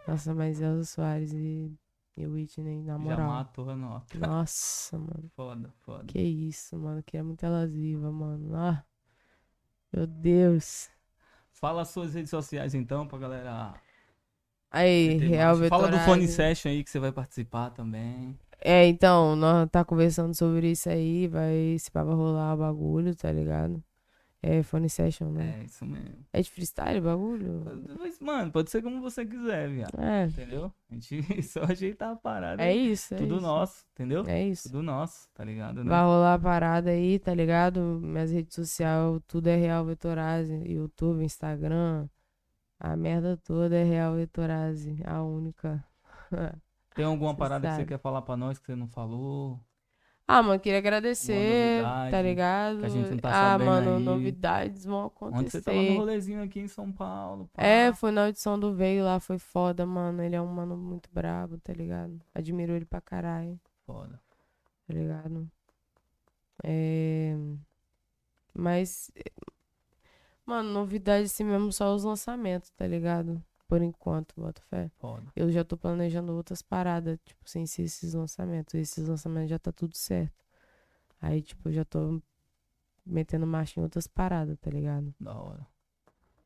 Nossa, mas Elza Soares e, e Whitney, na Já moral. matou a nota. Nossa, mano. Foda, foda. Que isso, mano. Queria muito elas vivas, mano. Ah, meu Deus. Fala as suas redes sociais então pra galera. Aí, Real mais. Fala do. Fone Session aí que você vai participar também. É, então, nós tá conversando sobre isso aí. Vai, se pá, vai rolar o bagulho, tá ligado? É Phone Session, né? É, isso mesmo. É, de freestyle o bagulho? Mas, mano, pode ser como você quiser, viado. É, Entendeu? A gente só ajeitar a parada. é isso. É Tudo isso. nosso, entendeu? É isso. Tudo nosso, tá ligado? Né? Vai rolar a parada aí, tá ligado? Minhas redes sociais, tudo é Real Vetorazzi. YouTube, Instagram. A merda toda é Real Vetorazzi. A única. Tem alguma Cê parada que você sabe. quer falar pra nós que você não falou? Ah, mano, queria agradecer, novidade tá ligado? a gente não tá ah, sabendo mano, aí. novidades vão acontecer. Onde você tava no rolezinho aqui em São Paulo? pá. É, foi na audição do Veio lá, foi foda, mano. Ele é um mano muito brabo, tá ligado? Admiro ele pra caralho. Foda. tá ligado? É... Mas, mano, novidade assim mesmo, só os lançamentos, tá ligado? Por enquanto, bota fé. Foda. Eu já tô planejando outras paradas, tipo, sem ser esses lançamentos. Esses lançamentos já tá tudo certo. Aí, tipo, eu já tô metendo marcha em outras paradas, tá ligado? Da hora.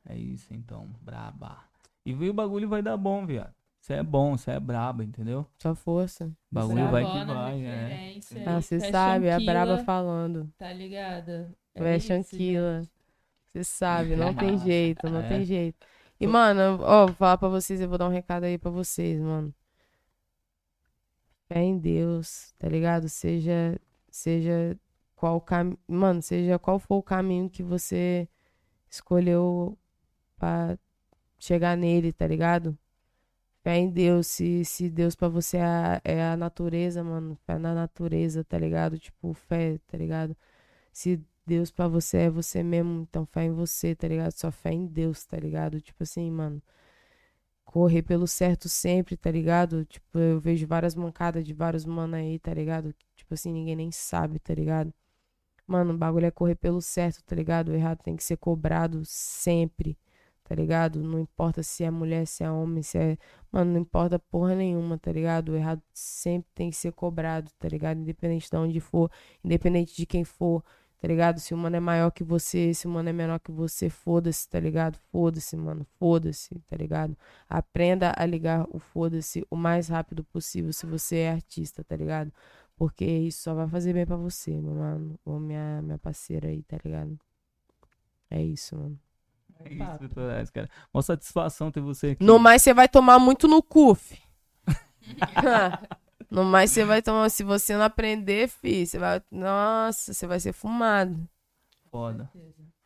É isso então, braba. E o bagulho vai dar bom, viado. Você é bom, você é braba, entendeu? Só força. O bagulho vai que Brabona, vai, é. referência Ah, aí, você sabe, a braba falando. Tá ligada? É gente. Você sabe, não tem Massa. jeito, não É. tem jeito. E, mano, ó, vou falar pra vocês, eu vou dar um recado aí pra vocês, mano. Fé em Deus, tá ligado? Seja, seja qual caminho, mano, seja qual for o caminho que você escolheu pra chegar nele, tá ligado? Fé em Deus, se, se Deus pra você é a, é a natureza, mano, fé na natureza, tá ligado? Tipo, fé, tá ligado? Se Deus pra você é você mesmo, então fé em você, tá ligado? Só fé em Deus, tá ligado? Tipo assim, mano. Correr pelo certo sempre, tá ligado? Tipo, eu vejo várias mancadas de vários mano aí, tá ligado? Tipo assim, ninguém nem sabe, tá ligado? Mano, o bagulho é correr pelo certo, tá ligado? O errado tem que ser cobrado sempre, tá ligado? Não importa se é mulher, se é homem, se é. Mano, não importa porra nenhuma, tá ligado? O errado sempre tem que ser cobrado, tá ligado? Independente de onde for, independente de quem for, tá ligado? Se o mano é maior que você, se o mano é menor que você, foda-se, tá ligado? Foda-se, mano, foda-se, tá ligado? Aprenda a ligar o foda-se o mais rápido possível se você é artista, tá ligado? Porque isso só vai fazer bem pra você, meu mano. Ou minha, minha parceira aí, tá ligado? É isso, mano. É isso, Vitor Reis, cara. Uma satisfação ter você aqui. No mais, você vai tomar muito no cu, fi. no mais, você vai tomar. Se você não aprender, fi, você vai. Nossa, você vai ser fumado. Foda,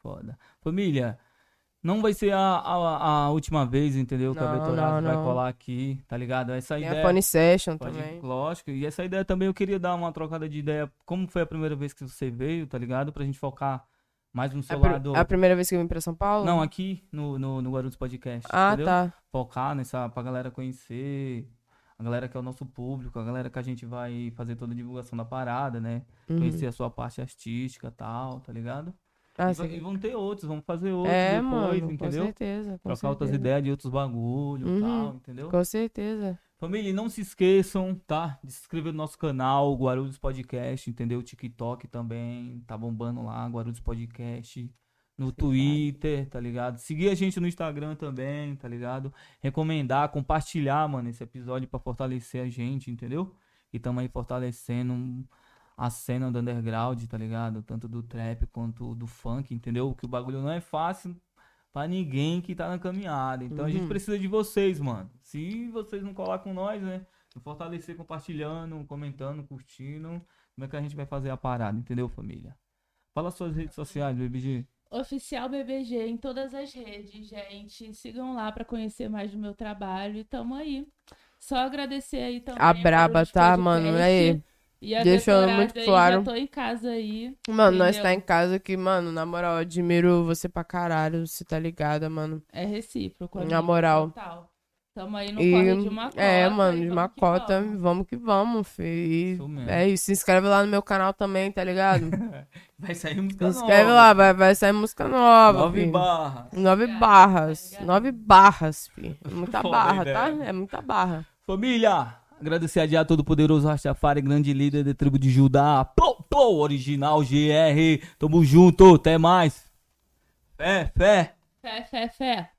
foda. Família, não vai ser a, a, a última vez, entendeu? que a Não, não, vai colar aqui, tá ligado? Essa Tem ideia. a Funny Session Pode, também. lógico. E essa ideia também eu queria dar uma trocada de ideia. Como foi a primeira vez que você veio, tá ligado? Pra gente focar mais no A, seu pri- lado. a primeira vez que eu vim pra São Paulo? Não, aqui no, no, no Guarulhos Podcast. Ah, entendeu? tá. Focar nessa, pra galera conhecer. A galera que é o nosso público, a galera que a gente vai fazer toda a divulgação da parada, né? Uhum. Conhecer a sua parte artística e tal, tá ligado? Ah, e, vai- e vão ter outros, vamos fazer outros É, depois, mano, com entendeu? certeza. Com Trocar outras certeza. ideias de outros bagulho e Uhum. tal, entendeu? Com certeza. Família, não se esqueçam, tá? De se inscrever no nosso canal, Guarulhos Podcast, entendeu? TikTok também, tá bombando lá, Guarulhos Podcast. No Twitter, tá ligado? Seguir a gente no Instagram também, tá ligado? Recomendar, compartilhar, mano, esse episódio pra fortalecer a gente, entendeu? E tamo aí fortalecendo a cena do underground, tá ligado? Tanto do trap quanto do funk, entendeu? Que o bagulho não é fácil pra ninguém que tá na caminhada. Então a gente Uhum. precisa de vocês, mano. Se vocês não colar com nós, né? Fortalecer compartilhando, comentando, curtindo. Como é que a gente vai fazer a parada, entendeu, família? Fala suas redes sociais, BBG. Oficial BBG em todas as redes, gente. Sigam lá pra conhecer mais do meu trabalho e tamo aí. Só agradecer aí também. A braba, tá, mano? Aí. E a Deixando muito aí, claro. Tô em casa aí. Mano, nós Entendeu? tá em casa que, mano, na moral, eu admiro você pra caralho, você tá ligada, mano. É recíproco. Na moral. Total. Tamo aí no E, corre de uma cota. é, mano, de vamos uma que cota, vamos. vamos que vamos, fi. E Isso mesmo. É isso, se inscreve lá no meu canal também, tá ligado? Vai sair música Se inscreve nova. lá, vai, vai sair música nova, Nove fi. barras. Nove Ligado, barras. ligado. Nove barras, fi. É muita Foda barra, tá? ideia. É muita barra. Família, agradecer a Dia Todo-Poderoso Rastafari, grande líder da tribo de Judá. Pô, pô, original GR. Tamo junto, até mais. Fé, fé. Fé, fé, fé.